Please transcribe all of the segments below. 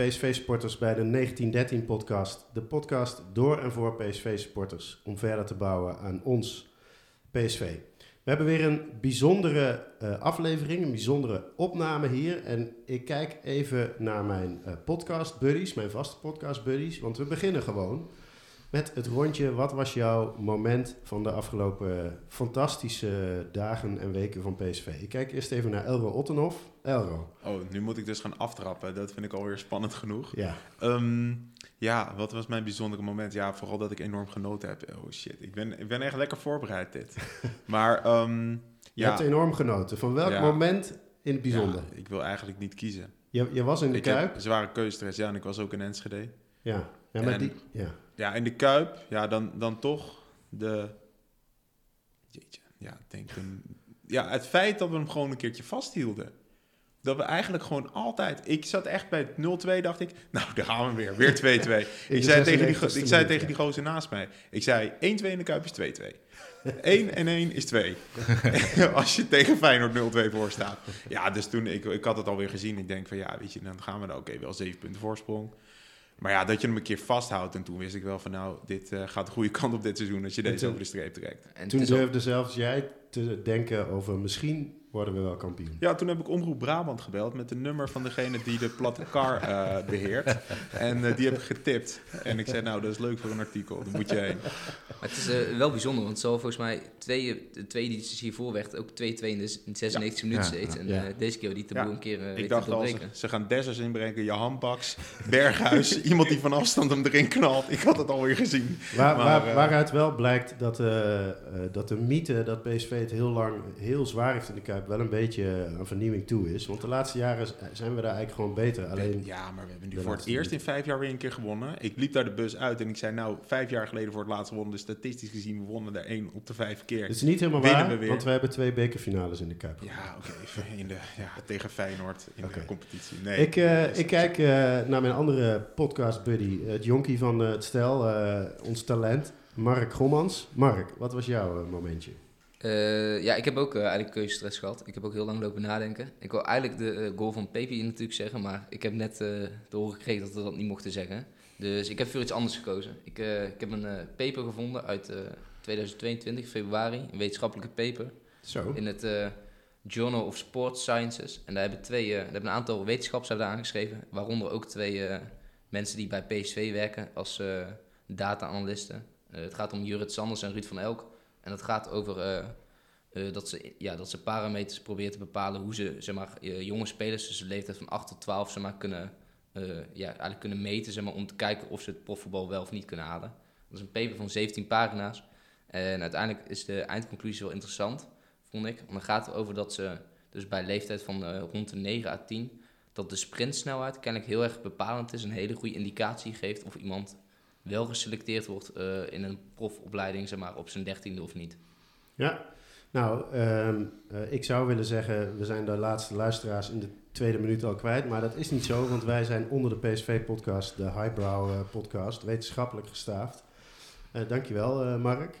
PSV-sporters bij de 1913-podcast. De podcast door en voor PSV-sporters om verder te bouwen aan ons PSV. We hebben weer een bijzondere uh, aflevering, een bijzondere opname hier. En ik kijk even naar mijn uh, podcast buddies, mijn vaste podcast buddies, want we beginnen gewoon met het rondje. Wat was jouw moment van de afgelopen fantastische dagen en weken van PSV? Ik kijk eerst even naar Elro Ottenhoff. Elro. Oh, nu moet ik dus gaan aftrappen. Dat vind ik alweer spannend genoeg. Ja. Um, ja, wat was mijn bijzondere moment? Ja, vooral dat ik enorm genoten heb. Oh shit, ik ben, ik ben echt lekker voorbereid dit. maar um, Je hebt enorm genoten. Van welk moment in het bijzonder? Ja, ik wil eigenlijk niet kiezen. Je, je was in de ik Kuip? Zware keuzestress, ja. En ik was ook in Enschede. Ja, ja maar die... Ja. Ja, in de Kuip, ja, dan, dan toch de... Jeetje, ja, denk een, Ja, het feit dat we hem gewoon een keertje vasthielden. Dat we eigenlijk gewoon altijd... Ik zat echt bij 0-2, dacht ik... Nou, daar gaan we weer. Weer 2-2. ik zei, tegen die, ik zei tegen die gozer naast mij... Ik zei, 1-2 in de Kuip is 2-2. 1 en 1 is 2. Als je tegen Feyenoord 0-2 voor staat. Ja, dus toen, ik, ik had het alweer gezien. Ik denk van, ja, weet je, dan gaan we er oké, okay, wel 7 punten voorsprong. Maar ja, dat je hem een keer vasthoudt. En toen wist ik wel van nou, dit uh, gaat de goede kant op dit seizoen als je deze over de streep trekt. En toen durfde zelfs jij te denken over misschien worden we wel kampioen. Ja, toen heb ik Omroep Brabant gebeld met de nummer van degene die de platte car uh, beheert. En uh, die heb ik getipt. En ik zei, nou, dat is leuk voor een artikel, daar moet je heen. Maar het is uh, wel bijzonder, want zo volgens mij twee, de twee edities hiervoor werd ook 2-2 in de 96 ja. minuten steeds. En ja. deze keer die taboe een keer Ik dacht al, ze, ze gaan Dessers inbrengen, Johan Baks, Berghuis, iemand die van afstand hem erin knalt. Ik had het alweer gezien. Waar, maar, waar, waaruit wel blijkt dat, dat de mythe dat PSV het heel lang heel zwaar heeft in de Kuip wel een beetje een vernieuwing toe is. Want de laatste jaren zijn we daar eigenlijk gewoon beter. Alleen ja, maar we hebben nu voor het eerst in vijf jaar weer een keer gewonnen. Ik liep daar de bus uit en ik zei nou, vijf jaar geleden voor het laatst gewonnen. Dus statistisch gezien, we wonnen er één op de vijf keer. Dat is niet helemaal waar, we want we hebben twee bekerfinales in de Kuip. Ja, oké. Okay. Ja, tegen Feyenoord in de competitie. Nee, ik, uh, ik kijk uh, naar mijn andere podcast buddy, het jonkie van uh, het stel, ons talent, Mark Gommans. Mark, wat was jouw momentje? Uh, ja, ik heb ook uh, eigenlijk keuzestress gehad. Ik heb ook heel lang lopen nadenken. Ik wil eigenlijk de uh, goal van Pepe natuurlijk zeggen, maar ik heb net te horen gekregen dat we dat niet mochten zeggen. Dus ik heb voor iets anders gekozen. Ik, ik heb een paper gevonden uit 2022, februari, een wetenschappelijke paper. Zo. In het Journal of Sports Sciences. En daar hebben, twee, daar hebben een aantal wetenschappers hebben aangeschreven, waaronder ook twee mensen die bij PSV werken als data-analysten. het gaat om Jurrit Sanders en Ruud van Elk. En dat gaat over uh, uh, dat, ze, ja, dat ze parameters proberen te bepalen hoe ze zeg maar, uh, jonge spelers tussen de leeftijd van 8 tot 12 zeg maar, kunnen, ja, eigenlijk kunnen meten zeg maar, om te kijken of ze het profvoetbal wel of niet kunnen halen. Dat is een paper van 17 pagina's. En uiteindelijk is de eindconclusie wel interessant, vond ik. Want dan gaat het over dat ze dus bij leeftijd van rond de 9 à 10 dat de sprintsnelheid kennelijk heel erg bepalend is. Een hele goede indicatie geeft of iemand wel geselecteerd wordt uh, in een profopleiding, zeg maar, op zijn dertiende of niet. Ja, nou, uh, uh, ik zou willen zeggen, we zijn de laatste luisteraars in de tweede minuut al kwijt, maar dat is niet zo, want wij zijn onder de PSV-podcast, de Highbrow-podcast, wetenschappelijk gestaafd. dankjewel, Mark.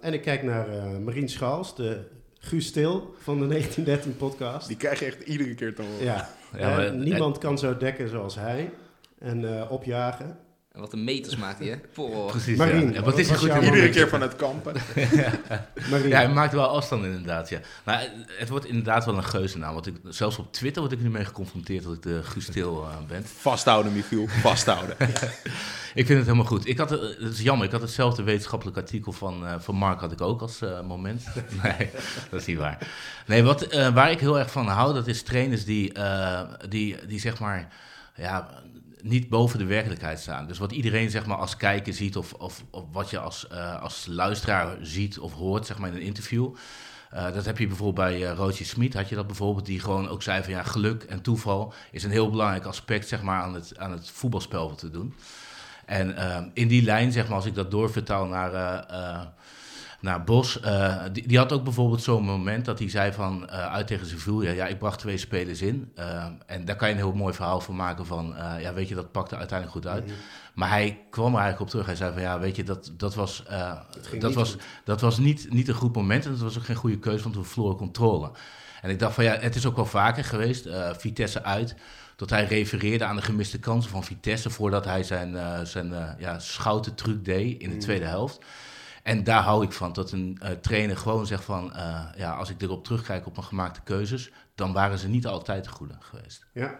en ik kijk naar Marien Schals, de Guus Stil van de 1913-podcast. Die krijg je echt iedere keer te horen. Ja, ja maar, niemand kan zo dekken zoals hij en opjagen. En wat een meters maakt hij, hè? Precies, Marien, ja. wat, is hij goed in Iedere keer van het kampen. ja. ja, hij maakt wel afstand inderdaad, ja. Maar het wordt inderdaad wel een geuzennaam. Want ik, zelfs op Twitter word ik nu mee geconfronteerd dat ik de Gustil uh, ben. Vasthouden, Michiel. Vasthouden. ik vind het helemaal goed. Ik had, het is jammer, ik had hetzelfde wetenschappelijk artikel van, uh, van Mark had ik ook als uh, moment. nee, dat is niet waar. Nee, wat, waar ik heel erg van hou, dat is trainers die, die, die zeg maar... Ja, niet boven de werkelijkheid staan. Dus wat iedereen zeg maar, als kijker ziet, of, of, of wat je als, uh, als luisteraar ziet of hoort zeg maar, in een interview. Uh, dat heb je bijvoorbeeld bij uh, Rootje Smit, had je dat bijvoorbeeld, die gewoon ook zei van ja, geluk en toeval is een heel belangrijk aspect zeg maar, aan, het, aan het voetbalspel te doen. En in die lijn, zeg maar, als ik dat doorvertaal naar nou, Bos, uh, die, die, had ook bijvoorbeeld zo'n moment dat hij zei van uh, uit tegen Sevilla, ja, ik bracht twee spelers in. Uh, en daar kan je een heel mooi verhaal van maken van, ja, weet je, dat pakte uiteindelijk goed uit. Mhm. Maar hij kwam er eigenlijk op terug. Hij zei van, ja, weet je, dat, dat was, dat was, dat was niet, niet een goed moment en dat was ook geen goede keuze, want we verloren controle. En ik dacht van, ja, het is ook wel vaker geweest, Vitesse uit dat hij refereerde aan de gemiste kansen van Vitesse voordat hij zijn, uh, zijn uh, ja, schouten truc deed in de Mm. tweede helft. En daar hou ik van, dat een uh, trainer gewoon zegt van, ja, als ik erop terugkijk op mijn gemaakte keuzes, dan waren ze niet altijd de goede geweest. Ja,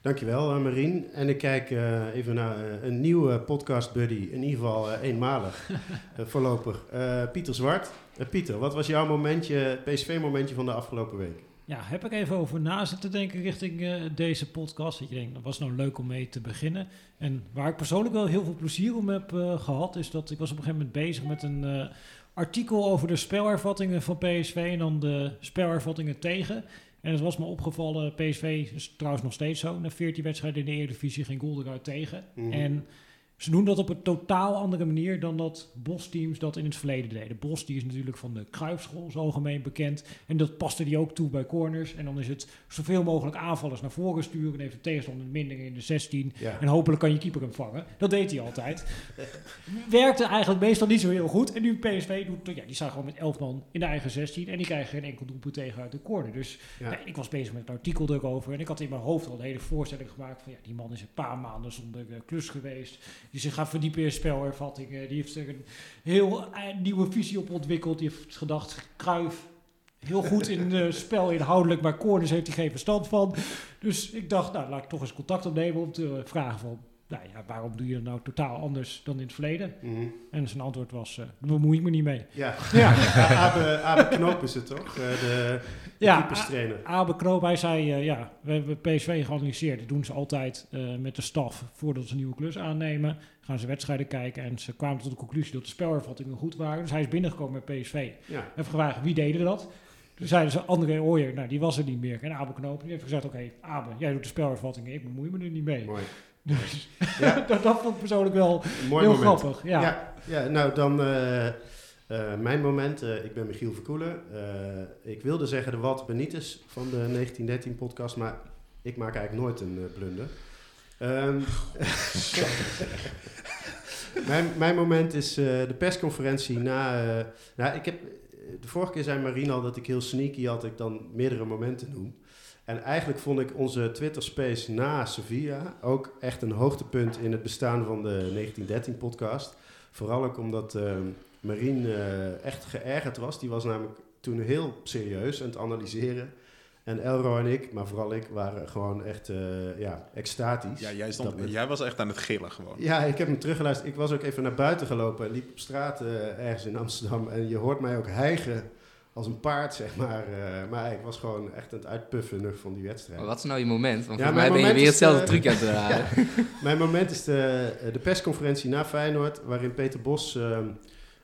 dankjewel uh, Marien. En ik kijk even naar een nieuwe podcast buddy, in ieder geval eenmalig, voorlopig. Pieter Zwart. Pieter, wat was jouw momentje, PSV-momentje van de afgelopen week? Ja, heb ik even over na zitten denken richting uh, deze podcast. Dat je denkt, dat was nou leuk om mee te beginnen. En waar ik persoonlijk wel heel veel plezier om heb uh, gehad, is dat ik was op een gegeven moment bezig met een uh, artikel over de spelervattingen van PSV en dan de spelervattingen tegen. En het was me opgevallen, PSV is trouwens nog steeds zo. Na 14 wedstrijden in de Eredivisie geen goal eruit tegen. Mhm. En ze doen dat op een totaal andere manier dan dat Bos-teams dat in het verleden deden. Bos die is natuurlijk van de Kruipschool zo algemeen bekend. En dat paste die ook toe bij corners. En dan is het zoveel mogelijk aanvallers naar voren sturen. En heeft de tegenstander minder in de 16. Ja. En hopelijk kan je keeper hem vangen. Dat deed hij altijd. Werkte eigenlijk meestal niet zo heel goed. En nu PSV doet, ja, die staan gewoon met 11 man in de eigen 16. En die krijgen geen enkel doelpunt tegen uit de corner. Dus Ja. ik was bezig met een artikel erover. En ik had in mijn hoofd al een hele voorstelling gemaakt van ja, die man is een paar maanden zonder uh, klus geweest. Die zich gaat verdiepen in spelervattingen. Die heeft er een heel uh, nieuwe visie op ontwikkeld. Die heeft gedacht, Kruif heel goed in uh, spel inhoudelijk, maar corners heeft hij geen verstand van. Dus ik dacht, nou laat ik toch eens contact opnemen om te vragen van, nou ja, waarom doe je dat nou totaal anders dan in het verleden? Mhm. En zijn antwoord was, uh, daar bemoei ik me niet mee. Ja, Ja. Abe, Abe Knoop is het toch? De de Ja, keeperstrainer. Abe Knoop, hij zei, uh, ja, we hebben PSV geanalyseerd. Dat doen ze altijd uh, met de staf voordat ze een nieuwe klus aannemen. Gaan ze wedstrijden kijken en ze kwamen tot de conclusie dat de spelervattingen goed waren. Dus hij is binnengekomen met PSV. Ja. Gevraagd, wie deden dat? Toen zeiden ze, André Ooyer, nou die was er niet meer. En Abe Knoop, die heeft gezegd, oké, okay, Abe, jij doet de spelervattingen, ik bemoei me er niet mee. Mooi. Dus Ja. dat, dat vond ik persoonlijk wel Mooi heel moment. grappig. Ja. Ja, ja, nou dan uh, uh, mijn moment. Uh, ik ben Michiel Verkoelen. ik wilde zeggen de Walter Benitez van de 1913 podcast, maar ik maak eigenlijk nooit een blunder. Um, mijn, mijn moment is de persconferentie na... nou, ik heb, de vorige keer zei Marien al dat ik heel sneaky had, ik dan meerdere momenten noem. En eigenlijk vond ik onze Twitter Space na Sevilla ook echt een hoogtepunt in het bestaan van de 1913 podcast. Vooral ook omdat uh, Marien uh, echt geërgerd was. Die was namelijk toen heel serieus aan het analyseren. En Elro en ik, maar vooral ik, waren gewoon echt uh, ja, extatisch. Ja, jij, stond, jij was echt aan het gillen gewoon. Ja, ik heb hem teruggeluisterd. Ik was ook even naar buiten gelopen en liep op straat uh, ergens in Amsterdam. En je hoort mij ook hijgen als een paard, zeg maar. Uh, maar ik was gewoon echt aan het uitpuffen nog van die wedstrijd. Maar wat is nou je moment? Want Ja, volgens mij ben je weer hetzelfde eh, truc aan het halen. Mijn moment is de, de persconferentie na Feyenoord, waarin Peter Bos... Uh,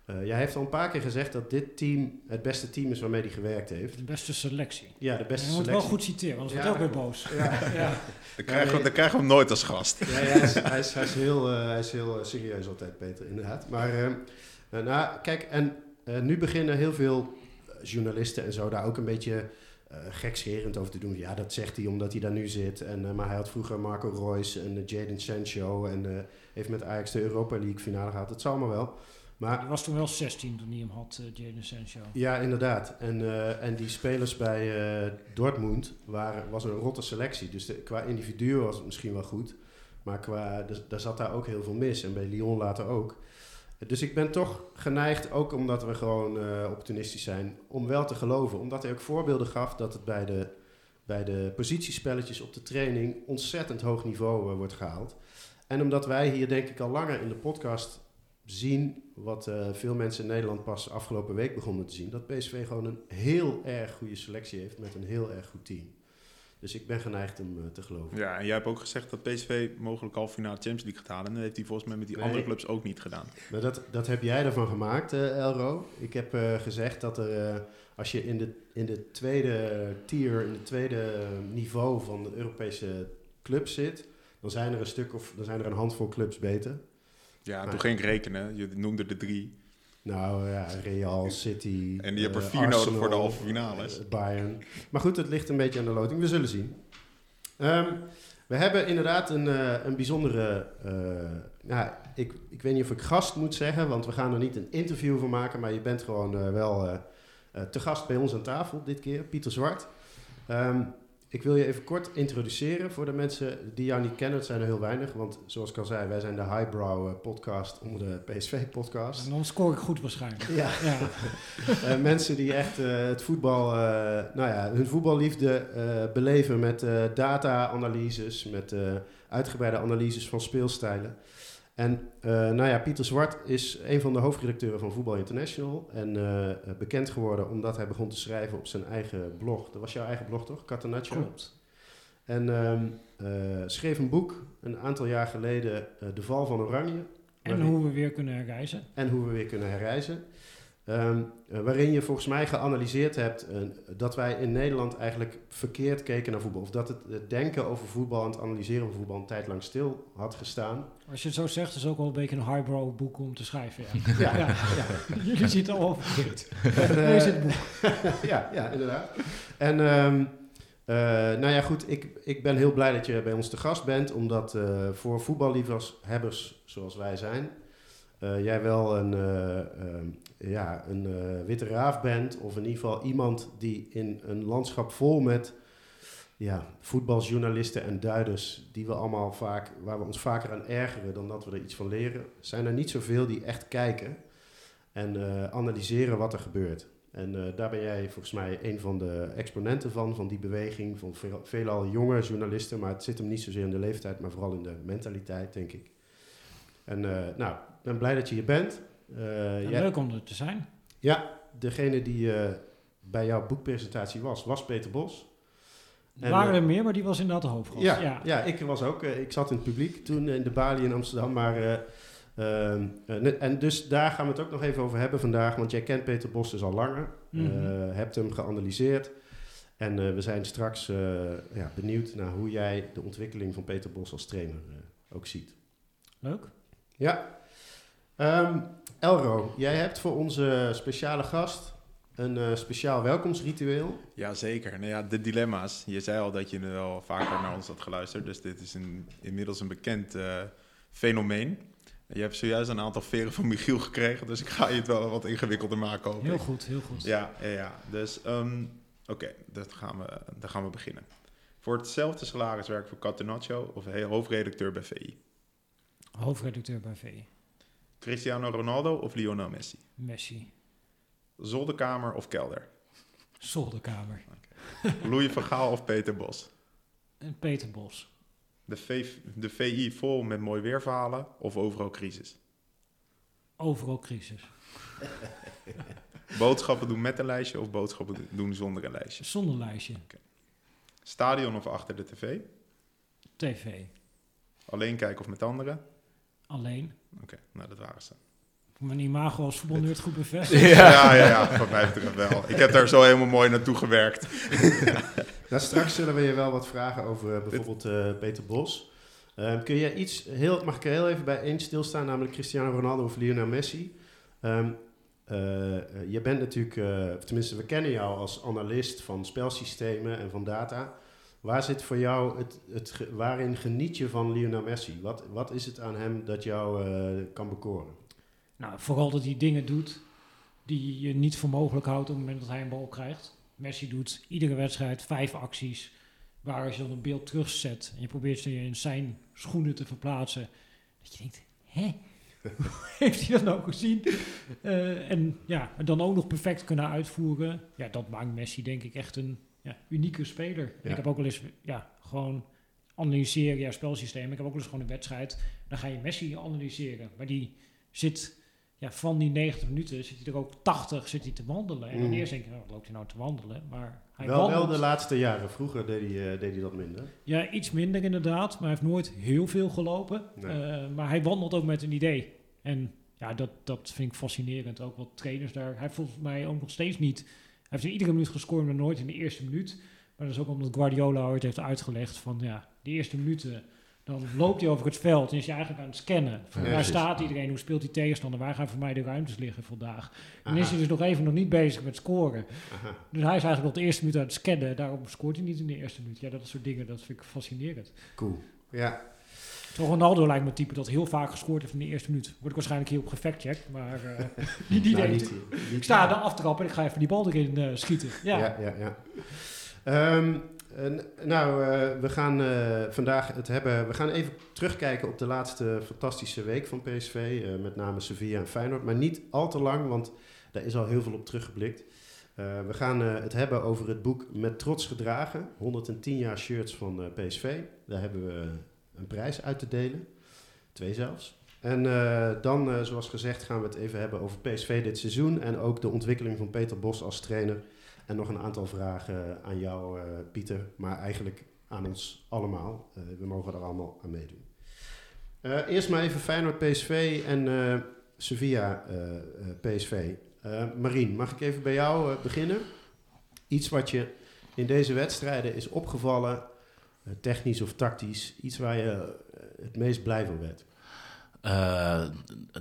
uh, jij heeft al een paar keer gezegd dat dit team het beste team is waarmee hij gewerkt heeft. De beste selectie. Ja, de beste Je moet selectie. wel goed citeren, anders Ja. wordt hij ook weer boos. Ja, Ja. Dan krijgen, we, dan krijgen we hem nooit als gast. ja, ja, hij, is, hij, is, hij is heel, uh, hij is heel serieus altijd, Peter, inderdaad. Maar uh, nou, kijk, en uh, nu beginnen heel veel journalisten en zo daar ook een beetje uh, gekscherend over te doen. Ja, dat zegt hij omdat hij daar nu zit. En, uh, maar hij had vroeger Marco Reus en uh, Jadon Sancho en heeft met Ajax de Europa League finale gehad. Dat zal maar wel. Maar, Hij was toen wel 16 toen hij hem had, Jadon Sancho. ja, inderdaad. En, en die spelers bij Dortmund waren, was een rotte selectie. Dus de, qua individu was het misschien wel goed. Maar qua, dus, daar zat daar ook heel veel mis. En bij Lyon later ook. Dus ik ben toch geneigd, ook omdat we gewoon uh, opportunistisch zijn, om wel te geloven. Omdat hij ook voorbeelden gaf dat het bij de, bij de positiespelletjes op de training ontzettend hoog niveau uh, wordt gehaald. En omdat wij hier denk ik al langer in de podcast zien, wat uh, veel mensen in Nederland pas afgelopen week begonnen te zien, dat PSV gewoon een heel erg goede selectie heeft met een heel erg goed team. Dus ik ben geneigd om uh, te geloven. Ja, en jij hebt ook gezegd dat PSV mogelijk al finale Champions League gaat halen. En dat heeft hij volgens mij met die Nee. andere clubs ook niet gedaan. Maar dat, dat heb jij ervan gemaakt, uh, Elro. Ik heb uh, gezegd dat er, als je in de, in de tweede tier, in het tweede niveau van de Europese clubs zit, dan zijn er een stuk of dan zijn er een handvol clubs beter. Ja, Maar- toen ging ik rekenen. Je noemde er drie. Nou ja, Real, City. En die hebben er eh, vier nodig voor de halve finales. eh, Bayern. Maar goed, het ligt een beetje aan de loting. We zullen zien. Ehm, we hebben inderdaad een, eh, een bijzondere. nou, ik, ik weet niet of ik gast moet zeggen, want we gaan er niet een interview van maken. Maar je bent gewoon wel te gast bij ons aan tafel dit keer, Pieter Zwart. Ehm, ik wil je even kort introduceren voor de mensen die jou niet kennen. Het zijn er heel weinig, want zoals ik al zei, wij zijn de highbrow eh, podcast onder de PSV-podcast. En dan scoor ik goed waarschijnlijk. Ja, Ja. Eh, mensen die echt eh, het voetbal, nou ja, hun voetballiefde beleven met data-analyses, met uitgebreide analyses van speelstijlen. En eh, nou ja, Pieter Zwart is een van de hoofdredacteuren van Voetbal International. En eh, bekend geworden omdat hij begon te schrijven op zijn eigen blog. Dat was jouw eigen blog toch? Catenaccio? Klopt. En ehm, eh, schreef een boek een aantal jaar geleden, eh, De Val van Oranje. En waarin- hoe we weer kunnen reizen. en hoe we weer kunnen herreizen. Eh, waarin je volgens mij geanalyseerd hebt eh, dat wij in Nederland eigenlijk verkeerd keken naar voetbal. Of dat het, het denken over voetbal en het analyseren van voetbal een tijd lang stil had gestaan. Als je het zo zegt, is het ook wel een beetje een highbrow boek om te schrijven. Ja. Ja, Ja. ja. Jullie zitten al verkeerd. Eh, Lees het boek. ja, ja, inderdaad. En ehm, eh, nou ja, goed, ik, ik ben heel blij dat je bij ons te gast bent, omdat voor voetballiefhebbers zoals wij zijn, jij wel een, eh, ehm, ja, een eh, witte raaf bent, of in ieder geval iemand die in een landschap vol met ja, voetbaljournalisten en duiders, die we allemaal vaak, waar we ons vaker aan ergeren dan dat we er iets van leren, zijn er niet zoveel die echt kijken en eh, analyseren wat er gebeurt. En eh, daar ben jij volgens mij een van de exponenten van, van die beweging, van veel, veelal jonge journalisten, maar het zit hem niet zozeer in de leeftijd, maar vooral in de mentaliteit, denk ik. En nou, ik ben blij dat je hier bent. Eh, Ja, jij- Leuk om er te zijn. ja, degene die eh, bij jouw boekpresentatie was, was Peter Bos. Er En, waren eh, er meer, maar die was inderdaad de hoofdgast. Ja, Ja. ja. ik was ook. ik zat in het publiek toen in de Bali in Amsterdam. Maar, en dus daar gaan we het ook nog even over hebben vandaag. Want jij kent Peter Bos dus al langer. Eh, hebt hem geanalyseerd. En we zijn straks ja, benieuwd naar hoe jij de ontwikkeling van Peter Bos als trainer ook ziet. Leuk. Ja. Ehm, Elro, jij hebt voor onze speciale gast een eh, speciaal welkomsritueel. Jazeker. Nou ja, de dilemma's. Je zei al dat je er wel vaker naar ons had geluisterd. Dus dit is een, inmiddels een bekend eh, fenomeen. Je hebt zojuist een aantal veren van Michiel gekregen. Dus ik ga je het wel wat ingewikkelder maken. Hoop Heel ik. goed, heel goed. Ja, ja, ja. Dus ehm, oké, dat gaan we, dan gaan we beginnen. Voor hetzelfde salaris werk voor Catenaccio of hoofdredacteur bij VI? Hoofdredacteur bij VI. Cristiano Ronaldo of Lionel Messi? Messi. Zolderkamer of kelder? Zolderkamer. Louis van Gaal of Peter Bos? En Peter Bos. De, V, de VI vol met mooi weerverhalen of overal crisis? Overal crisis. Boodschappen doen met een lijstje of boodschappen doen zonder een lijstje? Zonder lijstje. Stadion of achter de tv? TV. Alleen kijken of met anderen? Alleen. Oké, nou dat waren ze. Mijn imago als voetbalnerd goed bevestigd. Ja, ja, ja, van mij betreft wel. Ik heb daar zo helemaal mooi naartoe gewerkt. Nou, straks zullen we je wel wat vragen over eh, bijvoorbeeld eh, Peter Bos. Ehm, kun je iets heel, mag ik er heel even bij één stilstaan, namelijk Cristiano Ronaldo of Lionel Messi? Ehm, eh, je bent natuurlijk, eh, of tenminste, we kennen jou als analist van spelsystemen en van data. Waar zit voor jou het, het waarin geniet je van Lionel Messi? Wat, wat is het aan hem dat jou eh, kan bekoren? Nou, vooral dat hij dingen doet die je niet voor mogelijk houdt op het moment dat hij een bal krijgt. Messi doet iedere wedstrijd vijf acties waar als je dan een beeld terugzet en je probeert ze in zijn schoenen te verplaatsen, dat je denkt, hè? Heeft hij dat nou gezien? Eh, en ja, dan ook nog perfect kunnen uitvoeren. Ja, dat maakt Messi denk ik echt een ja, unieke speler. Ja. Ik heb ook wel eens, ja, gewoon analyseren, ja, spelsysteem. Ik heb ook wel eens gewoon een wedstrijd, dan ga je Messi analyseren. Maar die zit ja, van die 90 minuten zit hij er ook 80 zit hij te wandelen. En dan Mm. eerst denk je, nou, wat loopt hij nou te wandelen? Maar hij Wel, wel de laatste jaren. Vroeger deed hij, eh, deed hij dat minder. Ja, iets minder inderdaad. Maar hij heeft nooit heel veel gelopen. Nee. Eh, maar hij wandelt ook met een idee. En ja, dat, dat vind ik fascinerend. Ook wat trainers daar. Hij volgens mij ook nog steeds niet. Hij heeft in iedere minuut gescoord, maar nooit in de eerste minuut. Maar dat is ook omdat Guardiola ooit heeft uitgelegd van ja, de eerste minuten. Dan loopt hij over het veld en is hij eigenlijk aan het scannen. Van Ja, waar staat iedereen? Hoe speelt die tegenstander? Waar gaan voor mij de ruimtes liggen vandaag? Aha. is hij dus nog even nog niet bezig met scoren. Aha. Dus hij is eigenlijk op de eerste minuut aan het scannen. Daarom scoort hij niet in de eerste minuut. Ja, dat soort dingen, dat vind ik fascinerend. Cool. Ja, Terwijl Ronaldo lijkt me een type dat heel vaak gescoord heeft in de eerste minuut. Word ik waarschijnlijk heel op gefactcheckt, maar eh die, die Nou, denkt, niet- ik sta aan de aftrap en ik ga even die bal erin eh, schieten. Ja. Ja, ja, ja. Ehm, nou, eh, we gaan vandaag het hebben. We gaan even terugkijken op de laatste fantastische week van PSV. met name Sevilla en Feyenoord. Maar niet al te lang, want daar is al heel veel op teruggeblikt. We gaan het hebben over het boek Met Trots Gedragen. 110 jaar shirts van PSV. Daar hebben we prijs uit te delen. Twee zelfs. En eh, dan, eh, zoals gezegd, gaan we het even hebben over PSV dit seizoen. En ook de ontwikkeling van Peter Bos als trainer. En nog een aantal vragen aan jou, eh, Pieter. Maar eigenlijk aan ons allemaal. We mogen er allemaal aan meedoen. Eerst maar even Feyenoord PSV en Sevilla PSV. Marien, mag ik even bij jou beginnen? Iets wat je in deze wedstrijden is opgevallen, technisch of tactisch. Iets waar je eh, het meest blij van werd. Eh,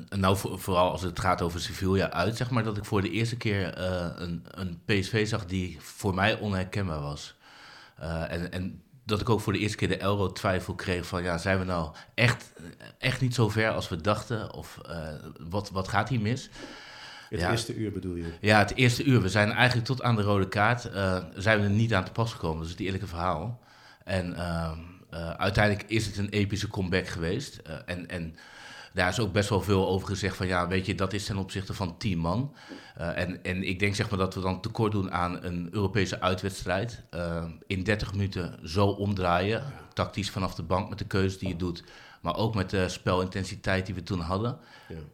nou, voor- vooral als het gaat over Sevilla uit, zeg maar, dat ik voor de eerste keer eh, een, een PSV zag die voor mij onherkenbaar was. Eh, en, en dat ik ook voor de eerste keer de Elro twijfel kreeg van, ja, zijn we nou echt, echt niet zo ver als we dachten? Of eh, wat, wat gaat hier mis? Het Ja. eerste uur bedoel je? Ja, het eerste uur. We zijn eigenlijk tot aan de rode kaart eh, zijn we er niet aan te pas gekomen. Dat is het eerlijke verhaal. En ehm, eh, uiteindelijk is het een epische comeback geweest. Eh, en, en daar is ook best wel veel over gezegd van ja, weet je, dat is ten opzichte van 10 man. Eh, en, en ik denk zeg maar dat we dan tekort doen aan een Europese uitwedstrijd. Eh, in 30 minuten zo omdraaien, tactisch vanaf de bank met de keuze die je doet. Maar ook met de spelintensiteit die we toen hadden,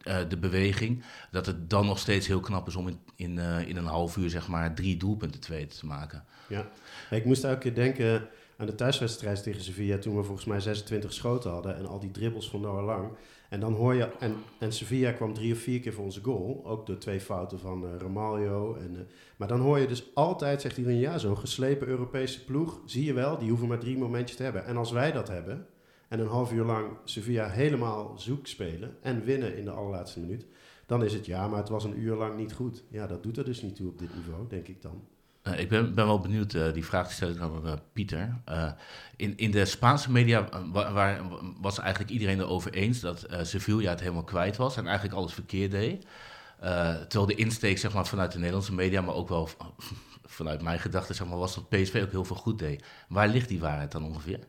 Ja. de beweging. Dat het dan nog steeds heel knap is om in, in, in een half uur zeg maar drie doelpunten twee te maken. Ja. Ik moest elke keer denken aan de thuiswedstrijd tegen Sevilla... toen we volgens mij 26 schoten hadden... en al die dribbels van Noah Lang. En dan hoor je... En, en Sevilla kwam drie of vier keer voor onze goal. Ook door twee fouten van Romaglio. En, eh, maar dan hoor je dus altijd, zegt iedereen... ja, zo'n geslepen Europese ploeg, zie je wel... die hoeven maar drie momentjes te hebben. En als wij dat hebben... en een half uur lang Sevilla helemaal zoek spelen... en winnen in de allerlaatste minuut... dan is het ja, maar het was een uur lang niet goed. Ja, dat doet er dus niet toe op dit niveau, denk ik dan. Eh, ik ben, ben wel benieuwd, eh, die vraag stelde ik aan Pieter. Eh, in, in de Spaanse media wa- waar, was eigenlijk iedereen erover eens dat Sevilla het helemaal kwijt was en eigenlijk alles verkeerd deed. Terwijl de insteek zeg maar, vanuit de Nederlandse media, maar ook wel vanuit mijn gedachten, zeg maar, was dat PSV ook heel veel goed deed. Waar ligt die waarheid dan ongeveer?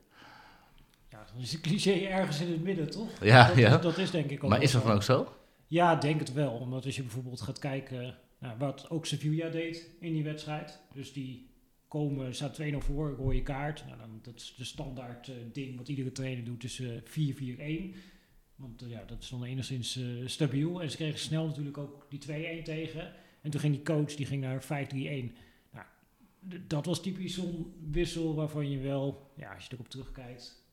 Ja, dan is het cliché ergens in het midden, toch? Ja, dat, ja. Is, dat is denk ik ook Maar is dat dan ook zo? Ja, denk het wel. Omdat als je bijvoorbeeld gaat kijken naar wat ook Sevilla deed in die wedstrijd. Dus die komen, staat 2-0 voor, rode kaart. Nou, dan, dat is de standaard eh, ding wat iedere trainer doet, is eh 4-4-1. Want eh, ja, dat is dan enigszins eh, stabiel. En ze kregen snel natuurlijk ook die 2-1 tegen. En toen ging die coach die ging naar 5-3-1. Nou, dat was typisch zo'n wissel waarvan je wel, ja, als je erop terugkijkt,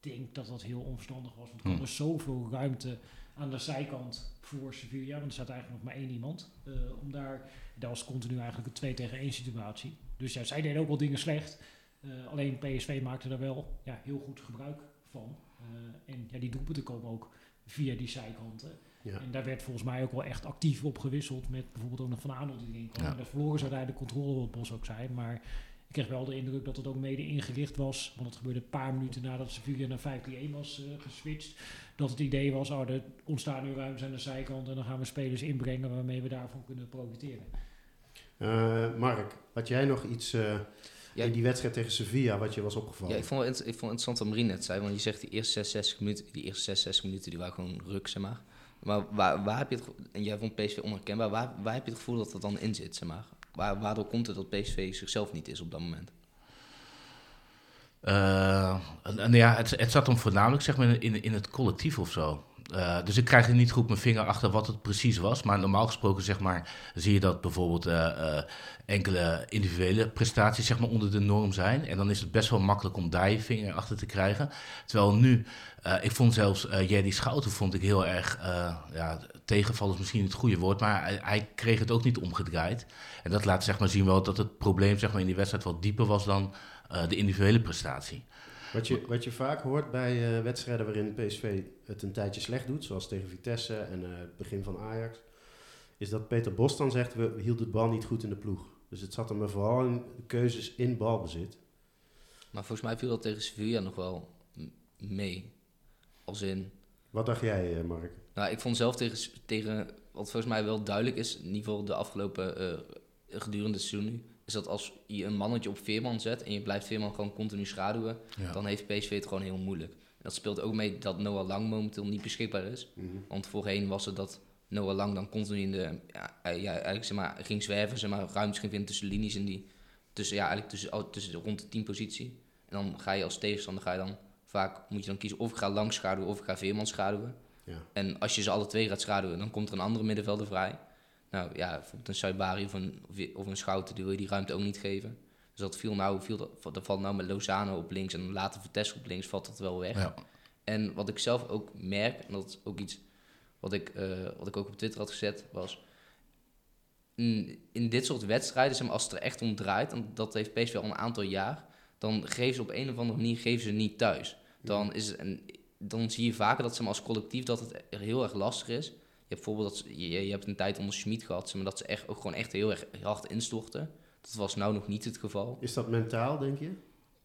denkt dat dat heel onverstandig was. Want er Hm. was zoveel ruimte aan de zijkant voor Sevilla. Want er staat eigenlijk nog maar één iemand. eh, om daar, dat was continu eigenlijk een 2 tegen 1 situatie. Dus ja, zij deden ook wel dingen slecht. Eh, alleen PSV maakte daar wel ja, heel goed gebruik van. Eh, en ja, die doelpunten komen ook via die zijkanten. Ja. En daar werd volgens mij ook wel echt actief op gewisseld. Met bijvoorbeeld ook nog Van Aanholt die erin kwam. Ja. En Daar verloren ze uiteindelijk de controle, wat Bos ook zei. Maar ik kreeg wel de indruk dat het ook mede ingericht was. Want het gebeurde een paar minuten nadat Sevilla naar 5-1 was eh, geswitcht. Dat het idee was, oh, er ontstaan nu ruimtes aan de zijkant. En dan gaan we spelers inbrengen waarmee we daarvan kunnen profiteren. Eh, Mark, had jij nog iets eh, Ja. in die wedstrijd tegen Sevilla wat je was opgevallen? Ja, ik vond, het, ik vond het interessant wat Marien net zei, want je zegt die eerste 66 minuten, die eerste 66 minuten die waren gewoon ruk, zeg maar. Maar waar, waar heb je het, en jij vond PSV onherkenbaar, waar, waar heb je het gevoel dat dat dan in zit, zeg maar? Waar, waardoor komt het dat PSV zichzelf niet is op dat moment? Eh, en, ja, het, zat hem voornamelijk zeg maar, in, in het collectief of zo. Eh, dus ik krijg er niet goed mijn vinger achter wat het precies was. Maar normaal gesproken zeg maar, zie je dat bijvoorbeeld eh, enkele individuele prestaties zeg maar, onder de norm zijn. En dan is het best wel makkelijk om daar je vinger achter te krijgen. Terwijl nu, ik vond zelfs uh, Jerry Schouten vond ik heel erg, uh, ja, tegenval is misschien niet het goede woord, maar hij, hij, kreeg het ook niet omgedraaid. En dat laat zeg maar, zien wel dat het probleem zeg maar, in die wedstrijd wat dieper was dan uh, de individuele prestatie. Wat je, wat je vaak hoort bij uh, wedstrijden waarin PSV het een tijdje slecht doet, zoals tegen Vitesse en uh, het begin van Ajax, is dat Peter Bos dan zegt, we hielden de bal niet goed in de ploeg. Dus het zat hem vooral in de keuzes in balbezit. Maar volgens mij viel dat tegen Sevilla nog wel mee. Als in... Wat dacht jij, Mark? Nou, ik vond zelf tegen, tegen, wat volgens mij wel duidelijk is, in ieder geval de afgelopen, uh, gedurende het seizoen nu, is dat als je een mannetje op Veerman zet en je blijft Veerman gewoon continu schaduwen, Ja. dan heeft PSV het gewoon heel moeilijk. En dat speelt ook mee dat Noah Lang momenteel niet beschikbaar is. Mhm. Want voorheen was het dat Noah Lang dan continu in de, ja, eh, ja, eigenlijk zeg maar, ging zwerven, zeg maar, ruimtes ging vinden tussen linies en die, tussen, ja, eigenlijk tussen, tussen rond de 10 positie. En dan ga je als tegenstander, ga je dan vaak, moet je dan kiezen of ik ga Lang schaduwen of ik ga Veerman schaduwen. Ja. En als je ze alle twee gaat schaduwen, dan komt er een andere middenvelder vrij. Nou ja, bijvoorbeeld een Saibari of een, of een Schouten, die wil je die ruimte ook niet geven. Dus dat viel nou, viel dat, dat valt nou met Lozano op links en later Vitesse op links, valt dat wel weg. Ja. En wat ik zelf ook merk, en dat is ook iets wat ik, eh, wat ik ook op Twitter had gezet, was... In, in dit soort wedstrijden, zeg maar, als het er echt om draait, en dat heeft PSV al een aantal jaar, dan geven ze op een of andere manier geven ze niet thuis. Dan, is het, en dan zie je vaker dat ze maar als collectief dat het heel erg lastig is. Je hebt bijvoorbeeld dat ze- je, je hebt een tijd onder Schmid gehad, zeg maar, dat ze echt ook gewoon echt heel erg hard instorten. Dat was nou nog niet het geval. Is dat mentaal, denk je?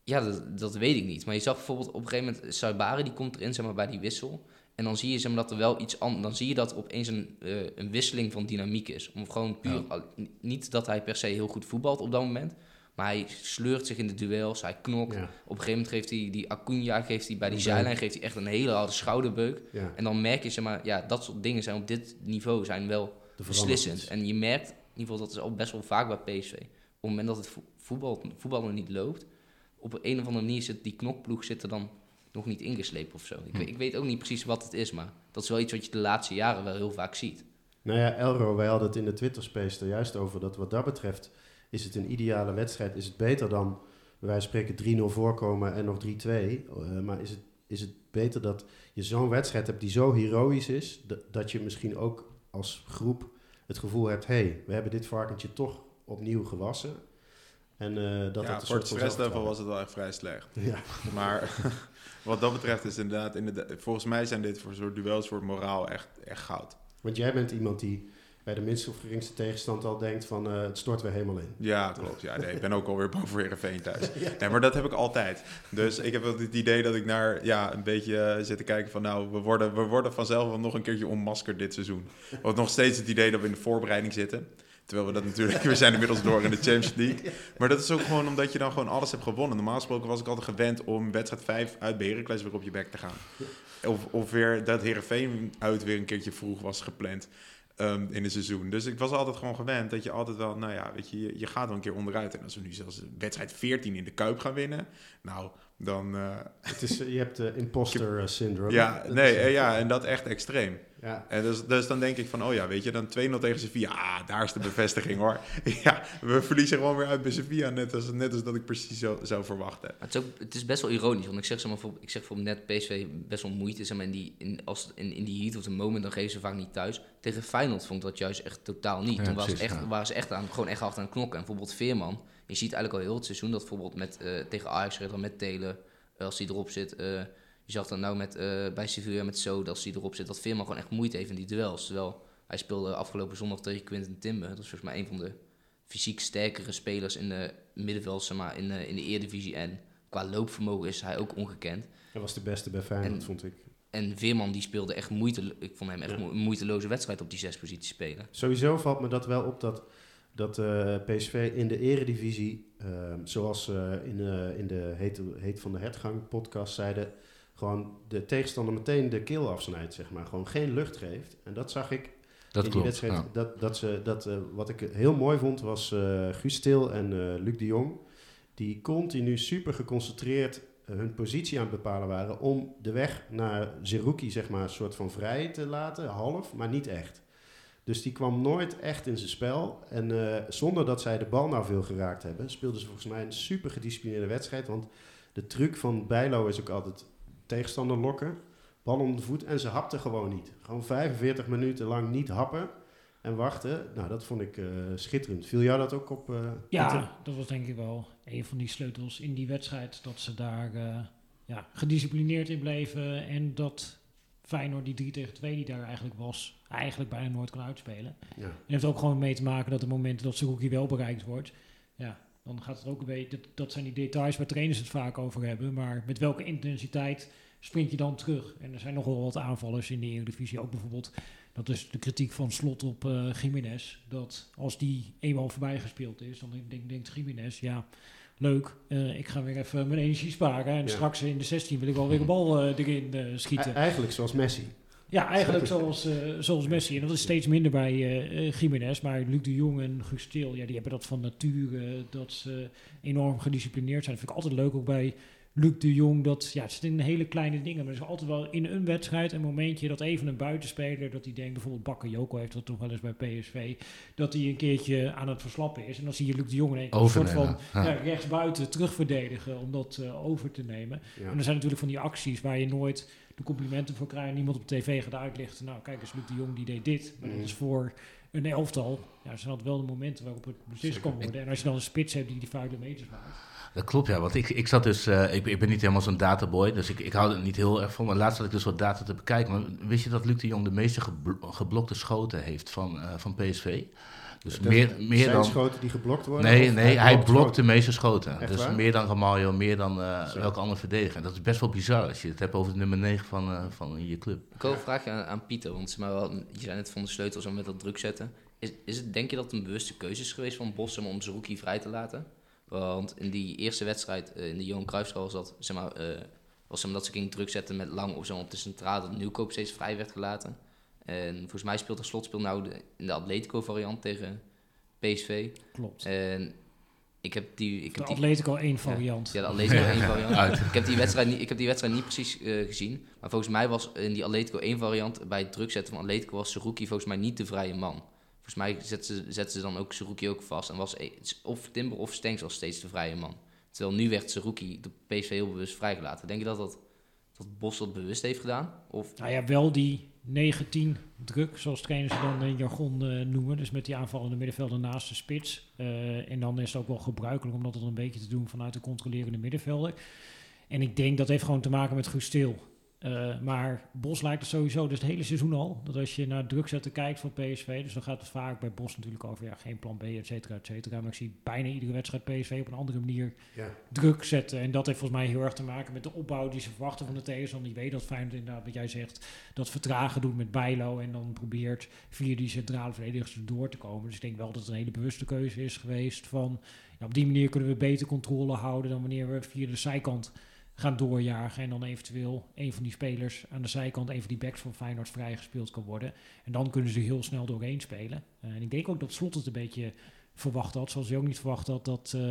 Ja, dat, dat weet ik niet. Maar je zag bijvoorbeeld op een gegeven moment Saibari die komt erin zeg maar, bij die wissel. En dan zie je zeg maar, dat er wel iets anders. Dan zie je dat opeens een, eh, een wisseling van dynamiek is. Om gewoon puur. Ja. niet dat hij per se heel goed voetbalt op dat moment. Maar hij sleurt zich in de duels. Hij knokt. Ja. Op een gegeven moment geeft hij die Acuna geeft hij bij die zijlijn geeft hij echt een hele harde schouderbeuk. ja. En dan merk je, zeg maar, ja, dat soort dingen zijn op dit niveau zijn wel beslissend. En je merkt, in ieder geval, dat is ook best wel vaak bij PSV. Op het moment dat het vo- voetbal, voetbal nog niet loopt, op een of andere manier zit die knokploeg zit er dan nog niet ingeslepen of zo. Ik, Hm. weet, ik weet ook niet precies wat het is, maar dat is wel iets wat je de laatste jaren wel heel vaak ziet. Nou ja, Elro, wij hadden het in de Twitter-space er juist over dat wat dat betreft is het een ideale wedstrijd. Is het beter dan, van spreken, 3-0 voorkomen en nog 3-2? Eh, maar is het, is het beter dat je zo'n wedstrijd hebt die zo heroïs is, dat, je misschien ook als groep het gevoel hebt, hé, hey, we hebben dit varkentje toch opnieuw gewassen. En eh, dat ja, voor het stresslevel was het wel echt vrij slecht. Ja, Maar wat dat betreft is inderdaad, inderdaad, volgens mij zijn dit voor soort duels voor moraal echt, echt goud. want jij bent iemand die bij de minste of geringste tegenstand al denkt van eh, het stort weer helemaal in. Ja, klopt. Ja, nee, ik ben ook alweer bang voor Heerenveen thuis. Nee, maar dat heb ik altijd. Dus ik heb wel het idee dat ik naar ja, een beetje eh, zit te kijken van... nou, we worden, we worden vanzelf wel nog een keertje onmaskerd dit seizoen. Want nog steeds het idee dat we in de voorbereiding zitten. Terwijl we dat natuurlijk... We zijn inmiddels door in de Champions League. Maar dat is ook gewoon omdat je dan gewoon alles hebt gewonnen. Normaal gesproken was ik altijd gewend om wedstrijd 5 uit bij Heracles weer op je bek te gaan. Of, of weer dat Heerenveen uit weer een keertje vroeg was gepland. Ehm, in het seizoen. Dus ik was altijd gewoon gewend dat je altijd wel, nou ja, weet je, je, je gaat wel een keer onderuit. En als we nu zelfs wedstrijd 14 in de Kuip gaan winnen, nou, dan... eh, Het is, je hebt de imposter eh, syndrome. ja, Dat nee, is- eh, ja, en dat echt extreem. ja. En dus, dus dan denk ik van, oh ja, weet je, dan 2-0 tegen Sevilla. Ah, daar is de bevestiging hoor. ja, we verliezen gewoon weer uit bij Sevilla, net als, net als dat ik precies zo zou verwachten. Maar het, is ook, het is best wel ironisch, want ik zeg, zeg maar, voor, ik zeg voor net PSV best wel moeite. Zeg maar, in, die, in, als, in, in die heat of the moment, dan geven ze vaak niet thuis. Tegen Feyenoord vond ik dat juist echt totaal niet. Ja, Toen was precies, echt, ja. waren ze echt aan, gewoon echt hard aan het knokken. En bijvoorbeeld Veerman, je ziet eigenlijk al heel het seizoen dat bijvoorbeeld met, eh, tegen Ajax redder met Telen, eh, als die erop zit. eh, je zag dan nou met, bij Sevilla met Zo, als die erop zit, dat Veerman gewoon echt moeite heeft in die duels. Terwijl hij speelde afgelopen zondag tegen Quinten Timber. Dat is volgens mij een van de fysiek sterkere spelers in de middenveld, zeg maar, in, de- in de Eredivisie. En qua loopvermogen is hij ook ongekend. Hij was de beste bij Feyenoord, En- vond ik. En Veerman die speelde echt moeite, ik vond hem echt Ja. moeiteloze wedstrijd op die zes posities spelen. Sowieso valt me dat wel op dat, dat eh, PSV in de eredivisie, eh, zoals eh, in, eh, in de Heet, Heet van de Hertgang podcast zeiden, gewoon de tegenstander meteen de keel afsnijdt, zeg maar. Gewoon geen lucht geeft. En dat zag ik Dat in die klopt. wedstrijd. ja. Dat, dat ze, dat, wat ik heel mooi vond, was Guus Til en Luc de Jong. Die continu super geconcentreerd hun positie aan het bepalen waren om de weg naar Zerouki, zeg maar, een soort van vrij te laten, half, maar niet echt. Dus die kwam nooit echt in zijn spel. En eh, zonder dat zij de bal nou veel geraakt hebben, speelden ze volgens mij een super gedisciplineerde wedstrijd. Want de truc van Bijlo is ook altijd tegenstander lokken, bal om de voet. En ze hapten gewoon niet. Gewoon 45 minuten lang niet happen en wachten. Nou, dat vond ik eh, schitterend. Viel jou dat ook op? Pieter? Ja, dat was denk ik wel een van die sleutels in die wedstrijd. Dat ze daar ja, gedisciplineerd in bleven. En dat Feyenoord die 3 tegen 2 die daar eigenlijk was, eigenlijk bijna nooit kan uitspelen. Ja. En heeft ook gewoon mee te maken dat de momenten dat Zerouki wel bereikt wordt, ja, dan gaat het ook een beetje, dat, dat zijn die details waar trainers het vaak over hebben, maar met welke intensiteit sprint je dan terug? En er zijn nogal wat aanvallers in de Eredivisie, ook bijvoorbeeld, dat is de kritiek van Slot op eh Jiménez, dat als die eenmaal voorbij gespeeld is, dan denkt, denkt Jiménez, ja, leuk, eh, ik ga weer even mijn energie sparen en Ja. straks in de 16 wil ik wel weer een bal eh, erin eh, schieten. E- eigenlijk zoals Messi. Ja, eigenlijk zoals, zoals Messi. En dat is steeds minder bij eh, Jiménez. Maar Luc de Jong en Guus Til, ja, die hebben dat van nature. dat ze enorm gedisciplineerd zijn. Dat vind ik altijd leuk ook bij Luc de Jong. Dat, ja, het zitten in hele kleine dingen. Maar er is altijd wel in een wedstrijd een momentje dat even een buitenspeler... dat die denkt, bijvoorbeeld Bakker Joko heeft dat toch wel eens bij PSV... dat hij een keertje aan het verslappen is. En dan zie je Luc de Jong in een soort van ja. Ja. rechtsbuiten terugverdedigen... om dat eh, over te nemen. Ja. En er zijn natuurlijk van die acties waar je nooit de complimenten voor krijgt. Niemand op tv gaat uitlichten. Nou, kijk eens, Luc de Jong die deed dit. Maar dat is voor een elftal. Ja, zijn dat wel de momenten waarop het beslist kan worden. En als je dan een spits hebt die die vuile meters maakt. Dat klopt, ja. Want ik, ik zat dus... eh, ik, ik ben niet helemaal zo'n databoy, dus ik, ik hou er niet heel erg van. Maar laatst had ik dus wat data te bekijken. Maar wist je dat Luc de Jong de meeste geblo- geblokte schoten heeft van, eh, van PSV? Dus Dat meer, meer zijn dan... schoten die geblokt worden? Nee, nee, hij blokt de meeste schoten. Echt dus waar? meer dan Ramaljo, meer dan eh welke andere verdediger. En dat is best wel bizar als je het hebt over de nummer 9 van, eh, van je club. Ik wil een vraagje aan, aan Pieter, want maar, wel, je zei net van de sleutels om met dat druk zetten. Is, is het, denk je dat het een bewuste keuze is geweest van Bos om Zerouki vrij te laten? Want in die eerste wedstrijd, eh, in de Johan Cruijffschaal, was dat, zeg maar, eh, was zeg maar dat ze ging druk zetten met lang of zo op de centrale, dat Nieuwkoop steeds vrij werd gelaten. En volgens mij speelt er slotspeel nou de, in de Atletico variant tegen PSV. Klopt. En ik heb die... Ik De heb die Atletico één variant. ja, de Atletico 1 variant. Ik heb die wedstrijd niet, ik heb die wedstrijd niet precies eh, gezien. Maar volgens mij was in die Atletico 1 variant, bij het druk zetten van Atletico, was Seruki volgens mij niet de vrije man. Volgens mij zetten ze, ze dan ook Seruki ook vast. En was e- of Timber of Stenks was steeds de vrije man. Terwijl nu werd Seruki de PSV heel bewust vrijgelaten. Denk je dat, dat, dat Bos dat bewust heeft gedaan? Of Nou ja, wel die 19 druk, zoals trainers dan in jargon eh, noemen. Dus met die aanvallende middenvelder naast de spits. Eh, en dan is het ook wel gebruikelijk om dat een beetje te doen vanuit de controlerende middenvelder. En ik denk dat heeft gewoon te maken met Guus Til. Eh, maar Bos lijkt het sowieso dus het hele seizoen al. Dat als je naar druk zetten kijkt van PSV, dus dan gaat het vaak bij Bos natuurlijk over ja, geen plan B, et cetera, et cetera. Maar ik zie bijna iedere wedstrijd PSV op een andere manier Ja. druk zetten. En dat heeft volgens mij heel erg te maken met de opbouw die ze verwachten van de tegenstander. Die weet dat Feyenoord inderdaad, wat jij zegt, dat vertragen doet met Bijlo. En dan probeert via die centrale verdedigers door te komen. Dus ik denk wel dat het een hele bewuste keuze is geweest van... Ja, op die manier kunnen we beter controle houden dan wanneer we via de zijkant gaan doorjagen. En dan eventueel een van die spelers aan de zijkant, een van die backs van Feyenoord vrijgespeeld kan worden. En dan kunnen ze heel snel doorheen spelen. Eh, en ik denk ook dat Slot het een beetje verwacht had. Zoals hij ook niet verwacht had dat eh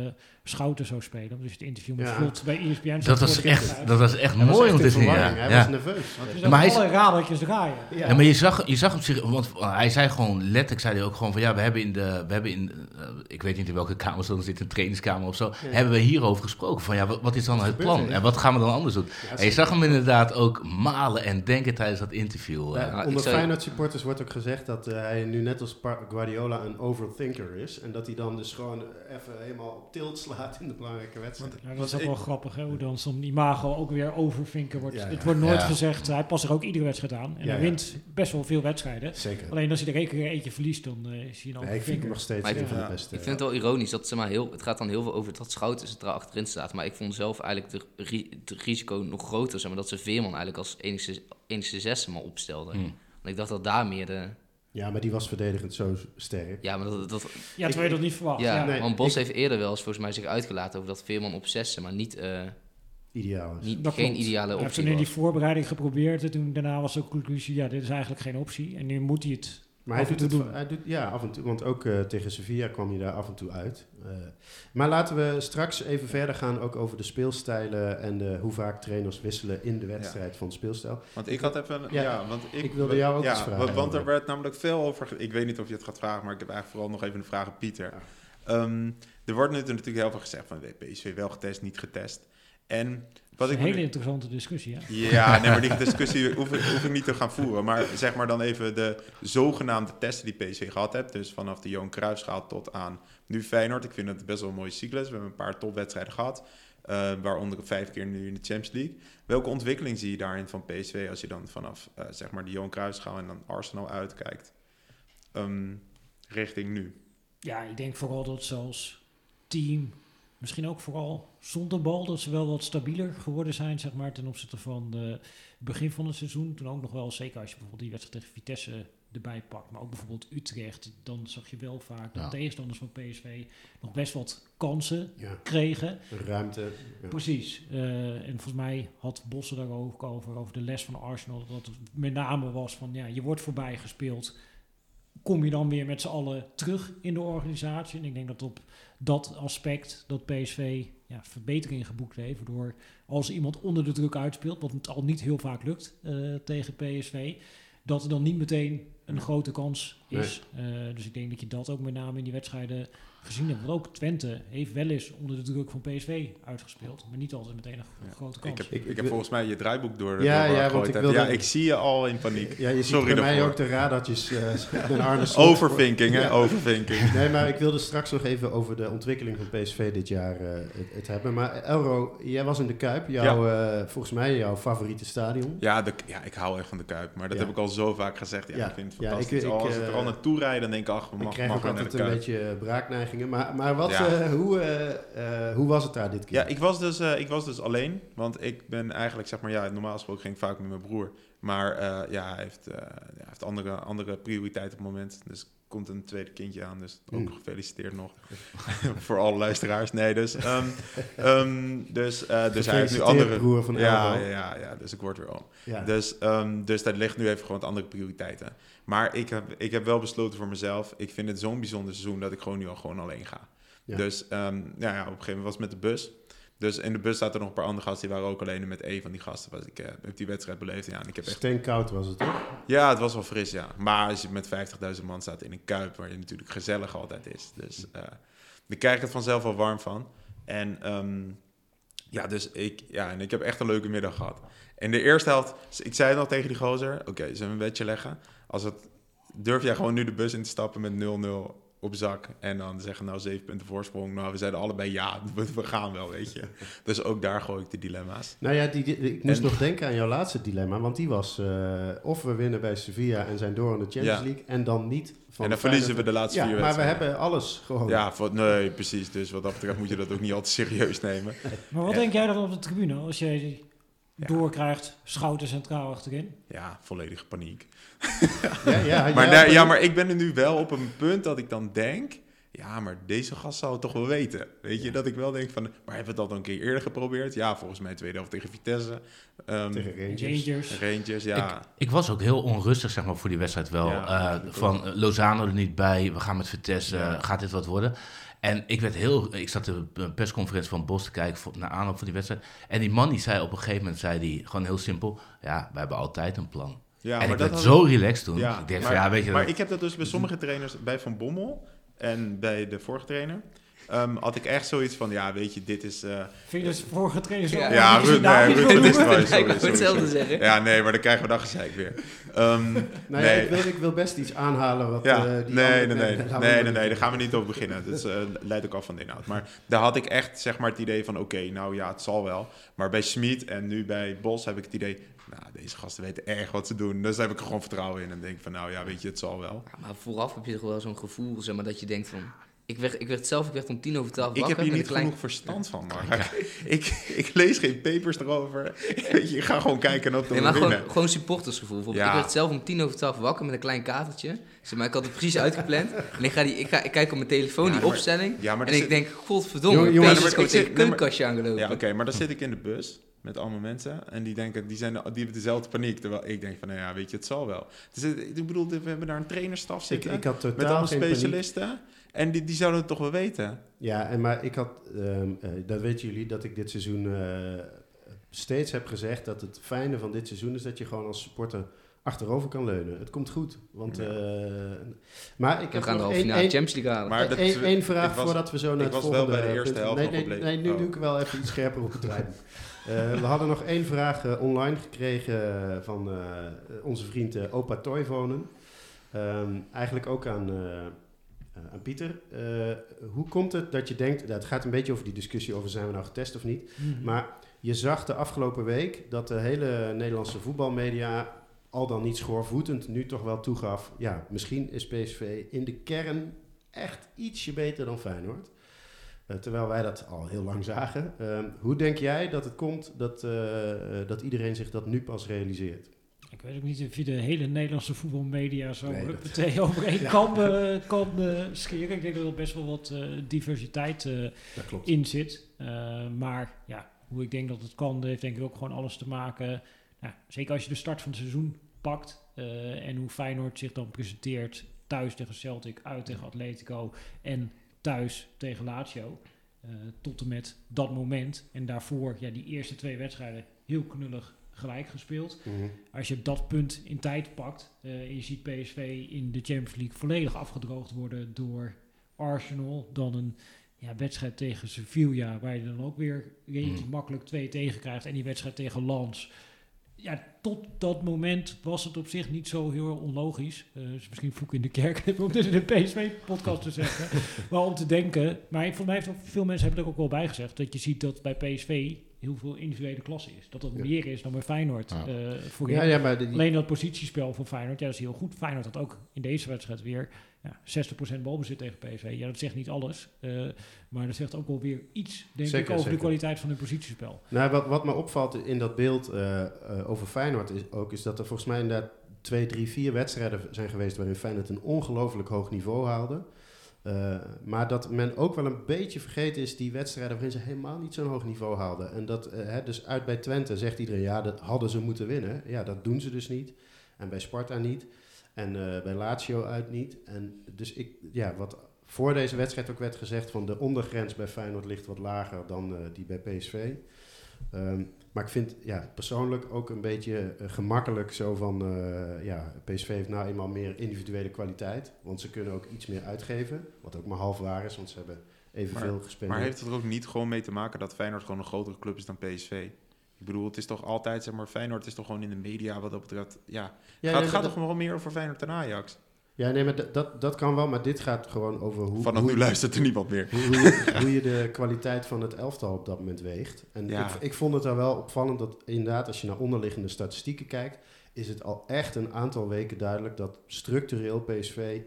Schouten zou spelen. Dus het interview met Ja. Slot bij ESPN. Dat was echt, dat was echt Hij was mooi echt om te zien. Ja. Hij Ja. was nerveus. Maar maar hij is- alle radertjes draaien. Ja. Ja, maar je zag, je zag hem zich, want hij zei gewoon letterlijk, zei hij ook gewoon van ja, we hebben in de, we hebben in, eh, ik weet niet in welke kamer ze dan zit, een trainingskamer of zo, Ja. hebben we hierover gesproken van ja, wat, wat is dan Wat het plan er? en wat gaan we dan anders doen? Ja, En je zag hem inderdaad ook malen en denken tijdens dat interview. Eh. Onder Feyenoord supporters wordt ook gezegd dat eh, hij nu net als Guardiola een overthinker is. En dat hij dan dus gewoon even helemaal op tilt slaat in de belangrijke wedstrijd. Ja, dat is ook wel ik- grappig, hè, hoe dan zo'n imago ook weer overvinken wordt. Ja, ja. Het wordt nooit Ja. gezegd, hij past er ook iedere wedstrijd aan. En Ja, hij ja. wint best wel veel wedstrijden. Zeker. Alleen als hij er één keer eentje verliest, dan eh, is hij een Nee, ik vind hem nog steeds een van de vind- beste. Ik vind het wel ironisch dat zeg maar, heel, het gaat dan heel veel over dat Schouten centraal achterin staat. Maar ik vond zelf eigenlijk de, ri- het risico nog groter, zeg maar, dat ze Veerman eigenlijk als enigste, enigste zesde maar opstelden. Hmm. Want ik dacht dat daar meer de... Ja, maar die was verdedigend zo sterk. Ja, maar dat... dat Ja, terwijl je dat niet verwacht. ja, Ja, nee, want Bos ik- heeft eerder wel eens volgens mij zich uitgelaten over dat Veerman op zesde, maar niet, eh, Ideaal is. niet, Dat geen klopt. ideale Hij heeft optie toen in die voorbereiding geprobeerd. En toen daarna was de conclusie, ja, dit is eigenlijk geen optie. En nu moet hij het Maar hij af doet, het, doen. hij doet ja af en toe, want ook eh, tegen Sevilla kwam hij daar af en toe uit. Eh, maar laten we straks even verder gaan ook over de speelstijlen en de, hoe vaak trainers wisselen in de wedstrijd van speelstijl. Want ik had even... Ja, Ja, want ik, ik wilde jou ook ja, iets vragen Want, want er werd namelijk veel over... Ik weet niet of je het gaat vragen, maar ik heb eigenlijk vooral nog even een vraag aan Pieter. Ja. Ehm, er wordt nu natuurlijk heel veel gezegd van PSV wel getest, niet getest. En Dat wat is een hele nu- interessante discussie. Hè? Ja, nee, maar die discussie hoef ik, hoef ik niet te gaan voeren. Maar zeg maar dan even de zogenaamde testen die PSV gehad heeft. Dus vanaf de Johan Cruijffschaal tot aan nu Feyenoord. Ik vind het best wel een mooie cyclus. We hebben een paar topwedstrijden gehad. eh, waaronder vijf keer nu in de Champions League. Welke ontwikkeling zie je daarin van PSV als je dan vanaf eh, zeg maar de Johan Cruijffschaal en dan Arsenal uitkijkt? Ehm, richting nu. Ja, ik denk vooral dat ze als team misschien ook vooral zonder bal, dat ze wel wat stabieler geworden zijn, zeg maar, ten opzichte van het begin van het seizoen. Toen ook nog wel, zeker als je bijvoorbeeld die wedstrijd tegen Vitesse erbij pakt, maar ook bijvoorbeeld Utrecht, dan zag je wel vaak dat Ja. tegenstanders van PSV nog best wat kansen Ja, kregen. ruimte. Ja. Precies. Eh, en volgens mij had Bossen daar ook over, over de les van Arsenal. Dat het met name was van, ja, je wordt voorbij gespeeld. Kom je dan weer met z'n allen terug in de organisatie? En ik denk dat op dat aspect dat PSV ja, verbetering geboekt heeft. Waardoor als iemand onder de druk uitspeelt, wat het al niet heel vaak lukt eh, tegen PSV, dat er dan niet meteen een grote kans is. Eh, dus ik denk dat je dat ook met name in die wedstrijden gezien hebt. Want ook Twente heeft wel eens onder de druk van PSV uitgespeeld. Maar niet altijd meteen een Ja. grote kans. Ik heb, Ik- ik, heb volgens mij je draaiboek door. Ja, door ja, gegooid want ik wilde- Ja, ik zie je al in paniek. Ja, je ziet Sorry bij mij ook de radartjes uh. Overthinking, hè? Ja. Overthinking. Nee, maar ik wilde straks nog even over de ontwikkeling van PSV dit jaar eh, het, het hebben. Maar Elro, jij was in de Kuip. Jouw, eh, volgens mij jouw favoriete stadion. Ja, de, ja, ik hou echt van de Kuip. Maar dat Ja. heb ik al zo vaak gezegd. Ja, Ja. ik vind Ja, ik- ik, als ik er eh, al naartoe rijd, dan denk ik, ach, we Ik mag, krijg mag ook altijd een beetje eh, braakneigingen. Maar, maar wat, Ja. eh, hoe, hoe was het daar dit keer? Ja, ik was, dus, ik was dus alleen. Want ik ben eigenlijk, zeg maar, ja, normaal gesproken ging ik vaak met mijn broer. Maar ja, hij heeft, ja, hij heeft andere, andere prioriteiten op het moment. Dus komt een tweede kindje aan. Dus ook Mm. gefeliciteerd nog. Voor alle luisteraars. Nee, dus... ehm, ehm, dus, eh, dus hij heeft nu andere... broer van ja, ja, ja, ja, dus ik word weer om. Ja. Dus, ehm, dus dat ligt nu even gewoon wat andere prioriteiten. Maar ik heb, ik heb wel besloten voor mezelf. Ik vind het zo'n bijzonder seizoen dat ik gewoon nu al gewoon alleen ga. Ja. Dus ehm, ja, ja, op een gegeven moment was het met de bus. Dus in de bus zaten er nog een paar andere gasten. Die waren ook alleen en met één van die gasten. Was ik, eh, heb die wedstrijd beleefd. Ja, en ik heb echt, Steenkoud was het, toch? ja, het was wel fris, ja. Maar als je met 50.000 man staat in een kuip, waar je natuurlijk gezellig altijd is. Dus daar krijg ik het vanzelf wel warm van. En ehm, ja, dus ik, ja, en ik heb echt een leuke middag gehad. In de eerste helft, ik zei het nog tegen die gozer, oké, zullen we een bedje leggen? Als het, durf jij gewoon nu de bus in te stappen met 0-0 op zak en dan zeggen nou zeven punten voorsprong. Nou, we zeiden allebei ja, we, we gaan wel, weet je. Dus ook daar gooi ik de dilemma's. Nou ja, die, die- ik moest En- nog denken aan jouw laatste dilemma. Want die was eh, of we winnen bij Sevilla en zijn door in de Champions Ja. League. En dan niet van en dan verliezen we de laatste Ja, vier maar we wedstrijden. hebben alles gewoon. Ja, voor, nee, precies. Dus wat dat betreft moet je dat ook niet altijd serieus nemen. Maar wat denk jij dan op de tribune als jij Ja. doorkrijgt, schouten centraal achterin? Ja, volledige paniek. ja, ja, Maar, ja, maar ik ben er nu wel op een punt dat ik dan denk... Ja, maar deze gast zou het toch wel weten. Weet je, dat ik wel denk van... Maar hebben we dat al een keer eerder geprobeerd? Ja, volgens mij tweede helft tegen Vitesse. Ehm Tegen Rangers. Rangers. Rangers, ja. Ik was ook heel onrustig zeg maar, voor die wedstrijd wel. Ja, Eh, ik van Lozano er niet bij, we gaan met Vitesse, Ja. gaat dit wat worden? En ik werd heel, ik zat de persconferentie van Bos te kijken voor, naar aanloop van die wedstrijd. En die man die zei op een gegeven moment, zei die gewoon heel simpel, ja, we hebben altijd een plan. ja en ik werd zo relaxed toen. Ja, ik maar, ja, weet je, maar dat- ik heb dat dus bij sommige trainers, bij Van Bommel en bij de vorige trainer... ehm, had ik echt zoiets van, ja, weet je, dit is... eh, Vind je dus vorige trainers Ja. Ja, Ruud, nee, Ruud, dit is sorry, sorry, hetzelfde zeggen. Ja, nee, maar dan krijgen we dat gezeik weer. Ehm, Nou ja, nee. ik, wil, ik wil best iets aanhalen wat Ja, eh, die nee, nee, nee, nee, nee, nee, niet daar gaan we niet over beginnen. Dat eh, leidt ook af van de inhoud. Maar daar had ik echt zeg maar het idee van, oké, nou ja, het zal wel. Maar bij Smit en nu bij Bos heb ik het idee, nou, deze gasten weten erg wat ze doen. Dus daar heb ik er gewoon vertrouwen in en denk van, nou ja, weet je, het zal wel. Ja, maar vooraf heb je toch wel zo'n gevoel, zeg maar, dat je denkt van... Ik werd, ik werd zelf, ik werd om tien over twaalf Ik wakker. heb hier met niet een klein- genoeg verstand van, maar ik, ik lees geen papers erover. Je, ik ga gewoon kijken of Nee, we maar winnen. gewoon, gewoon supportersgevoel. Bijvoorbeeld, Ja. Ik werd zelf om tien over twaalf wakker met een klein katertje. Zeg maar, ik had het precies uitgepland. En ik, ga die, ik, ga, ik kijk op mijn telefoon, Ja, die maar- opstelling. Ja, maar en ik zit- denk, godverdomme, Jongen, jongens, jongens, is gewoon ik zit- tegen een nee, keukenkastje aangelopen. Ja, oké, maar dan zit ik in de bus met allemaal mensen en die denken, die, zijn, die hebben dezelfde paniek. Terwijl ik denk van, nou ja, weet je, het zal wel. Dus, ik bedoel, we hebben daar een trainerstaf Ik, zitten ik had met totaal allemaal geen paniek. En die, die zouden het toch wel weten? Ja, en maar ik had, ehm, eh, dat weten jullie, dat ik dit seizoen eh, steeds heb gezegd dat het fijne van dit seizoen is dat je gewoon als supporter achterover kan leunen. Het komt goed. Want, Ja. eh, maar ik We heb gaan de nog halve één, finale Champions League halen. Maar dat- één, één vraag ik was- voordat we zo naar ik het was wel volgende bij de eerste helft nee, nee, nee, nu Oh. doe ik wel even iets scherper op het. Eh, we hadden nog één vraag online gekregen van eh, onze vriend Opa Toivonen. Ehm, eigenlijk ook aan, aan Pieter. Eh, hoe komt het dat je denkt, nou, het gaat een beetje over die discussie over zijn we nou getest of niet. Mhm. Maar je zag de afgelopen week dat de hele Nederlandse voetbalmedia al dan niet schoorvoetend nu toch wel toegaf. Ja, misschien is PSV in de kern echt ietsje beter dan Feyenoord. Eh, terwijl wij dat al heel lang zagen. Ehm, hoe denk jij dat het komt dat, eh, eh, dat iedereen zich dat nu pas realiseert? Ik weet ook niet of je de hele Nederlandse voetbalmedia zo Nee, dat- over één Ja. kam eh, kan eh, scheren. Ik denk dat er best wel wat eh, diversiteit in zit. Maar ja, hoe ik denk dat het kan, heeft denk ik ook gewoon alles te maken. Nou, zeker als je de start van het seizoen pakt en hoe Feyenoord zich dan presenteert thuis tegen Celtic, uit tegen Atletico en thuis tegen Lazio. tot en met dat moment. En daarvoor, ja, die eerste twee wedstrijden heel knullig gelijk gespeeld. Mhm. Als je dat punt in tijd pakt, eh, en je ziet PSV in de Champions League volledig afgedroogd worden door Arsenal, dan een ja, wedstrijd tegen Sevilla, waar je dan ook weer Mm. makkelijk twee tegen krijgt, en die wedstrijd tegen Lens. Ja, tot dat moment was het op zich niet zo heel onlogisch. Is misschien vloek in de kerk om dit in een PSV-podcast te zeggen. maar om te denken, maar voor mij veel mensen hebben er ook wel bij gezegd, dat je ziet dat bij PSV heel veel individuele klasse is. Dat dat meer is dan bij Feyenoord. Eh, voorheen. Ja, ja, maar die, Alleen dat positiespel van Feyenoord, ja, dat is heel goed. Feyenoord had ook in deze wedstrijd weer ja, 60% balbezit tegen PSV. Ja, dat zegt niet alles, eh, maar dat zegt ook wel weer iets, denk Zeker, ik, over zeker. de kwaliteit van hun positiespel. Nou, wat, wat me opvalt in dat beeld eh, over Feyenoord is ook, is dat er volgens mij inderdaad twee, drie, vier wedstrijden zijn geweest waarin Feyenoord een ongelooflijk hoog niveau haalde. Eh, maar dat men ook wel een beetje vergeten is die wedstrijden waarin ze helemaal niet zo'n hoog niveau haalden. En dat, eh, hè, dus uit bij Twente zegt iedereen, ja, dat hadden ze moeten winnen. Ja, dat doen ze dus niet. En bij Sparta niet. En eh, bij Lazio uit niet. En dus ik, ja, wat voor deze wedstrijd ook werd gezegd van de ondergrens bij Feyenoord ligt wat lager dan die bij PSV. Ehm, maar ik vind ja, persoonlijk ook een beetje eh, gemakkelijk zo van, eh, ja, PSV heeft nou eenmaal meer individuele kwaliteit. Want ze kunnen ook iets meer uitgeven, wat ook maar half waar is, want ze hebben evenveel gespendeerd. Maar heeft het er ook niet gewoon mee te maken dat Feyenoord gewoon een grotere club is dan PSV? Ik bedoel, het is toch altijd, zeg maar, Feyenoord is toch gewoon in de media wat dat betreft. Ja, ja, gaat, het maar gaat toch wel meer over Feyenoord dan Ajax? Ja, nee, maar dat- dat, dat kan wel, maar dit gaat gewoon over hoe, Vanaf hoe, nu luistert er niemand meer. hoe, hoe, je, hoe je de kwaliteit van het elftal op dat moment weegt. En Ja. ik, ik vond het daar wel opvallend dat inderdaad, als je naar onderliggende statistieken kijkt, is het al echt een aantal weken duidelijk dat structureel PSV,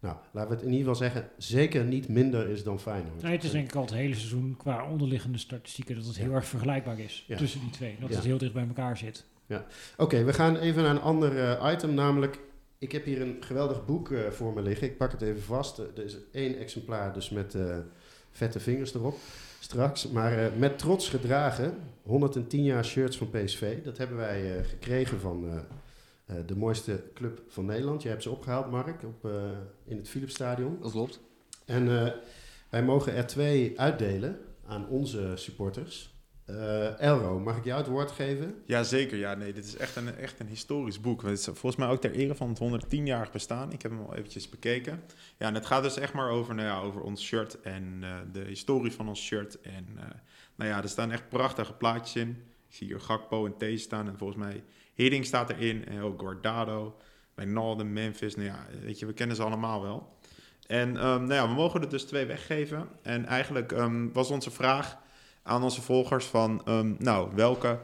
nou, laten we het in ieder geval zeggen, zeker niet minder is dan Feyenoord. Nee, het is denk ik al het hele seizoen qua onderliggende statistieken dat het heel erg vergelijkbaar is Ja. tussen die twee. Dat Ja. het heel dicht bij elkaar zit. Oké, we gaan even naar een ander eh, item, namelijk ik heb hier een geweldig boek eh, voor me liggen. Ik pak het even vast. Eh, er is één exemplaar, dus met eh, vette vingers erop straks. Maar met trots gedragen, 110 jaar shirts van PSV. Dat hebben wij gekregen van de mooiste club van Nederland. Je hebt ze opgehaald, Mark, op, in het Philipsstadion. Dat klopt. En wij mogen er twee uitdelen aan onze supporters. Eh, Elro, mag ik jou het woord geven? Ja, zeker. Ja, nee, dit is echt een, echt een historisch boek. Het is volgens mij ook ter ere van het 110-jarig bestaan. Ik heb hem al eventjes bekeken. Ja, en het gaat dus echt maar over, nou ja, over ons shirt en eh, de historie van ons shirt. En eh, nou ja, er staan echt prachtige plaatjes in. Ik zie hier Gakpo en T staan. En volgens mij Hidding staat erin. En ook Guardado. Wijnaldum, Memphis. Nou ja, weet je, we kennen ze allemaal wel. En ehm, nou ja, we mogen er dus twee weggeven. En eigenlijk ehm, was onze vraag aan onze volgers van... ehm, nou, welke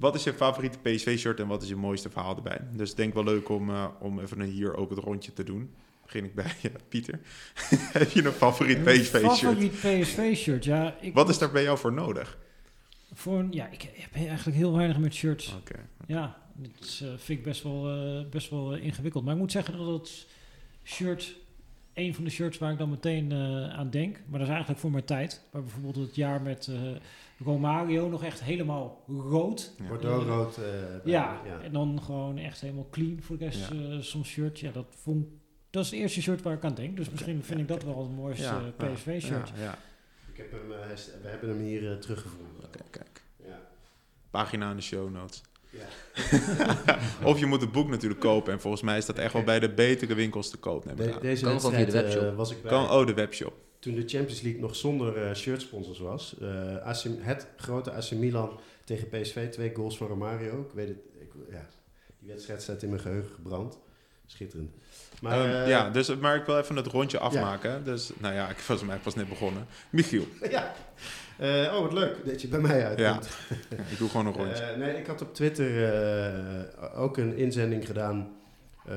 wat is je favoriete PSV-shirt en wat is je mooiste verhaal erbij? Dus ik denk wel leuk om, eh, om even hier ook het rondje te doen. Begin ik bij eh, Pieter. Heb je een favoriet PSV-shirt? Favoriet PSV-shirt, ja. Ik Wat is daar bij jou voor nodig? Voor een, ja, ik heb eigenlijk heel weinig met shirts. Oké. Ja, dat eh, vind ik best wel, best wel ingewikkeld. Maar ik moet zeggen dat het shirt, een van de shirts waar ik dan meteen eh, aan denk, maar dat is eigenlijk voor mijn tijd. Maar bijvoorbeeld het jaar met eh, Romario nog echt helemaal rood. Ja. Bordeaux-rood. eh, bij- Ja, en dan gewoon echt helemaal clean voor de rest Ja. eh, soms shirt. Ja, dat vond dat is het eerste shirt waar ik aan denk. Dus misschien vind ik dat wel het mooiste Ja, PSV-shirt. Ja, ja. Ik heb hem, eh, we hebben hem hier teruggevonden. Oké, kijk. Ja. Pagina in de show notes. Ja. of je moet het boek natuurlijk kopen. En volgens mij is dat echt wel bij de betere winkels te koop. neem ik De- aan. deze Kan via de wedstrijd eh, webshop. was ik bij. Kan, oh, de webshop. Toen de Champions League nog zonder eh shirtsponsors was. eh, AC het grote AC Milan tegen PSV. Twee goals van Romario. Ik weet het. Ik, ja, die wedstrijd staat in mijn geheugen gebrand. Schitterend. Maar Ehm, eh, ja, dus, maar ik wil even het rondje afmaken. Dus, nou ja, ik was mij pas net begonnen. Michiel, ja. Eh, oh, wat leuk dat je bij mij uitkomt. ik doe gewoon een rondje. Eh, nee, ik had op Twitter eh, ook een inzending gedaan Eh,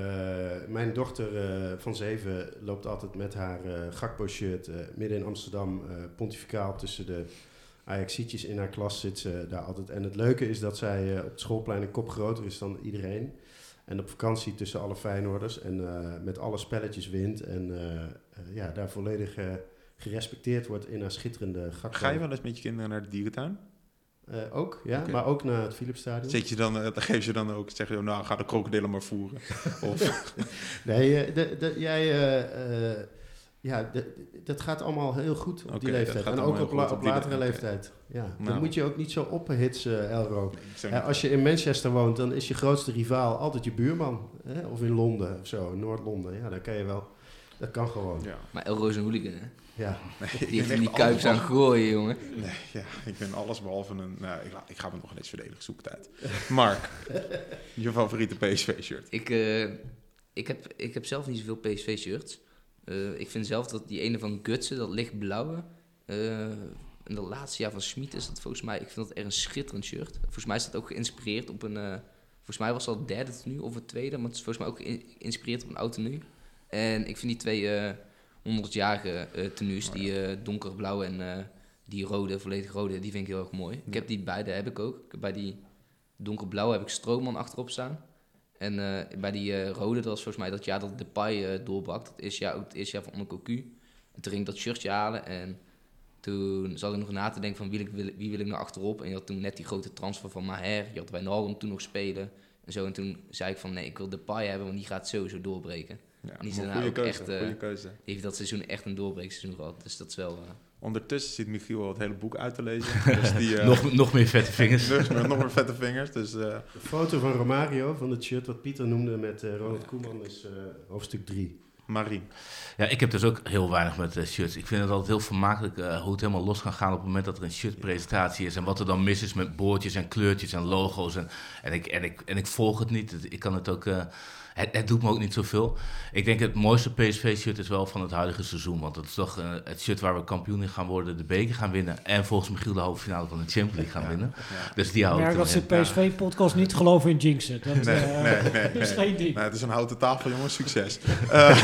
mijn dochter eh, van zeven loopt altijd met haar eh Gakpo-shirt eh, midden in Amsterdam, eh, pontificaal tussen de Ajaxietjes in haar klas zit ze daar altijd. En het leuke is dat zij eh, op het schoolplein een kop groter is dan iedereen. En op vakantie tussen alle Feyenoorders en eh, met alle spelletjes wint. En ja, daar volledig eh, gerespecteerd wordt in haar schitterende Gakpo. Ga je wel eens met je kinderen naar de dierentuin? Eh, ook, ja. Maar ook naar het Philipsstadion. Zet je dan, eh, dan geef je dan ook, zeg je, nou, ga de krokodillen maar voeren. Of, Nee, eh, de, de, jij... ja, de- dat gaat allemaal heel goed op die leeftijd. En ook op, la- latere leeftijd. Ja, dan Nou. moet je ook niet zo ophitsen, Elro. als je in Manchester woont, dan is je grootste rivaal altijd je buurman. Hè? Of in Londen of zo, Noord-Londen. Ja, dan kan je wel... Dat kan gewoon. ja. Maar El Roos een hooligan, hè? Ja. Nee, ik Die heeft die kuipjes aan gooien, jongen. Nee, ja, ik ben alles behalve een... Nou, ik, ik ga me nog eens verdedigen, zoek het uit. Mark, je favoriete PSV-shirt? Ik, eh, ik, heb, ik heb zelf niet zoveel PSV-shirts. Eh, ik vind zelf dat die ene van Gutsen, dat lichtblauwe... eh in het laatste jaar van Schmid is dat volgens mij... Ik vind dat echt een schitterend shirt. Volgens mij is dat ook geïnspireerd op een... eh, volgens mij was dat het derde tenue of het tweede. Maar het is volgens mij ook geïn- geïnspireerd op een oud tenue. En ik vind die twee eh 100-jarige eh tenues, die eh donkerblauwe en die rode, volledig rode, die vind ik heel erg mooi. Ik heb die beide, heb ik ook. Ik bij die donkerblauwe heb ik Stroomman achterop staan. En bij die rode, dat was volgens mij dat jaar dat Depay doorbrak. Dat eerste jaar ook het eerste jaar van Onnecocu. En toen ging ik dat shirtje halen en toen zat ik nog na te denken van wie, ik, wil, wie wil ik nou achterop. En je had toen net die grote transfer van Maher. Je had Wijnaldum toen nog spelen. En zo. En toen zei ik van nee, ik wil Depay hebben, want die gaat sowieso doorbreken. Ja, Die goede ook keuze, echt, eh, goede keuze. Die heeft dat seizoen echt een doorbreekseizoen gehad. Dus dat is wel... eh, Ondertussen zit Michiel al het hele boek uit te lezen. Dus die, eh, nog, nog meer vette vingers. dus met nog meer vette vingers. Dus eh, De foto van Romario, van het shirt wat Pieter noemde met eh, Ronald Koeman, is eh, hoofdstuk 3. Marien. Ja, ik heb dus ook heel weinig met shirts. Ik vind het altijd heel vermakelijk eh, hoe het helemaal los kan gaan op het moment dat er een shirtpresentatie is. En wat er dan mis is met boordjes en kleurtjes en logo's. En, en, ik, en, ik, en ik volg het niet. Ik kan het ook. Het, het doet me ook niet zoveel. Ik denk het mooiste PSV-shirt is wel van het huidige seizoen. Want het is toch eh, het shirt waar we kampioen in gaan worden, de beker gaan winnen. En volgens Michiel de halve finale van de Champions League gaan winnen. Ja. Dus die hou ik merk er dat ze. PSV-podcast niet geloven in jinxen. Dat, Nee, eh, nee, nee, dat is geen ding. Nou, het is een houten tafel, jongens. Succes. Eh,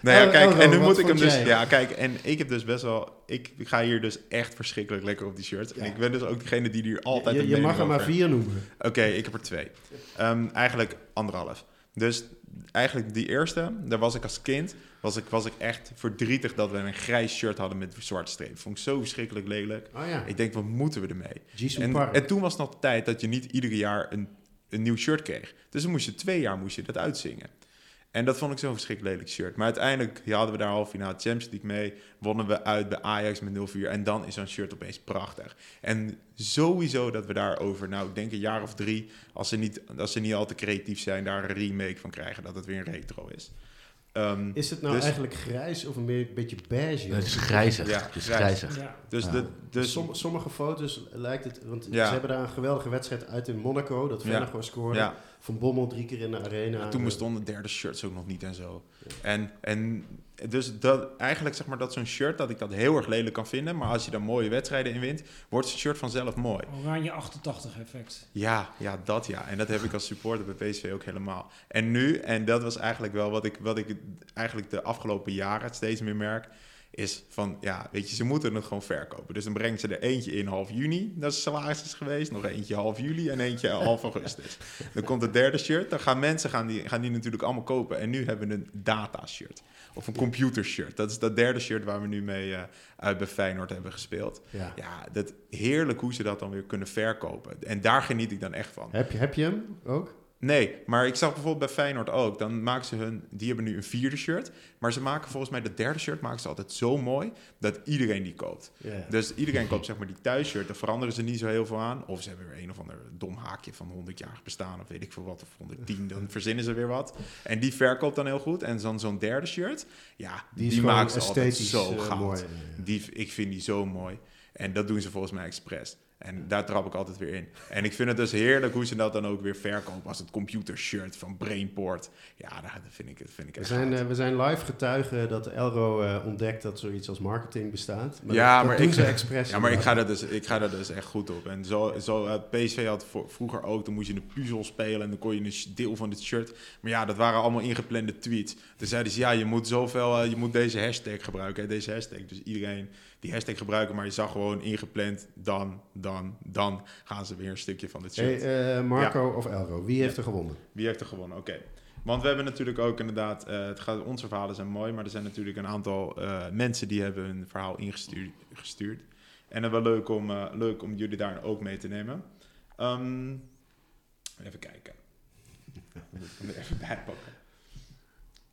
nou ja, El- kijk, Elro, en nu wat moet ik hem dus... Ja, kijk, en ik heb dus best wel... Ik ga hier dus echt verschrikkelijk lekker op die shirt. En ik ben dus ook degene die hier altijd je je mag er maar vier noemen. Oké, ik heb er twee. Ehm, eigenlijk anderhalf. Dus eigenlijk die eerste, daar was ik als kind, was ik, was ik echt verdrietig dat we een grijs shirt hadden met zwarte streep. Vond ik zo verschrikkelijk lelijk. Oh ja, Ik denk, wat moeten we ermee? En, Park. en toen was het nog de tijd dat je niet ieder jaar een, een nieuw shirt kreeg. Dus dan moest je twee jaar moest je dat uitzingen. En dat vond ik zo'n verschrikkelijk lelijk shirt. Maar uiteindelijk ja, hadden we daar half finale Champions League mee. Wonnen we uit bij Ajax met 0-4. En dan is zo'n shirt opeens prachtig. En sowieso dat we daarover, nou ik denk een jaar of drie... als ze niet, als ze niet al te creatief zijn, daar een remake van krijgen. Dat het weer een retro is. Ehm, Is het nou Dus- eigenlijk grijs of een beetje beige? Het is grijzig. Ja, het is grijs. grijzig. Ja. dus Ja. de, dus Som- sommige foto's lijkt het, want Ja. ze hebben daar een geweldige wedstrijd uit in Monaco, dat Ja. Vennegoor scoorde. Van Bommel drie keer in de arena. Ja, toen bestonden derde shirts ook nog niet en zo. En, en dus dat, eigenlijk zeg maar dat zo'n shirt, dat ik dat heel erg lelijk kan vinden. Maar als je daar mooie wedstrijden in wint, wordt zo'n shirt vanzelf mooi. Oranje 88 effect. Ja, ja, dat ja. En dat heb ik als supporter bij PSV ook helemaal. En nu, en dat was eigenlijk wel wat ik, wat ik eigenlijk de afgelopen jaren steeds meer merk, is van, ja, weet je, ze moeten het gewoon verkopen. Dus dan brengen ze er eentje in half juni, dat is salaris is geweest, nog eentje half juli en eentje half augustus. Dan komt het derde shirt, dan gaan mensen gaan die, gaan die natuurlijk allemaal kopen. En nu hebben we een data shirt. Of een computer shirt. Dat is dat derde shirt waar we nu mee eh, uit bij Feyenoord hebben gespeeld. Ja. Ja, dat heerlijk hoe ze dat dan weer kunnen verkopen. En daar geniet ik dan echt van. Heb, je, heb je hem ook? Nee, maar ik zag bijvoorbeeld bij Feyenoord ook. Dan maken ze hun, die hebben nu een vierde shirt. Maar ze maken volgens mij de derde shirt maken ze altijd zo mooi dat iedereen die koopt. Dus iedereen koopt zeg maar die thuisshirt. Daar veranderen ze niet zo heel veel aan. Of ze hebben weer een of ander dom haakje van 100 jaar bestaan. Of weet ik veel wat. Of 110. Dan verzinnen ze weer wat. En die verkoopt dan heel goed. En dan zo'n derde shirt. Ja, Die maken ze altijd zo goud. mooi. Die, ik vind die zo mooi. En dat doen ze volgens mij expres. En daar trap ik altijd weer in. En ik vind het dus heerlijk hoe ze dat dan ook weer verkopen als het computershirt van Brainport. Ja, dat vind ik, dat vind ik We echt zijn, goud. eh, we zijn live getuigen dat Elro eh, ontdekt dat zoiets als marketing bestaat. Maar Ja, dat, dat maar doen ik- ze. Ja, maar ik ga, daar dus, ik ga daar dus echt goed op. En zo, zo had PSV had voor- vroeger ook, dan moest je een puzzel spelen en dan kon je een deel van dit shirt. Maar ja, dat waren allemaal ingeplande tweets. Toen zeiden ze, ja, je moet zoveel, je moet deze hashtag gebruiken, hè, deze hashtag. Dus iedereen die hashtag gebruiken, maar je zag gewoon ingepland, dan, dan, dan gaan ze weer een stukje van dit shirt. Hey, eh, Marco of Elro, wie heeft er gewonnen? Wie heeft er gewonnen? Oké. Want we hebben natuurlijk ook inderdaad, eh, het gaat, onze verhalen zijn mooi, maar er zijn natuurlijk een aantal eh, mensen die hebben hun verhaal ingestuurd. Gestuurd. En het wel leuk om, leuk om jullie daar ook mee te nemen. Ehm, even kijken. Ik moet er even bij pakken.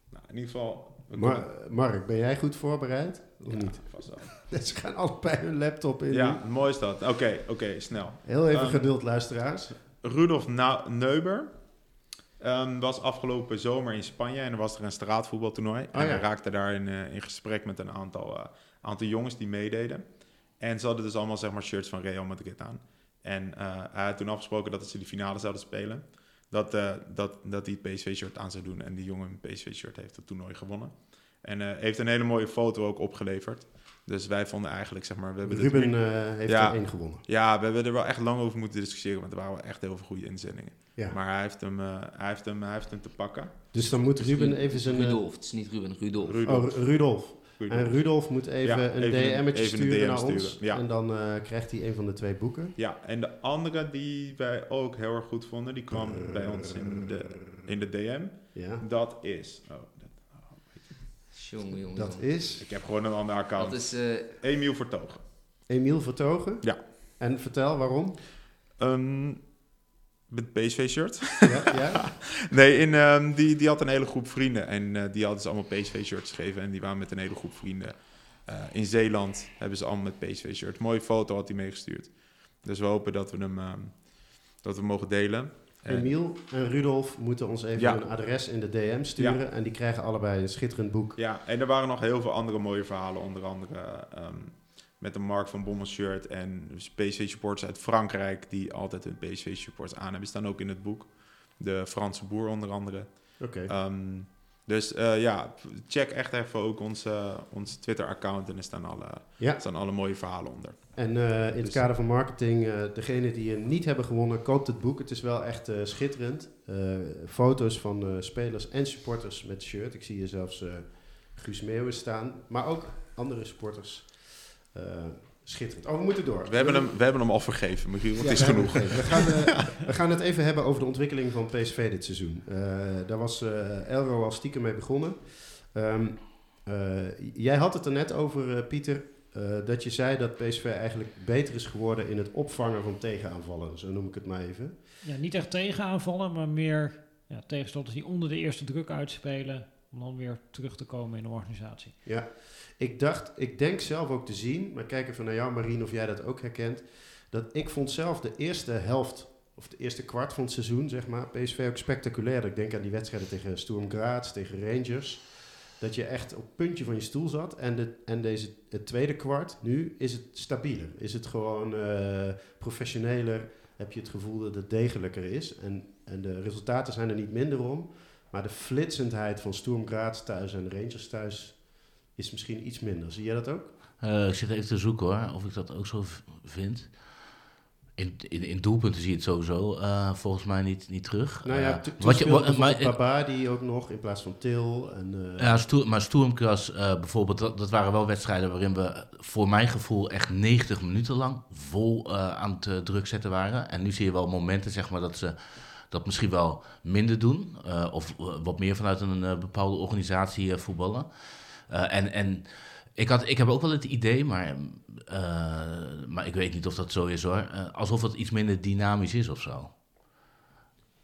Nou, in ieder geval. Mar- Mark, ben jij goed voorbereid? Of Ja, niet? vast wel. Ze gaan allebei hun laptop in. Ja, mooi is dat. Oké, oké, snel. Heel even Ehm, geduld, luisteraars. Rudolf Na- Neuber ehm, was afgelopen zomer in Spanje en er was er een straatvoetbaltoernooi. en ja. hij raakte daar in, eh, in gesprek met een aantal, eh, aantal jongens die meededen. En ze hadden dus allemaal zeg maar, shirts van Real Madrid aan. En eh, hij had toen afgesproken dat ze de finale zouden spelen. Dat, eh, dat, dat hij het PSV-shirt aan zou doen. En die jongen een PSV-shirt heeft het toernooi gewonnen. En heeft een hele mooie foto ook opgeleverd. Dus wij vonden eigenlijk, zeg maar... We hebben Ruben eh, heeft Ja. er één gewonnen. ja, we hebben er wel echt lang over moeten discussiëren, want er waren wel echt heel veel goede inzendingen. Ja. Maar hij heeft, hem, eh, hij, heeft hem, hij heeft hem te pakken. Dus dan moet Ruben Ru- even zijn... eh, Rudolf, het is niet Ruben, Rudolf. Rudolf. Oh, Ru- Rudolf. Rudolf. En Rudolf moet even Ja, een een- DM'tje even een sturen DM naar ons. sturen, ja. En dan eh, krijgt hij een van de twee boeken. Ja, en de andere die wij ook heel erg goed vonden, die kwam bij ons in de, in de DM. Ja, Dat is... Oh, Jongen, jongen, dat jongen. is ik heb gewoon een ander account. Dat is... eh, Emiel Vertogen. Emiel Vertogen. Ja. En vertel waarom. Een met PSV-shirt. Ja, ja? Nee, in, ehm, die, die had een hele groep vrienden. En eh, die hadden ze allemaal PSV-shirts gegeven. En die waren met een hele groep vrienden. eh, in Zeeland hebben ze allemaal met PSV-shirts. Mooie foto had hij meegestuurd. Dus we hopen dat we hem ehm, dat we mogen delen. Emiel en Rudolf moeten ons even Ja. een adres in de DM sturen. En die krijgen allebei een schitterend boek. Ja, en er waren nog heel veel andere mooie verhalen. Onder andere ehm, met een Mark van Bommel shirt. En PSV-supporters uit Frankrijk die altijd hun PSV-supports aan hebben. Staan ook in het boek. De Franse boer onder andere. Oké. Ehm, dus eh, ja, check echt even ook ons, ons Twitter-account en er staan alle, Ja. staan alle mooie verhalen onder. En eh, in het Dus- kader van marketing, eh degene die je niet hebben gewonnen, koopt het boek. Het is wel echt eh, schitterend. Eh, foto's van eh, spelers en supporters met shirt. Ik zie hier zelfs eh, Guus Meeuwis staan. Maar ook andere supporters. Eh, schitterend. Oh, we moeten door. We hebben hem, we hebben hem al vergeven, Michiel. Het Ja, is genoeg. het. We gaan, eh, we gaan het even hebben over de ontwikkeling van PSV dit seizoen. Eh, daar was eh, Elro al stiekem mee begonnen. Ehm, eh, jij had het er net over, eh, Pieter, dat je zei dat PSV eigenlijk beter is geworden in het opvangen van tegenaanvallen. Zo noem ik het maar even. Ja, niet echt tegenaanvallen, maar meer ja, tegenstanders die onder de eerste druk uitspelen. Om dan weer terug te komen in de organisatie. Ja, ik dacht, ik denk zelf ook te zien, maar kijk even naar jou Marien of jij dat ook herkent, dat ik vond zelf de eerste helft, of de eerste kwart van het seizoen, zeg maar, PSV ook spectaculair. Ik denk aan die wedstrijden tegen Sturm Graz, tegen Rangers, dat je echt op het puntje van je stoel zat. En, de, en deze, het tweede kwart, nu is het stabieler. Is het gewoon eh, professioneler, heb je het gevoel dat het degelijker is. En, en de resultaten zijn er niet minder om. Maar de flitsendheid van Sturm thuis en Rangers thuis is misschien iets minder. Zie jij dat ook? Eh, ik zit even te zoeken hoor, of ik dat ook zo vind. In, in, in doelpunten zie je het sowieso eh, volgens mij niet, niet terug. Nou ja, Eh, wat je, wat, maar, bijvoorbeeld Baba die ook nog in plaats van Til. En, eh, ja, Stoer, maar Stoermkras bijvoorbeeld, dat, dat waren wel wedstrijden waarin we voor mijn gevoel echt 90 minuten lang vol aan het druk zetten waren. En nu zie je wel momenten zeg maar, dat ze dat misschien wel minder doen. of wat meer vanuit een bepaalde organisatie voetballen. En, en ik, had, ik heb ook wel het idee, maar, eh, maar ik weet niet of dat zo is hoor. eh, alsof het iets minder dynamisch is of zo.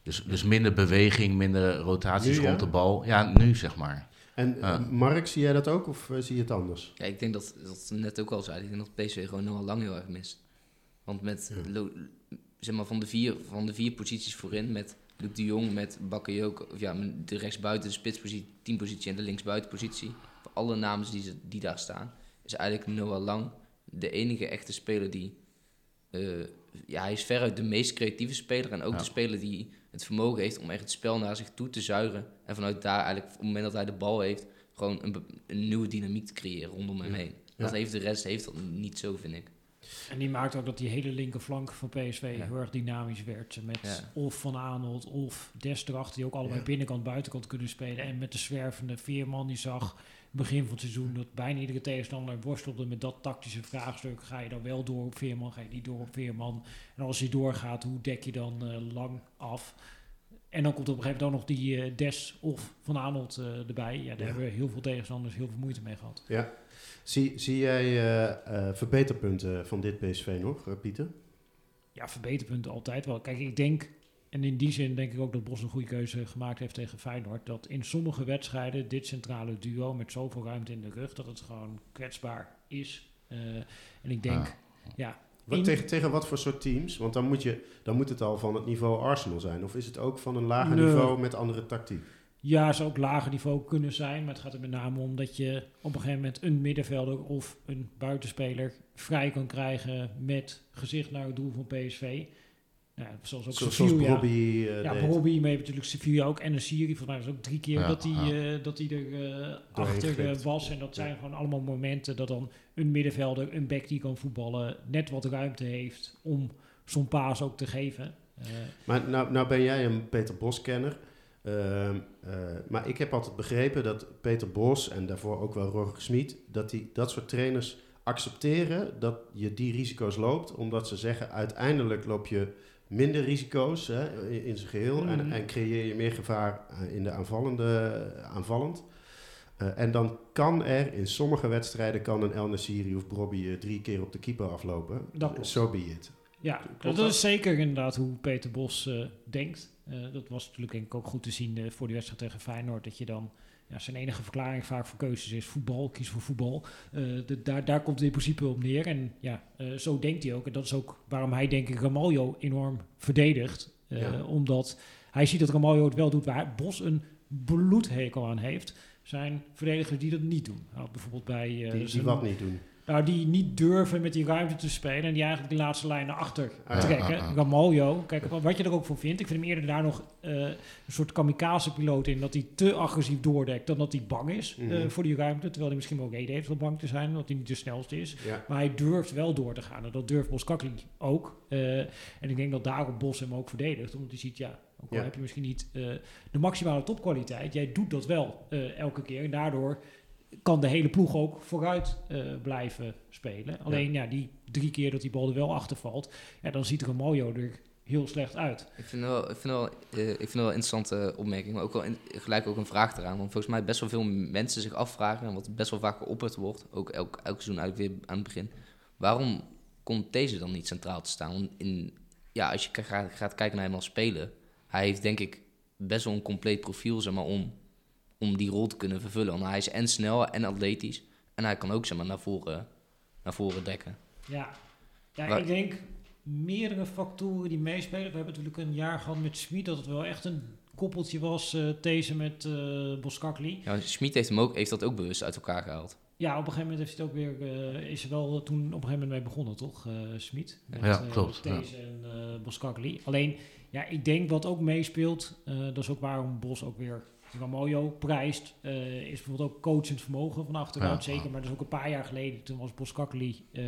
Dus, dus minder beweging, minder rotaties Nu, ja? rond de bal. Ja, nu zeg maar. en Mark, zie jij dat ook of eh, zie je het anders? Ja, ik denk dat, dat net ook al zei. Ik denk dat PSV gewoon Noah Lang heel erg mist. Want met, Lo- zeg maar, van de, vier, van de vier posities voorin, met Luc de Jong, met Bakayoko, of ja, de rechtsbuiten, de spitspositie, teampositie en de linksbuitenpositie. Alle namen die, ze, die daar staan, is eigenlijk Noah Lang de enige echte speler die eh, ja, hij is veruit de meest creatieve speler. En ook Ja. de speler die het vermogen heeft om echt het spel naar zich toe te zuigen. En vanuit daar eigenlijk, op het moment dat hij de bal heeft, gewoon een, nieuwe dynamiek te creëren rondom hem Ja. heen. Dat Ja. heeft de rest heeft dat niet zo, vind ik. En die maakt ook dat die hele linkerflank van PSV Ja. heel erg dynamisch werd. Met Ja. of Van Aanholt of Des erachter, die ook allebei Ja. binnenkant, buitenkant kunnen spelen. En met de zwervende Veerman, die zag begin van het seizoen dat bijna iedere tegenstander worstelde met dat tactische vraagstuk. Ga je dan wel door op Veerman, ga je niet door op Veerman? En als hij doorgaat, hoe dek je dan eh, lang af? En dan komt op een gegeven moment ook nog die eh, Des of Van Aanholt eh, erbij. Ja, daar Ja. hebben we heel veel tegenstanders heel veel moeite mee gehad. Ja. Zie, zie jij verbeterpunten van dit PSV nog, Pieter? Ja, verbeterpunten altijd wel. Kijk, ik denk, en in die zin denk ik ook dat Bos een goede keuze gemaakt heeft tegen Feyenoord, dat in sommige wedstrijden dit centrale duo met zoveel ruimte in de rug, dat het gewoon kwetsbaar is. Eh, en ik denk, Ja. ja, Wat, In- tegen, tegen wat voor soort teams? Want dan moet, je, dan moet het al van het niveau Arsenal zijn. Of is het ook van een lager Nee. niveau met andere tactiek? ja, zou ook lager niveau kunnen zijn, maar het gaat er met name om dat je op een gegeven moment een middenvelder of een buitenspeler vrij kan krijgen met gezicht naar het doel van PSV. Nou, zoals ook Zo- Sevilla. zoals Robbie eh Ja. Bobby, maar je hebt natuurlijk Sevilla ook en een Siri. Volgens mij was het ook drie keer Ja, dat hij ja. eh, dat hij er eh, achter was. En dat zijn gewoon allemaal momenten dat dan een middenvelder, een back die kan voetballen, net wat ruimte heeft om zo'n paas ook te geven. Maar nou, nou ben jij een Peter Bos-kenner. Ehm, eh, maar ik heb altijd begrepen dat Peter Bos en daarvoor ook wel Roger Smit... dat die dat soort trainers accepteren dat je die risico's loopt. Omdat ze zeggen, uiteindelijk loop je minder risico's hè, in, zijn geheel... en, Mhm. en creëer je meer gevaar eh, in de aanvallende, aanvallend. Eh, en dan kan er in sommige wedstrijden... kan een El Nassiri of Brobby eh, drie keer op de keeper aflopen. Dat klopt. So be it. ja, Klopt dat, dat? is zeker inderdaad hoe Peter Bos eh, denkt. Eh, dat was natuurlijk denk ik ook goed te zien eh, voor die wedstrijd tegen Feyenoord. Dat je dan, ja, zijn enige verklaring vaak voor keuzes is voetbal, kies voor voetbal. Eh, de- daar, daar komt het in principe op neer. En ja, eh, zo denkt hij ook. En dat is ook waarom hij denk ik Ramaljo enorm verdedigt. Eh, Ja. Omdat hij ziet dat Ramaljo het wel doet waar Bos een bloedhekel aan heeft. Zijn verdedigers die dat niet doen. Nou, bijvoorbeeld bij... Die, die wat niet doen. Nou, die niet durven met die ruimte te spelen en die eigenlijk die laatste lijn naar achter trekken. ja. Ramaljo, kijk wat je er ook voor vindt. Ik vind hem eerder daar nog eh, een soort kamikaze-piloot in, dat hij te agressief doordekt dan dat hij bang is eh, Mhm. voor die ruimte. Terwijl hij misschien wel reden heeft om bang te zijn, omdat hij niet de snelste is. Ja. Maar hij durft wel door te gaan en dat durft Boskakli ook. Eh, en ik denk dat daarom Bos hem ook verdedigt, omdat hij ziet, ja, ook al Ja. heb je misschien niet de maximale topkwaliteit, jij doet dat wel elke keer. En daardoor kan de hele ploeg ook vooruit eh, blijven spelen. Alleen ja. die drie keer dat die bal er wel achter valt, ja, dan ziet Ramaljo er heel slecht uit. Ik vind wel, ik vind wel, eh, ik vind wel een interessante opmerking, maar ook wel gelijk ook een vraag eraan. Want volgens mij best wel veel mensen zich afvragen, en wat best wel vaak geopperd wordt, ook elk, elk seizoen eigenlijk weer aan het begin. Waarom komt deze dan niet centraal te staan? In, ja, als je gaat, gaat kijken naar hem als speler, hij heeft denk ik best wel een compleet profiel zeg maar, om, om die rol te kunnen vervullen. Want hij is en snel en atletisch en hij kan ook zeg maar, naar, voren, naar voren dekken. Ja, ja Waar- ik denk meerdere factoren die meespelen. We hebben natuurlijk een jaar gehad met Smit dat het wel echt een koppeltje was, eh deze met eh Boskakli. Ja, Schmid heeft, hem ook, heeft dat ook bewust uit elkaar gehaald. Ja, op een gegeven moment heeft hij het ook weer, eh, is er wel toen op een gegeven moment mee begonnen, toch, eh Smit? Met, Ja, klopt, ja. En eh Boskakli. Alleen, ja, ik denk wat ook meespeelt, eh, dat is ook waarom Bos ook weer Ramoyo prijst, eh, is bijvoorbeeld ook coachend vermogen van achteruit, Ja, zeker. ja. Maar dat is ook een paar jaar geleden, toen was Boskakli eh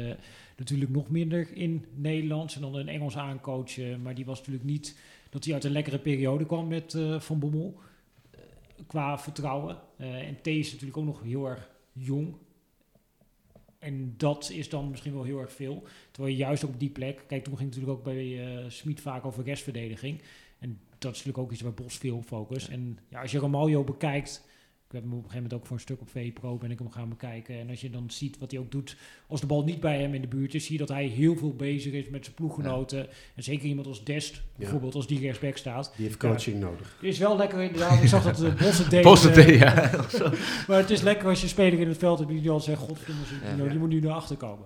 natuurlijk nog minder in Nederlands en dan een Engels aancoachen, maar die was natuurlijk niet dat hij uit een lekkere periode kwam met eh, Van Bommel eh, qua vertrouwen. Eh, en T is natuurlijk ook nog heel erg jong. En dat is dan misschien wel heel erg veel. Terwijl je juist op die plek... Kijk, toen ging het natuurlijk ook bij eh Smit vaak over restverdediging. En dat is natuurlijk ook iets waar Bos veel op focust. En ja, als je Ramaljo bekijkt... Ik heb hem op een gegeven moment ook voor een stuk op VPRO ben ik hem gaan bekijken. En als je dan ziet wat hij ook doet... Als de bal niet bij hem in de buurt is... zie je dat hij heel veel bezig is met zijn ploeggenoten. En zeker iemand als Dest, bijvoorbeeld, als die rechtsback staat. Die heeft coaching nodig. Het is wel lekker inderdaad. Ik zag dat de Bos het deed. Post eh, ja. maar het is lekker als je speler in het veld hebt die al zegt, godverdomme, die, moet nu naar achter komen.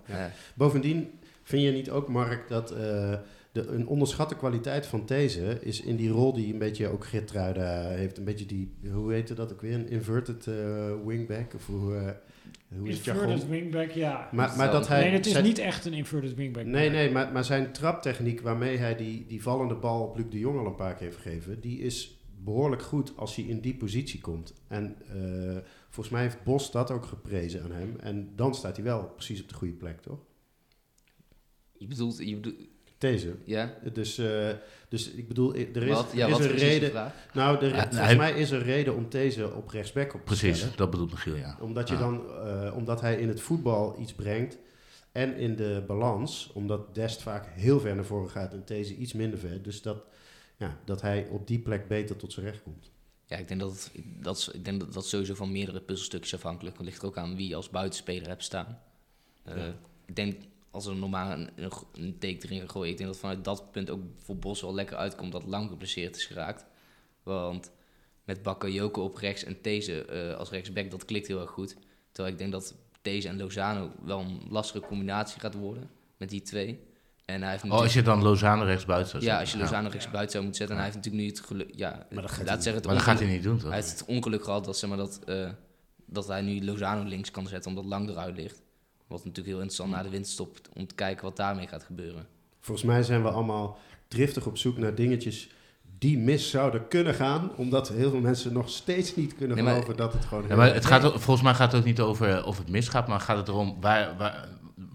Bovendien vind je niet ook, Mark, dat eh, de, een onderschatte kwaliteit van deze is in die rol die een beetje ook Geertruida heeft. Een beetje die, hoe heette dat ook weer? Een inverted eh, wingback? Of hoe, eh, hoe is Inverted wingback, ja. Maar, maar dat hij... nee, het is zijn- niet echt een inverted wingback. Nee, nee, maar, maar zijn traptechniek waarmee hij die, die vallende bal op Luc de Jong al een paar keer heeft gegeven, die is behoorlijk goed als hij in die positie komt. En eh, volgens mij heeft Bos dat ook geprezen aan hem. En dan staat hij wel precies op de goede plek, toch? Je bedoelt, je bedoelt Deze. ja? Dus, eh, dus ik bedoel, er is, wat? Ja, er is een reden. Nou, er, Ja, volgens hij- mij is er reden om deze op rechtsback op te Precies, stellen. dat bedoelt Michiel, ja. Omdat, je dan, eh, omdat hij in het voetbal iets brengt en in de balans, omdat Dest vaak heel ver naar voren gaat en deze iets minder ver. Dus dat, ja, dat hij op die plek beter tot zijn recht komt. Ja, ik denk dat, het, dat, ik denk dat dat sowieso van meerdere puzzelstukjes afhankelijk Het ligt er ook aan wie je als buitenspeler hebt staan. Eh, Ja. Ik denk als er normaal een, een, een take erin gaat gooien, ik denk dat vanuit dat punt ook voor Bos wel lekker uitkomt dat lang geblesseerd is geraakt. Want met Bakayoko op rechts en These eh, als rechtsback, dat klikt heel erg goed. Terwijl ik denk dat These en Lozano wel een lastige combinatie gaat worden met die twee. En hij heeft Oh, als je dan Lozano rechtsbuiten zou ja, zetten. als je Lozano rechts buiten zou moeten zetten. En hij heeft natuurlijk nu het geluk... Ja, Maar dat gaat hij laat zeggen, het Maar dat gaat hij niet doen, toch? hij heeft het ongeluk gehad dat, zeg maar, dat, eh, dat hij nu Lozano links kan zetten omdat Lang eruit ligt. Wat natuurlijk heel interessant na de winterstop om te kijken wat daarmee gaat gebeuren. Volgens mij zijn we allemaal driftig op zoek naar dingetjes die mis zouden kunnen gaan, omdat heel veel mensen nog steeds niet kunnen Nee, maar- geloven dat het gewoon Ja, heel maar het gaat, ook- volgens mij gaat het ook niet over of het misgaat, maar gaat het erom waar, waar,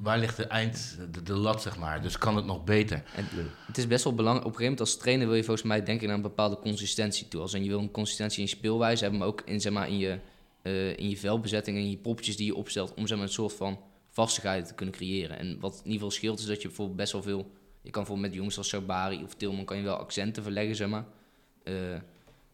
waar ligt de eind, de, de lat, zeg maar. Dus kan het nog beter? En het is best wel belangrijk. Op een gegeven moment als trainer wil je volgens mij denken naar een bepaalde consistentie toe. Als in je wil een consistentie in je speelwijze hebben, maar ook in, zeg maar, in, je, eh, in je veldbezetting en je poppetjes die je opstelt om zeg maar, een soort van vastigheid te kunnen creëren. En wat in ieder geval scheelt is dat je bijvoorbeeld best wel veel... Je kan bijvoorbeeld met jongens als Sabari of Tilman kan je wel accenten verleggen, zeg maar. Eh,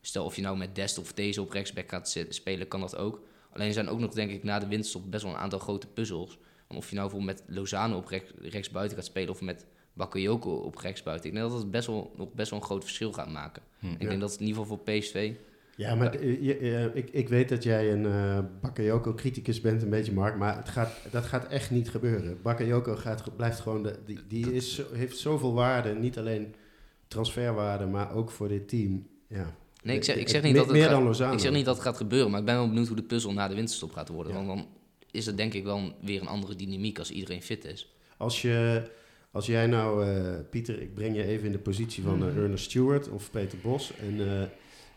stel of je nou met Dest of deze op rechtsback gaat spelen, kan dat ook. Alleen zijn ook nog, denk ik, na de winterstop best wel een aantal grote puzzels. Want of je nou bijvoorbeeld met Lozano op rechts, rechtsbuiten gaat spelen of met Bakayoko op rechtsbuiten. Ik denk dat het best wel, nog best wel een groot verschil gaat maken. Hm. Ik denk dat het in ieder geval voor PSV... Ja, maar eh, je- eh, ik, ik weet dat jij een eh Bakayoko-criticus bent, een beetje Mark, maar het gaat, dat gaat echt niet gebeuren. Bakayoko gaat, blijft gewoon, de, die, die is, heeft zoveel waarde, niet alleen transferwaarde, maar ook voor dit team. Ja. Nee, ik zeg, ik zeg niet dat het meer gaat- dan. Ik zeg niet dat het gaat gebeuren, maar ik ben wel benieuwd hoe de puzzel na de winterstop gaat worden. Ja. Want dan is het denk ik wel weer een andere dynamiek als iedereen fit is. Als, je, als jij nou, Pieter, ik breng je even in de positie van eh, Ernest Stewart of Peter Bos. En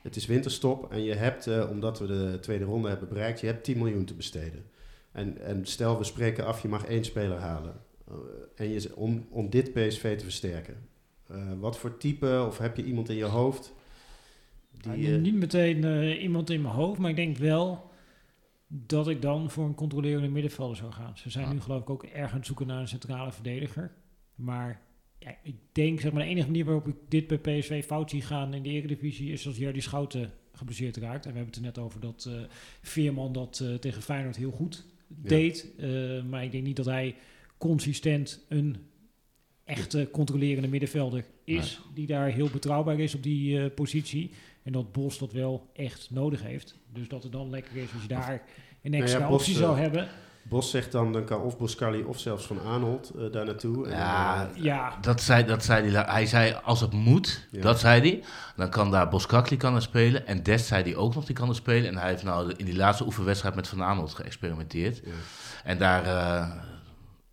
het is winterstop en je hebt, eh, omdat we de tweede ronde hebben bereikt, je hebt 10 miljoen te besteden. En, en stel, we spreken af, je mag één speler halen. Eh, en je, om, om dit PSV te versterken. Eh, wat voor type, of heb je iemand in je hoofd? Die, Nou, niet meteen iemand in mijn hoofd, maar ik denk wel dat ik dan voor een controlerende middenvelder zou gaan. Ze zijn Ah. nu geloof ik ook erg aan het zoeken naar een centrale verdediger. Maar ja, ik denk, zeg maar, de enige manier waarop ik dit bij PSV fout zie gaan in de Eredivisie is als Jerdy Schouten geblesseerd raakt. En we hebben het er net over dat eh, Veerman dat eh, tegen Feyenoord heel goed Ja. deed. Eh, maar ik denk niet dat hij consistent een echte controlerende middenvelder is. Die daar heel betrouwbaar is op die positie. En dat Bos dat wel echt nodig heeft. Dus dat het dan lekker is als je daar een extra Bos, optie zou hebben. Bos zegt dan, dan kan of Boskali of zelfs Van Aanholt eh, daar naartoe. En, eh, Ja, Dat zei, dat zei hij, hij zei als het moet, Ja. dat zei hij. Dan kan daar Boskakli kan er spelen. En Dest zei hij ook nog, die kan er spelen. En hij heeft nou in die laatste oefenwedstrijd met Van Aanholt geëxperimenteerd. ja. En daar eh,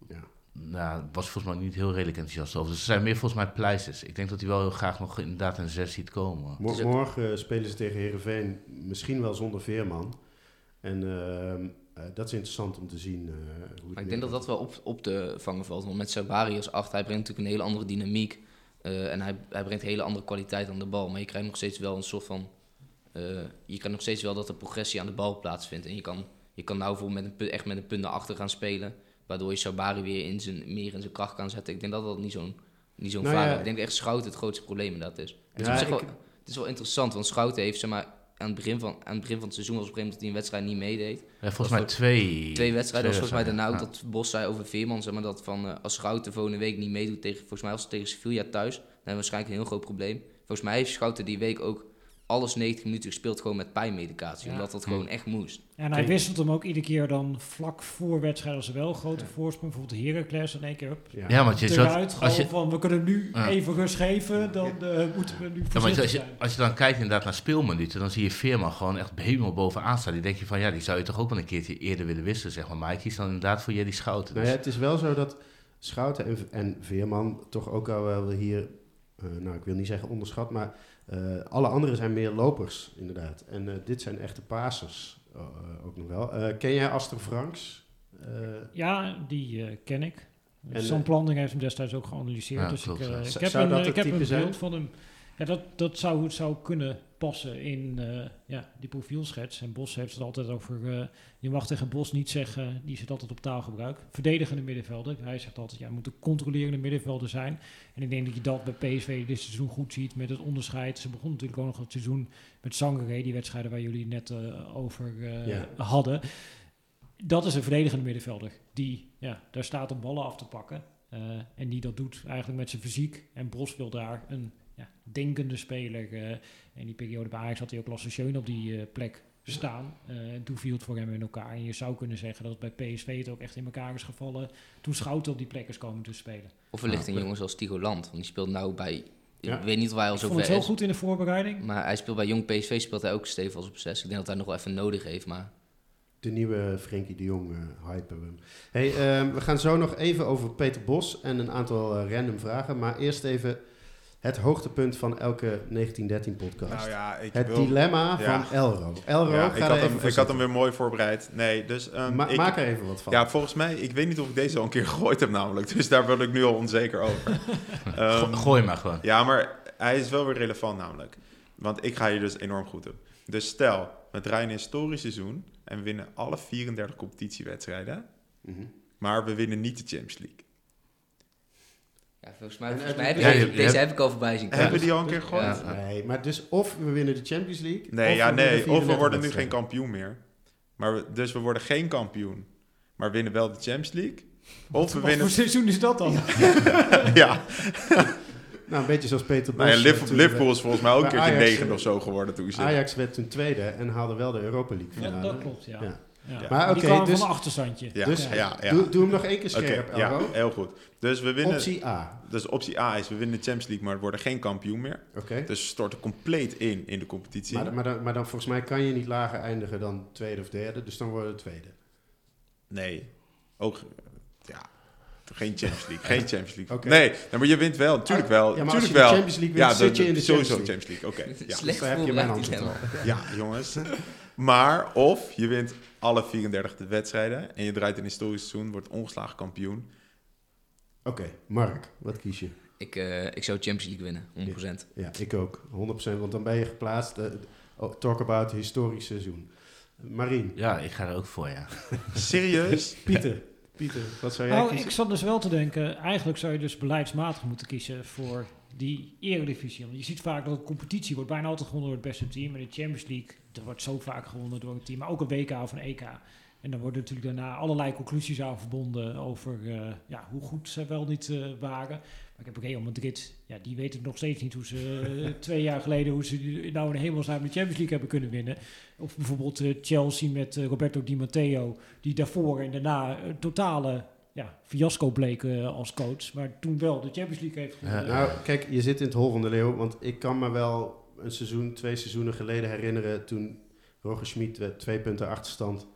Ja. nou, was volgens mij niet heel redelijk enthousiast over. Dus ze zijn meer volgens mij pleisters. Ik denk dat hij wel heel graag nog inderdaad een 6 ziet komen. Ook- Morgen spelen ze tegen Herenveen, misschien wel zonder Veerman. En eh, dat is interessant om te zien. eh, hoe Maar ik denk dat dat wel op, op te vangen valt. Want met Sabari als acht, hij brengt natuurlijk een hele andere dynamiek. eh, en hij, hij brengt hele andere kwaliteit aan de bal. Maar je krijgt nog steeds wel een soort van... je krijgt nog steeds wel dat er progressie aan de bal plaatsvindt. En je kan, je kan nou bijvoorbeeld met een, echt met een punt naar achter gaan spelen. Waardoor je Sabari weer in zijn, meer in zijn kracht kan zetten. Ik denk dat dat niet zo'n niet zo'n Nou ja. Ik denk echt Schouten het grootste probleem in dat is. Het, is Ja, wel, het is wel interessant, want Schouten heeft zeg maar, aan, het begin van, aan het begin van het seizoen... was op een gegeven moment dat hij een wedstrijd niet meedeed. Ja, volgens mij twee... Twee wedstrijden. Was volgens mij daarna ook dat Bos zei over Veerman. Zeg maar, dat van, eh, als Schouten volgende week niet meedoet tegen... Volgens mij was het tegen Sevilla thuis. Dan hebben we waarschijnlijk een heel groot probleem. Volgens mij heeft Schouten die week ook alles 90 minuten gespeeld gewoon met pijnmedicatie. Ja. Omdat dat Hm. gewoon echt moest. En hij wisselt hem ook iedere keer dan vlak voor wedstrijden als er wel grote Ja. voorsprong. Bijvoorbeeld Heracles in één keer up. Ja. Want je Eruit, als je, van we kunnen nu Ja. even rust geven, dan eh, moeten we nu Ja, maar voorzichtig als je, zijn. als je dan kijkt inderdaad naar speelminuten, dan zie je Veerman gewoon echt helemaal bovenaan staan. Die denk je van, ja, die zou je toch ook wel een keertje eerder willen wisselen, zeg maar. Maar hij kiest dan inderdaad voor Jerry Schouten. Nou Dus, ja, het is wel zo dat Schouten en, en Veerman toch ook al wel hier, eh, nou ik wil niet zeggen onderschat, maar eh, alle anderen zijn meer lopers inderdaad. En eh, dit zijn echte pasers eh, ook nog wel. Eh, ken jij Aster Franks? Eh, Ja, die eh, ken ik. Sam Planding heeft hem destijds ook geanalyseerd. Ja, dus ik, eh, ik heb zou een, dat het ik heb type een zijn? beeld van hem. Ja, dat, dat zou, zou kunnen passen in eh, ja, die profielschets. En Bos heeft het altijd over... eh, je mag tegen Bos niet zeggen... Die zit altijd op taalgebruik. Verdedigende middenvelder. Hij zegt altijd... Ja, moet een controlerende middenvelder zijn. En ik denk dat je dat bij PSV dit seizoen goed ziet met het onderscheid. Ze begon natuurlijk ook nog het seizoen met Sangaré. Die wedstrijden waar jullie net eh, over Ja. hadden. Dat is een verdedigende middenvelder. Die ja, daar staat om ballen af te pakken. en die dat doet eigenlijk met zijn fysiek. En Bos wil daar een ja, denkende speler. eh in die periode bij Ajax had hij ook Lasse Schöne op die eh, plek staan. eh, en toen viel het voor hem in elkaar. En je zou kunnen zeggen dat het bij PSV het ook echt in elkaar is gevallen. Toen Schouten op die plek is komen te spelen. Of wellicht een jongen zoals Tigo Land. Want die speelt nou bij... Ja. Ik weet niet of hij al zo vond het ver heel is. goed in de voorbereiding. Maar hij speelt bij Jong PSV speelt hij ook stevig als op 6. Ik denk dat hij nog wel even nodig heeft. Maar de nieuwe Frenkie de Jong hypen we hem. Hey, ehm, we gaan zo nog even over Peter Bos en een aantal random vragen. Maar eerst even het hoogtepunt van elke 1913 podcast. Nou ja, ik het wil... dilemma Ja. van Elro. Elro, Ja, ga ik, er had even hem, voor ik had hem weer mooi voorbereid. Nee, dus... ehm, Ma- ik, maak er even wat van. Ja, volgens mij, ik weet niet of ik deze al een keer gegooid heb namelijk. Dus daar ben ik nu al onzeker over. Ehm, Go- gooi maar gewoon. Ja, maar hij is wel weer relevant namelijk. Want ik ga hier dus enorm goed op. Dus stel, we draaien een historisch seizoen en we winnen alle 34 competitiewedstrijden. Mhm. Maar we winnen niet de Champions League. Ja, volgens mij, volgens eh, mij heb ja, ik, je deze hebt- heb ik al voorbij zien komen. Hebben we die al een keer Dus- gegooid? Ja. Nee, maar dus of we winnen de Champions League. Nee, of ja, we nee. Of we 34 worden nu geen kampioen meer. Maar we, dus we worden geen kampioen. Maar winnen wel de Champions League. Of we Wat winnen... voor seizoen is dat dan? ja, Nou, een beetje zoals Peter Bos. nou ja eh, Liverpool, is volgens mij ook een keertje Ajax, negende eh, of zo geworden toen ze... Ajax werd toen tweede en haalde wel de Europa League Ja, finale. dat klopt, ja. Ja. Ja. Maar die oké, kwamen dus- van een achterstandje. Ja, Dus- ja, ja. Doe, doe hem nog één keer scherp, ja, Elro. heel goed. Dus we winnen... Optie A. Dus optie A is, we winnen de Champions League, maar we worden geen kampioen meer. Oké. Dus we storten compleet in in de competitie. Maar, maar, dan, maar dan volgens mij kan je niet lager eindigen dan tweede of derde. Dus dan worden we tweede. Nee, ook... Ja, geen Champions League. Geen Champions League. Oké. Nee, nou, maar je wint wel. Tuurlijk wel. Ja, maar als tuurlijk je de wel. Champions League wint, ja, zit je in de sowieso Champions League. Champions League. Oké, ja. Slecht daar heb je mijn dilemma. ja, jongens. Maar of je wint alle 34 de wedstrijden en je draait een historisch seizoen, wordt ongeslagen kampioen. Oké, Mark, wat kies je? Ik, eh, ik zou Champions League winnen, 100%. Ja, ik ook. 100%, want dan ben je geplaatst. eh, oh, talk about historisch seizoen. Marien, Ja, ik ga er ook voor, ja. Serieus? Pieter. Pieter, wat zou jij Nou, kiezen? ik zat dus wel te denken, eigenlijk zou je dus beleidsmatig moeten kiezen voor die eredivisie. Want je ziet vaak dat de competitie wordt bijna altijd gewonnen door het beste team. En de Champions League, dat wordt zo vaak gewonnen door een team. Maar ook een WK of een EK. En dan worden natuurlijk daarna allerlei conclusies aan verbonden over eh, ja, hoe goed ze wel niet eh, waren. Maar ik heb ook Real Madrid, ja, die weten nog steeds niet hoe ze eh, twee jaar geleden, hoe ze nou in de hemelsnaam de Champions League hebben kunnen winnen. Of bijvoorbeeld Chelsea met Roberto Di Matteo, die daarvoor en daarna een totale ja, fiasco bleek eh, als coach. Maar toen wel de Champions League heeft gewonnen. Nou, kijk, je zit in het hol van de leeuw. Want ik kan me wel een seizoen, twee seizoenen geleden herinneren... toen Roger Schmid twee punten achterstand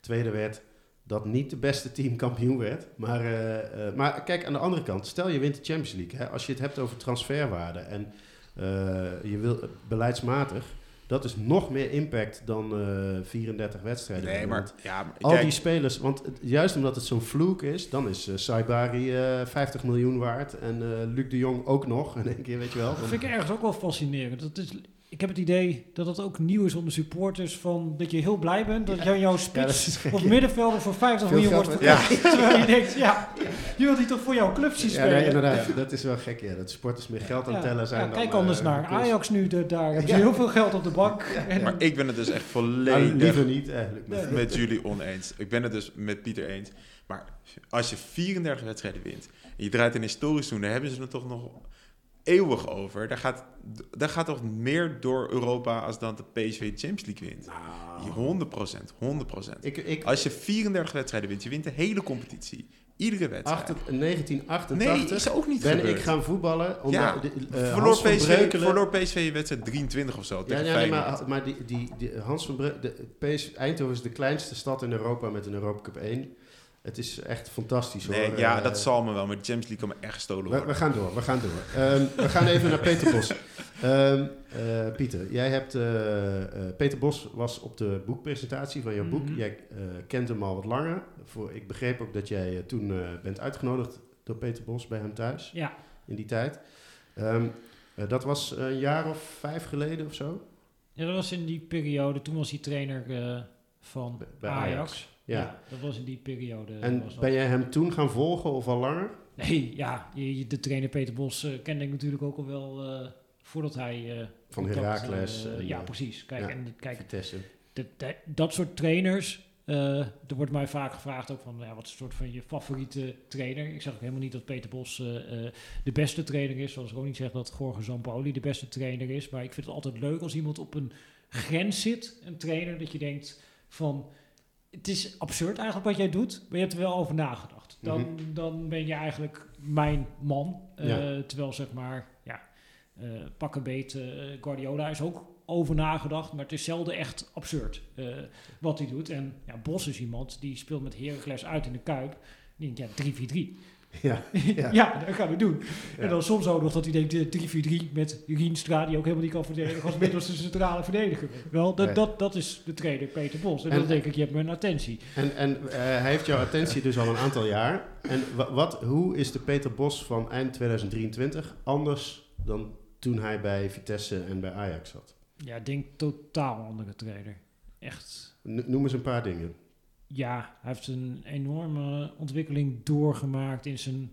tweede werd... dat niet de beste team kampioen werd. Maar, eh, eh, maar kijk, aan de andere kant, stel je wint de Champions League. Hè, als je het hebt over transferwaarde en eh, je wil beleidsmatig... dat is nog meer impact dan eh 34 wedstrijden. Nee, maar ja, maar al kijk, die spelers, want het- juist omdat het zo'n vloek is, dan is eh Saibari eh 50 miljoen waard. En eh Luc de Jong ook nog, in één keer, weet je wel. Dat vind ik ergens ook wel fascinerend. Dat is, ik heb het idee dat het ook nieuw is onder supporters. Van, dat je heel blij bent dat jouw Ja, dat spits gek, of ja. middenvelder voor 50 Veel miljoen wordt met- verkocht. Terwijl je denkt, ja, je wilt die toch voor jouw club zien Ja, spelen. nee, inderdaad, dat is wel gek. Ja, dat supporters meer geld aan het Ja, tellen zijn ja, dan... kijk eh, anders naar. Ajax nu. De, daar hebben ze Ja. heel veel geld op de bank. En, maar ik ben het dus echt Nou, volledig liever niet, eigenlijk. Nee. met jullie oneens. Ik ben het dus met Pieter eens. Maar als je 34 wedstrijden wint en je draait een historisch seizoen, dan hebben ze er toch nog eeuwig over. Daar gaat, daar gaat toch meer door Europa als dat de PSV Champions League wint. Nou, 100 procent, 100 procent. ik, ik, Als je 34 wedstrijden wint, je wint de hele competitie. Iedere wedstrijd. acht- nee, 1988 is ook niet ben gebeurd. ik gaan voetballen. Omdat, Ja, de- eh, verloor, PSV, Breukelen- verloor PSV wedstrijd 23 of zo Ja, nee, maar, maar die, die, die Hans van Bre de PS Eindhoven is de kleinste stad in Europa met een Europa Cup 1. Het is echt fantastisch Nee, hoor. ja, Eh, dat zal me wel, maar de Champions League kan me echt gestolen we, worden. we gaan door, we gaan door. Ehm, we gaan even naar Peter Bos. Ehm, eh, Pieter, jij hebt, eh, eh, Peter Bos was op de boekpresentatie van jouw boek. Mhm. Jij eh, kent hem al wat langer. Voor, ik begreep ook dat jij toen eh, bent uitgenodigd door Peter Bos bij hem thuis Ja, in die tijd. Ehm, eh, dat was een jaar of vijf geleden of zo? ja, dat was in die periode. Toen was hij trainer eh, van Bij- bij Ajax. Ajax, ja. dat was in die periode. En was ben jij hem toen gaan volgen of al langer? Nee, ja, de trainer Peter Bos eh, kende ik natuurlijk ook al wel eh, voordat hij... eh, Van en, ja, precies. Kijk, ja. en kijk Vitesse. de- de- dat soort trainers... er wordt mij vaak gevraagd ook van... Ja, wat is een soort van je favoriete trainer? Ik zeg ook helemaal niet dat Peter Bos de beste trainer is. Zoals ik ook niet zeg dat Jorge Zampoli de beste trainer is. Maar ik vind het altijd leuk als iemand op een grens zit. Een trainer dat je denkt van... Het is absurd eigenlijk wat jij doet, maar je hebt er wel over nagedacht. Dan, Mhm. dan ben je eigenlijk mijn man. Eh, Ja. Terwijl zeg maar, ja, eh pak een beet, eh, Guardiola is ook over nagedacht, maar het is zelden echt absurd wat hij doet. En ja, Bos is iemand die speelt met Heracles uit in de Kuip. Die denkt, ja, 3-4-3. Ja, Ja. ja. dat gaan we doen. Ja. En dan soms ook nog dat hij denkt, eh, 3-4-3 met Rienstra, die ook helemaal niet kan verdedigen, als middelste centrale verdediger. Wel, dat, Nee. dat, dat is de trainer Peter Bos. En, En- dan denk ik, je hebt mijn attentie. En, en eh, hij heeft jouw attentie dus al een aantal jaar. En wa- wat, hoe is de Peter Bos van eind 2023 anders dan toen hij bij Vitesse en bij Ajax zat? Ja, ik denk totaal andere trainer. Echt. Noem eens een paar dingen. Ja, hij heeft een enorme ontwikkeling doorgemaakt in zijn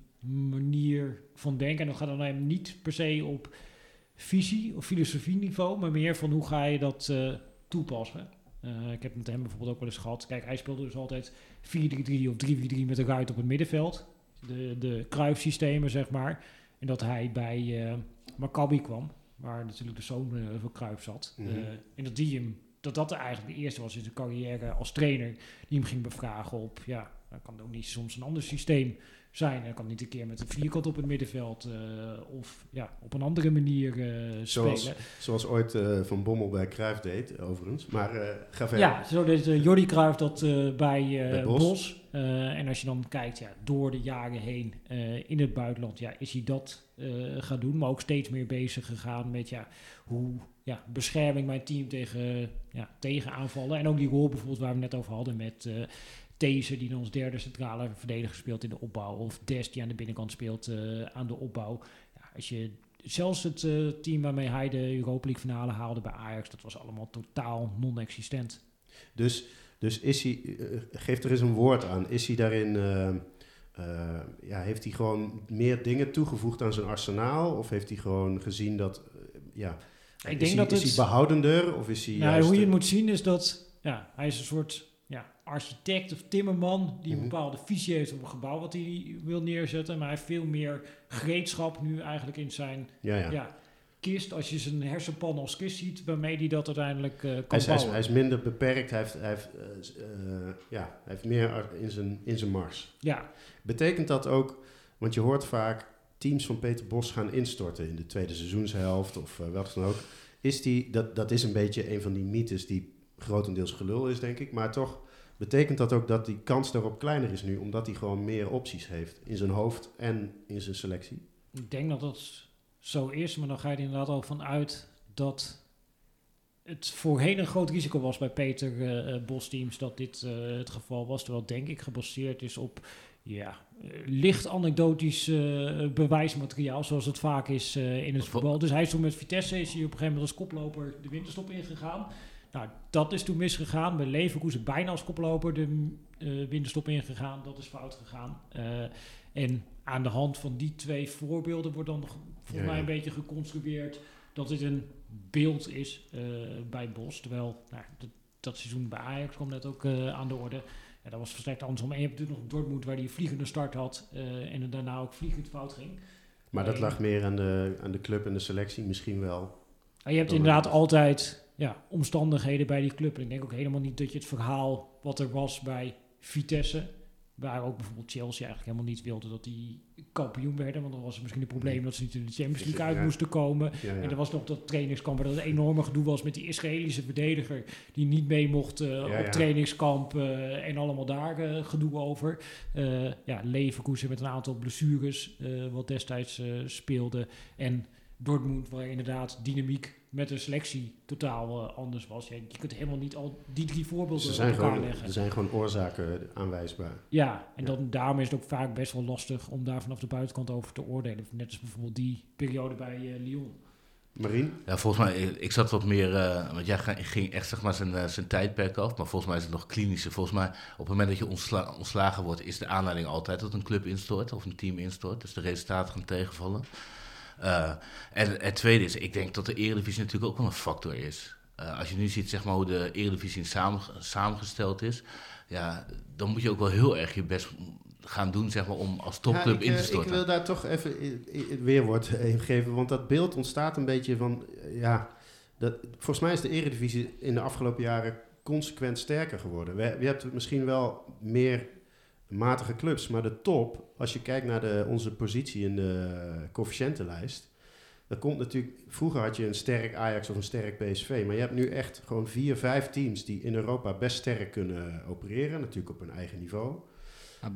manier van denken. En dat gaat dan hem niet per se op visie of filosofie niveau, maar meer van hoe ga je dat eh, toepassen. Eh, ik heb met hem bijvoorbeeld ook wel eens gehad. Kijk, hij speelde dus altijd 4-3-3 of 3-4-3 met een ruit op het middenveld. De, de Cruyff-systemen, zeg maar. En dat hij bij eh Maccabi kwam, waar natuurlijk de zoon van Cruyff zat. Mhm. En dat die hem, dat dat eigenlijk de eerste was in zijn carrière als trainer, die hem ging bevragen op, ja, dan kan het ook niet soms een ander systeem zijn. Dan kan niet een keer met een vierkant op het middenveld eh, of ja, op een andere manier eh, Zoals- spelen. Zoals ooit eh, Van Bommel bij Cruijff deed, overigens. Maar ga verder. Ja, zo deed Jordi Cruijff dat bij, Bij Bos. Bos. En als je dan kijkt, ja, door de jaren heen in het buitenland, ja, is hij dat gaan doen. Maar ook steeds meer bezig gegaan met ja, hoe ja, bescherming mijn team tegen, ja, tegen aanvallen. En ook die rol bijvoorbeeld waar we net over hadden met These, die dan als derde centrale verdediger speelt in de opbouw. Of Des, die aan de binnenkant speelt eh, aan de opbouw. Ja, als je zelfs het eh, team waarmee hij de Europa League finale haalde bij Ajax, dat was allemaal totaal non-existent. Dus, dus is hij, eh, geef er eens een woord aan. Is hij daarin, ja, heeft hij gewoon meer dingen toegevoegd aan zijn arsenaal? Of heeft hij gewoon gezien dat, ja, Ik is, denk hij, dat is het- hij behoudender? Of is hij Nou, juist, hoe je het moet zien is dat ja, hij is een soort architect of timmerman die een Mhm. bepaalde visie heeft op een gebouw wat hij wil neerzetten. Maar hij heeft veel meer gereedschap nu eigenlijk in zijn ja, ja. ja. kist. Als je zijn hersenpan als kist ziet, waarmee hij dat uiteindelijk eh, kan Hij is, hij, is, bouwen. hij is minder beperkt, hij heeft, hij heeft, eh, eh, ja, hij heeft meer in zijn, in zijn mars. Ja, Betekent dat ook, want je hoort vaak teams van Peter Bos gaan instorten in de tweede seizoenshelft of uh, wat dan ook. Is die, dat, dat is een beetje een van die mythes die grotendeels gelul is, denk ik. Maar toch betekent dat ook dat die kans daarop kleiner is nu, omdat hij gewoon meer opties heeft in zijn hoofd en in zijn selectie. ik denk dat dat zo is, maar dan ga je er inderdaad ook van uit dat het voorheen een groot risico was bij Peter eh, eh, Bos teams dat dit eh, het geval was. Terwijl denk ik gebaseerd is op ja, licht anekdotisch eh, bewijsmateriaal, zoals het vaak is eh, in het Vo- voetbal. Dus hij is toen met Vitesse, is hij op een gegeven moment als koploper de winterstop ingegaan. Nou, dat is toen misgegaan. Bij Leverkusen bijna als koploper de eh, winterstop ingegaan. Dat is fout gegaan. Eh, en aan de hand van die twee voorbeelden wordt dan Ja, mij ja. een beetje geconstrueerd dat dit een beeld is eh, bij Bos. Terwijl nou, dat, dat seizoen bij Ajax kwam net ook aan de orde. Ja, dat was versterkt andersom. En je hebt natuurlijk nog Dortmund waar die een vliegende start had en het daarna ook vliegend fout ging. Maar dat lag meer aan de, aan de club en de selectie misschien wel. Maar je hebt inderdaad altijd ja, omstandigheden bij die club. En ik denk ook helemaal niet dat je het verhaal wat er was bij Vitesse, waar ook bijvoorbeeld Chelsea eigenlijk helemaal niet wilde dat die kampioen werden. Want dan was het misschien een probleem dat ze niet in de Champions League uit Ja. moesten komen. Ja, ja. En er was nog dat trainingskamp waar dat een enorme gedoe was met die Israëlische verdediger die niet mee mocht eh, op trainingskamp eh, en allemaal daar eh, gedoe over. Ja, Leverkusen met een aantal blessures wat destijds speelde en Dortmund waar inderdaad dynamiek met de selectie totaal eh, anders was. Ja, je kunt helemaal niet al die drie voorbeelden op zijn elkaar gewoon, leggen. er zijn gewoon oorzaken aanwijsbaar. Ja, en Ja. dan, daarom is het ook vaak best wel lastig om daar vanaf de buitenkant over te oordelen. Net als bijvoorbeeld die periode bij eh, Lyon. Marien? Ja, volgens mij, ik, ik zat wat meer, eh, want jij ging echt zeg maar zijn, eh, zijn tijdperk af, maar volgens mij is het nog klinischer. Volgens mij, op het moment dat je ontsla- ontslagen wordt, is de aanleiding altijd dat een club instort of een team instort. Dus de resultaten gaan tegenvallen. Eh, en het tweede is, ik denk dat de Eredivisie natuurlijk ook wel een factor is. Eh, als je nu ziet zeg maar, hoe de Eredivisie samen, samengesteld is, ja, dan moet je ook wel heel erg je best gaan doen zeg maar, om als topclub Ja, in te eh, storten. Ik wil daar toch even weerwoord heen geven, want dat beeld ontstaat een beetje van, ja, dat, volgens mij is de Eredivisie in de afgelopen jaren consequent sterker geworden. We, je hebt misschien wel meer matige clubs, maar de top, als je kijkt naar de, onze positie in de coëfficiëntenlijst, dat komt natuurlijk, vroeger had je een sterk Ajax of een sterk PSV, maar je hebt nu echt gewoon vier, vijf teams die in Europa best sterk kunnen opereren, natuurlijk op hun eigen niveau.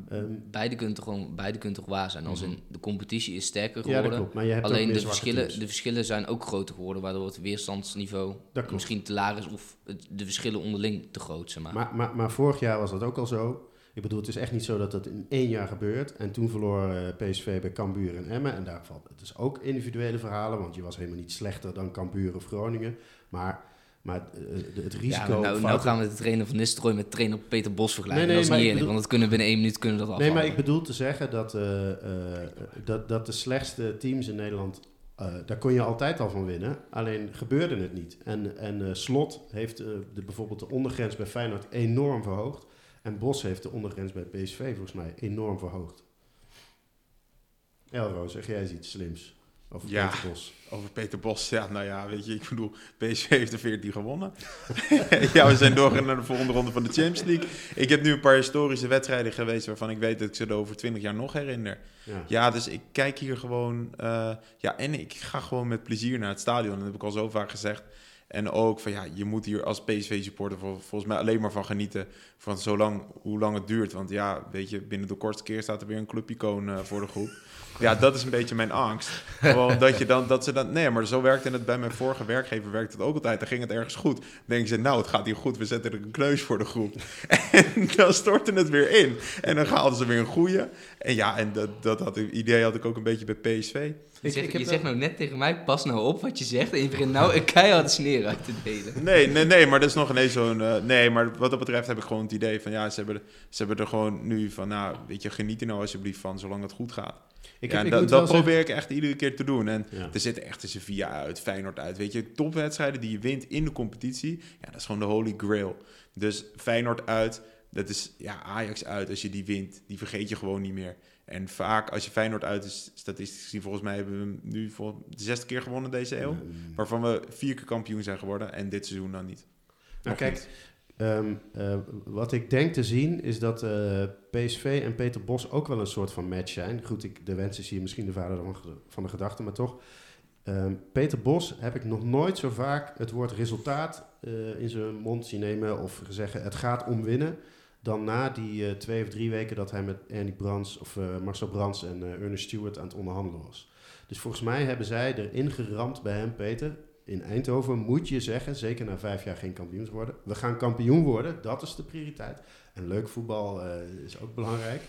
Ehm, beide, kunnen toch gewoon, beide kunnen toch waar zijn. Als in, de competitie is sterker ja, dat geworden. klopt, maar je hebt Alleen de verschillen, teams. de verschillen zijn ook groter geworden, waardoor het weerstandsniveau misschien te laag is of de verschillen onderling te groot zijn. Maar. Maar, maar, maar vorig jaar was dat ook al zo. Ik bedoel, het is echt niet zo dat dat in één jaar gebeurt. En toen verloor eh, PSV bij Cambuur en Emmen. En daar valt het is ook individuele verhalen, want je was helemaal niet slechter dan Cambuur of Groningen. Maar, maar eh, het ja, risico... maar nou, nou gaan we de trainer van Nistelrooy met trainer Peter Bos vergelijken. Nee, nee, dat is niet eerlijk, bedoel- want dat kunnen we binnen één minuut kunnen we dat Nee, maar ik bedoel te zeggen dat, eh, dat, dat de slechtste teams in Nederland... daar kon je altijd al van winnen, alleen gebeurde het niet. En, en Slot heeft de, bijvoorbeeld de ondergrens bij Feyenoord enorm verhoogd. En Bos heeft de ondergrens bij PSV volgens mij enorm verhoogd. Elro, zeg jij eens iets slims? Over Ja. Peter Bos. Over Peter Bos, ja, nou ja, weet je, ik bedoel, PSV heeft de 14 gewonnen. ja, we zijn doorgegaan naar de volgende ronde van de Champions League. Ik heb nu een paar historische wedstrijden geweest waarvan ik weet dat ik ze er over 20 jaar nog herinner. Ja. Ja, dus ik kijk hier gewoon, eh, ja, en ik ga gewoon met plezier naar het stadion. Dat heb ik al zo vaak gezegd. En ook van, ja, je moet hier als PSV-supporter vol- volgens mij alleen maar van genieten. Van zolang, hoe lang het duurt. Want ja, weet je, binnen de kortste keer staat er weer een clubicoon eh, voor de groep. Ja, dat is een beetje mijn angst. Gewoon dat je dan, dat ze dan, nee, maar zo werkte het bij mijn vorige werkgever, werkte het ook altijd. Dan ging het ergens goed. Dan denken ze, nou, het gaat hier goed, we zetten er een kneus voor de groep. En dan stortte het weer in. En dan haalden ze weer een goeie. En ja, en dat, dat had, het idee had ik ook een beetje bij PSV. je Ik- zegt, ik heb je zegt nou net tegen mij, pas nou op wat je zegt. En je begint nou een keiharde sneer uit te delen. Nee, nee, nee, maar dat is nog ineens zo'n... eh, nee, maar wat dat betreft heb ik gewoon het idee van... Ja, ze hebben, ze hebben er gewoon nu van... Nou, weet je, geniet er nou alsjeblieft van, zolang het goed gaat. Ik, ja, ik dat dat zeggen- probeer ik echt iedere keer te doen. En Ja. er zitten echt de Sevilla uit, Feyenoord uit. Weet je, topwedstrijden die je wint in de competitie... Ja, dat is gewoon de holy grail. Dus Feyenoord uit, dat is ja, Ajax uit. Als je die wint, die vergeet je gewoon niet meer. En vaak, als je Feyenoord uit is, statistisch gezien... Volgens mij hebben we hem nu voor de zesde keer gewonnen deze eeuw. Mm. Waarvan we vier keer kampioen zijn geworden. En dit seizoen dan niet. Nou, kijk, niet. Ehm, eh, wat ik denk te zien is dat eh, PSV en Peter Bos ook wel een soort van match zijn. Goed, ik, de wens is hier misschien de vader van, de gedachte, maar toch. Ehm, Peter Bos heb ik nog nooit zo vaak het woord resultaat eh, in zijn mond zien nemen of zeggen het gaat om winnen. Dan na die twee of drie weken dat hij met Ernie Brands of Marcel Brands en Ernest Stewart aan het onderhandelen was. Dus volgens mij hebben zij erin geramd bij hem, Peter. In Eindhoven moet je zeggen, zeker na vijf jaar geen kampioen worden. We gaan kampioen worden, dat is de prioriteit. En leuk voetbal eh, is ook belangrijk.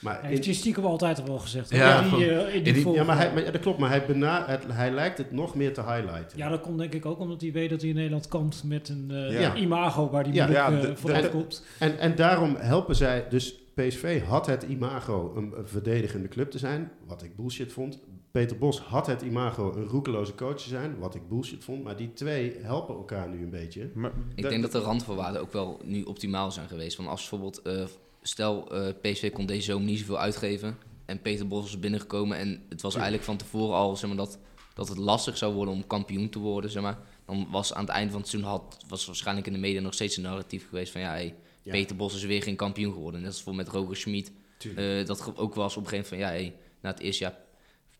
Maar Hij in- heeft je stiekem altijd al wel gezegd. Ja, in van- die, in die in die- volgorde. ja, maar hij, maar, ja, dat klopt, maar hij, bena- het- hij lijkt het nog meer te highlighten. Ja, dat komt denk ik ook omdat hij weet dat hij in Nederland kampt met een eh, Ja. imago waar hij Ja, moeilijk eh, vooruit komt. En, en daarom helpen zij, dus PSV had het imago een, een verdedigende club te zijn, wat ik bullshit vond. Peter Bos had het imago een roekeloze coach te zijn, wat ik bullshit vond. Maar die twee helpen elkaar nu een beetje. Maar Ik denk dat de randvoorwaarden ook wel nu optimaal zijn geweest. Want als bijvoorbeeld, eh, stel eh, PSV kon deze zomer niet zoveel uitgeven. En Peter Bos was binnengekomen. En het was eigenlijk van tevoren al zeg maar, dat, dat het lastig zou worden om kampioen te worden. Zeg maar. Dan was aan het eind van het seizoen had, was waarschijnlijk in de media nog steeds een narratief geweest van ja, hey, Ja. Peter Bos is weer geen kampioen geworden. Net als voor met Roger Schmid. Eh, dat ook was op een gegeven moment van ja, hey, na het eerste jaar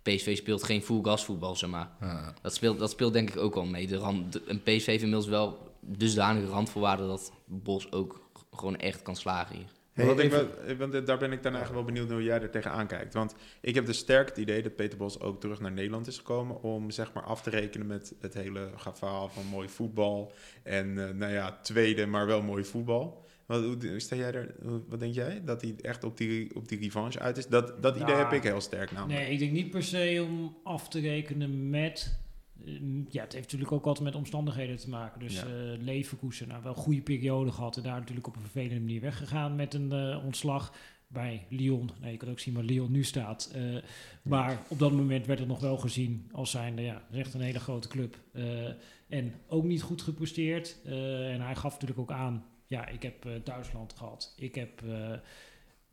PSV speelt geen full gas voetbal, zeg maar. Ja. Dat speelt, dat speelt denk ik ook wel mee. De rand, de- een PSV heeft inmiddels wel dusdanige randvoorwaarden dat Bos ook gewoon echt kan slagen hier. Hey, Wat ik even- wel- want daar ben ik dan eigenlijk wel benieuwd hoe jij er tegenaan kijkt. Want ik heb dus sterk het idee dat Peter Bos ook terug naar Nederland is gekomen om zeg maar af te rekenen met het hele verhaal van mooi voetbal. En eh, nou ja, tweede, maar wel mooi voetbal. Wat, hoe, sta jij er, wat denk jij? Dat hij echt op die, op die revanche uit is? Dat, dat idee Ja. heb ik heel sterk namelijk. Nee, ik denk niet per se om af te rekenen met... ehm, ja, het heeft natuurlijk ook altijd met omstandigheden te maken. Dus Ja. eh Leverkusen, nou wel een goede periode gehad. En daar natuurlijk op een vervelende manier weggegaan met een eh, ontslag. Bij Lyon, nou, je kan ook zien waar Lyon nu staat. Eh, maar op dat moment werd het nog wel gezien als zijnde, ja, echt een hele grote club. Eh, en ook niet goed gepresteerd. Eh, en hij gaf natuurlijk ook aan, ja, ik heb eh, Duitsland gehad. Ik heb... eh,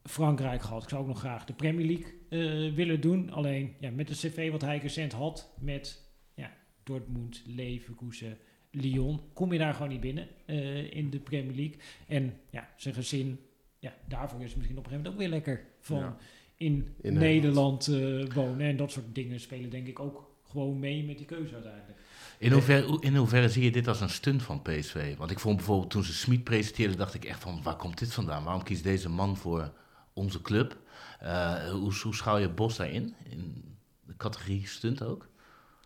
Frankrijk gehad. Ik zou ook nog graag de Premier League eh, willen doen. Alleen ja, met het cv wat hij recent had met ja, Dortmund, Leverkusen, Lyon, kom je daar gewoon niet binnen in de Premier League. En ja, zijn gezin, ja, daarvoor is het misschien op een gegeven moment ook weer lekker van Ja. in, In Nederland wonen. En dat soort dingen spelen denk ik ook gewoon mee met die keuze uiteindelijk. In hoeverre, zie je dit als een stunt van PSV? Want ik vond bijvoorbeeld toen ze Smit presenteerden, dacht ik echt van waar komt dit vandaan? Waarom kiest deze man voor onze club? Eh, hoe, hoe schouw je Bos daarin? In de categorie stunt ook?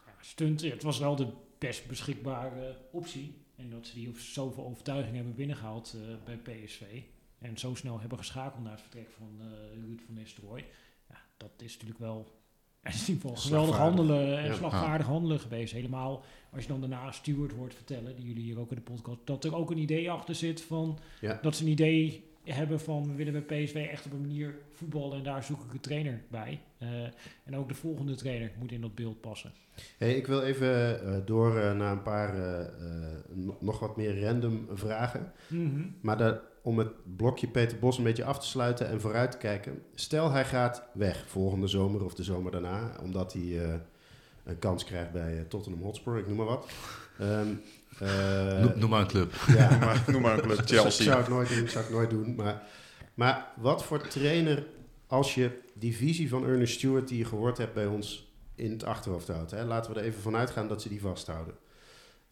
Ja, stunt, het was wel de best beschikbare optie. En dat ze die zoveel overtuiging hebben binnengehaald eh, bij PSV. En zo snel hebben geschakeld naar het vertrek van eh Ruud van Nistelrooy. Ja, dat is natuurlijk wel in ieder geval geweldig Slagvaardig. handelen en Ja. slagvaardig handelen geweest. Helemaal als je dan daarna Stewart hoort vertellen, die jullie hier ook in de podcast, dat er ook een idee achter zit van Ja. dat ze een idee hebben van we willen bij PSV echt op een manier voetballen en daar zoek ik een trainer bij. Eh, en ook de volgende trainer moet in dat beeld passen. Hey, ik wil even eh, door eh, naar een paar eh, eh, no- nog wat meer random vragen. Maar daar- om het blokje Peter Bos een beetje af te sluiten en vooruit te kijken. Stel hij gaat weg volgende zomer of de zomer daarna, omdat hij eh, een kans krijgt bij eh, Tottenham Hotspur, ik noem maar wat. Ehm, eh, noem, noem maar een club. ja, Noem maar, noem maar een club, Chelsea. zou ik nooit doen, zou ik nooit doen. Maar, maar wat voor trainer, als je die visie van Ernest Stewart die je gehoord hebt bij ons in het achterhoofd houdt. Hè? Laten we er even vanuit gaan dat ze die vasthouden.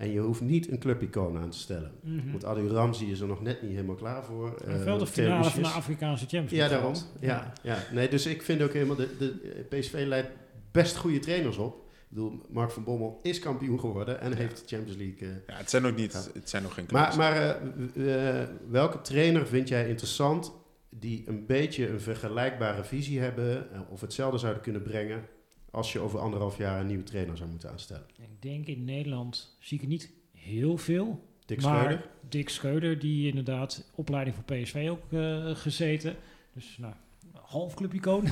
En je hoeft niet een clubicoon aan te stellen. Mhm. Want Adi Ramzi is er nog net niet helemaal klaar voor. Eh, de Theo finale van de Afrikaanse Champions Ja, League daarom. gehad. Ja, ja. Nee, dus ik vind ook helemaal... De, de, PSV leidt best goede trainers op. Ik bedoel, Mark van Bommel is kampioen geworden en heeft de Champions League... eh, Ja, het zijn nog niet, Ja. het zijn nog geen clubs. maar maar eh, eh, welke trainer vind jij interessant die een beetje een vergelijkbare visie hebben... of hetzelfde zouden kunnen brengen... als je over anderhalf jaar een nieuwe trainer zou moeten aanstellen? Ik denk in Nederland zie ik niet heel veel. Dick maar Schreuder? Dick Schreuder, die inderdaad opleiding voor PSV ook eh, gezeten. Dus nou, half clubicoon.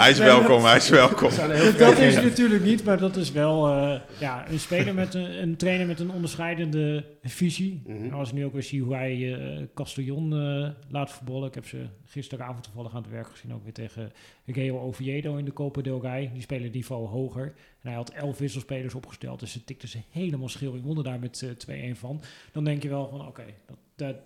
hij is welkom, hij is welkom. Dat is natuurlijk niet, maar dat is wel eh, ja, een speler met een, een trainer met een onderscheidende visie. En als ik nu ook weer zie hoe hij eh Castellon eh, laat voetballen. Ik heb ze gisteravond toevallig aan het werk gezien, ook weer tegen Real Oviedo in de Copa del Rey. Die spelen niveau hoger. En hij had elf wisselspelers opgesteld, dus ze tikten ze helemaal schil in wonnen daar met eh 2-1 van. Dan denk je wel van, oké, dat, Dat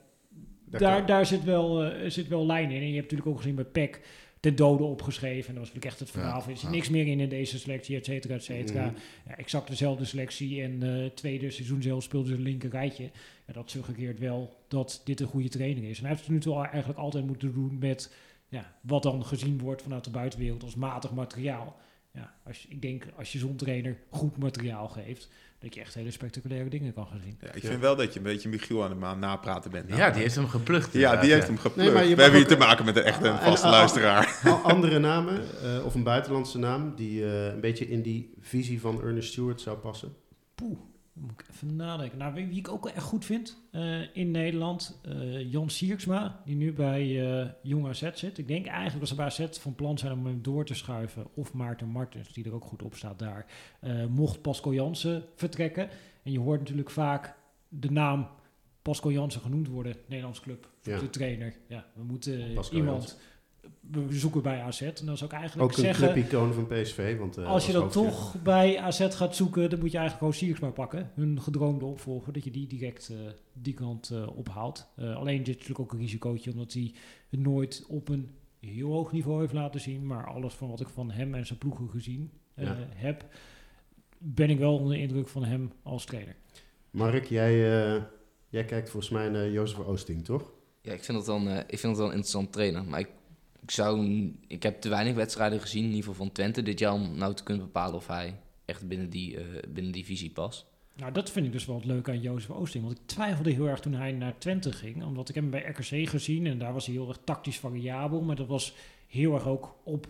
daar, daar zit, wel, eh, zit wel lijn in. En je hebt natuurlijk ook gezien bij PEC ten dode opgeschreven. En dat was natuurlijk echt het verhaal. Ja, er zit ja. niks meer in in deze selectie, et cetera, et cetera. Mhm. Ja, exact dezelfde selectie. En eh tweede seizoen zelf speelde ze een linker rijtje. Ja, dat suggereert wel dat dit een goede training is. En hij heeft het nu toe eigenlijk altijd moeten doen met ja, wat dan gezien wordt vanuit de buitenwereld als matig materiaal. Ja, als ik denk als je zo'n trainer goed materiaal geeft, dat je echt hele spectaculaire dingen kan gaan zien. Ja, ik vind wel dat je een beetje Michiel aan de maan napraten bent. Ja, die heeft hem geplukt. Ja, die heeft ja. hem geplukt. Nee, We hebben hier te maken met een echte en- vaste luisteraar. Andere namen, eh, of een buitenlandse naam, die eh, een beetje in die visie van Ernest Stewart zou passen? Poeh, moet ik even nadenken. Nou, wie, wie ik ook wel echt goed vind eh, in Nederland, eh, Jan Siersma, die nu bij eh Jong AZ zit. Ik denk eigenlijk dat ze bij AZ van plan zijn om hem door te schuiven. Of Maarten Martens, die er ook goed op staat daar. Mocht Pascal Jansen vertrekken. En je hoort natuurlijk vaak de naam Pascal Jansen genoemd worden, Nederlands club, voor Ja. de trainer. Ja, we moeten Pascal iemand. We zoeken bij AZ. En dat is ook eigenlijk Ook een zeggen... clubicoon van PSV. Want, eh, Als je dan hoofdje- toch bij AZ gaat zoeken, dan moet je eigenlijk gewoon Siersma pakken. Hun gedroomde opvolger, dat je die direct eh, die kant eh, ophaalt. Eh, alleen dit is natuurlijk ook een risicootje, omdat hij het nooit op een heel hoog niveau heeft laten zien. Maar alles van wat ik van hem en zijn ploegen gezien eh, Ja. heb, ben ik wel onder de indruk van hem als trainer. Mark, jij, eh, jij kijkt volgens mij naar Jozef Oosting, toch? Ja, ik vind het dan, eh, ik vind het wel een interessant trainer. Maar ik, ik, zou, ik heb te weinig wedstrijden gezien, in ieder geval van Twente dit jaar, om nou te kunnen bepalen of hij echt binnen die, eh, binnen die visie past. Nou, dat vind ik dus wel het leuke aan Jozef Oosting. Want ik twijfelde heel erg toen hij naar Twente ging. Omdat ik hem bij RKC gezien en daar was hij heel erg tactisch variabel. Maar dat was heel erg ook op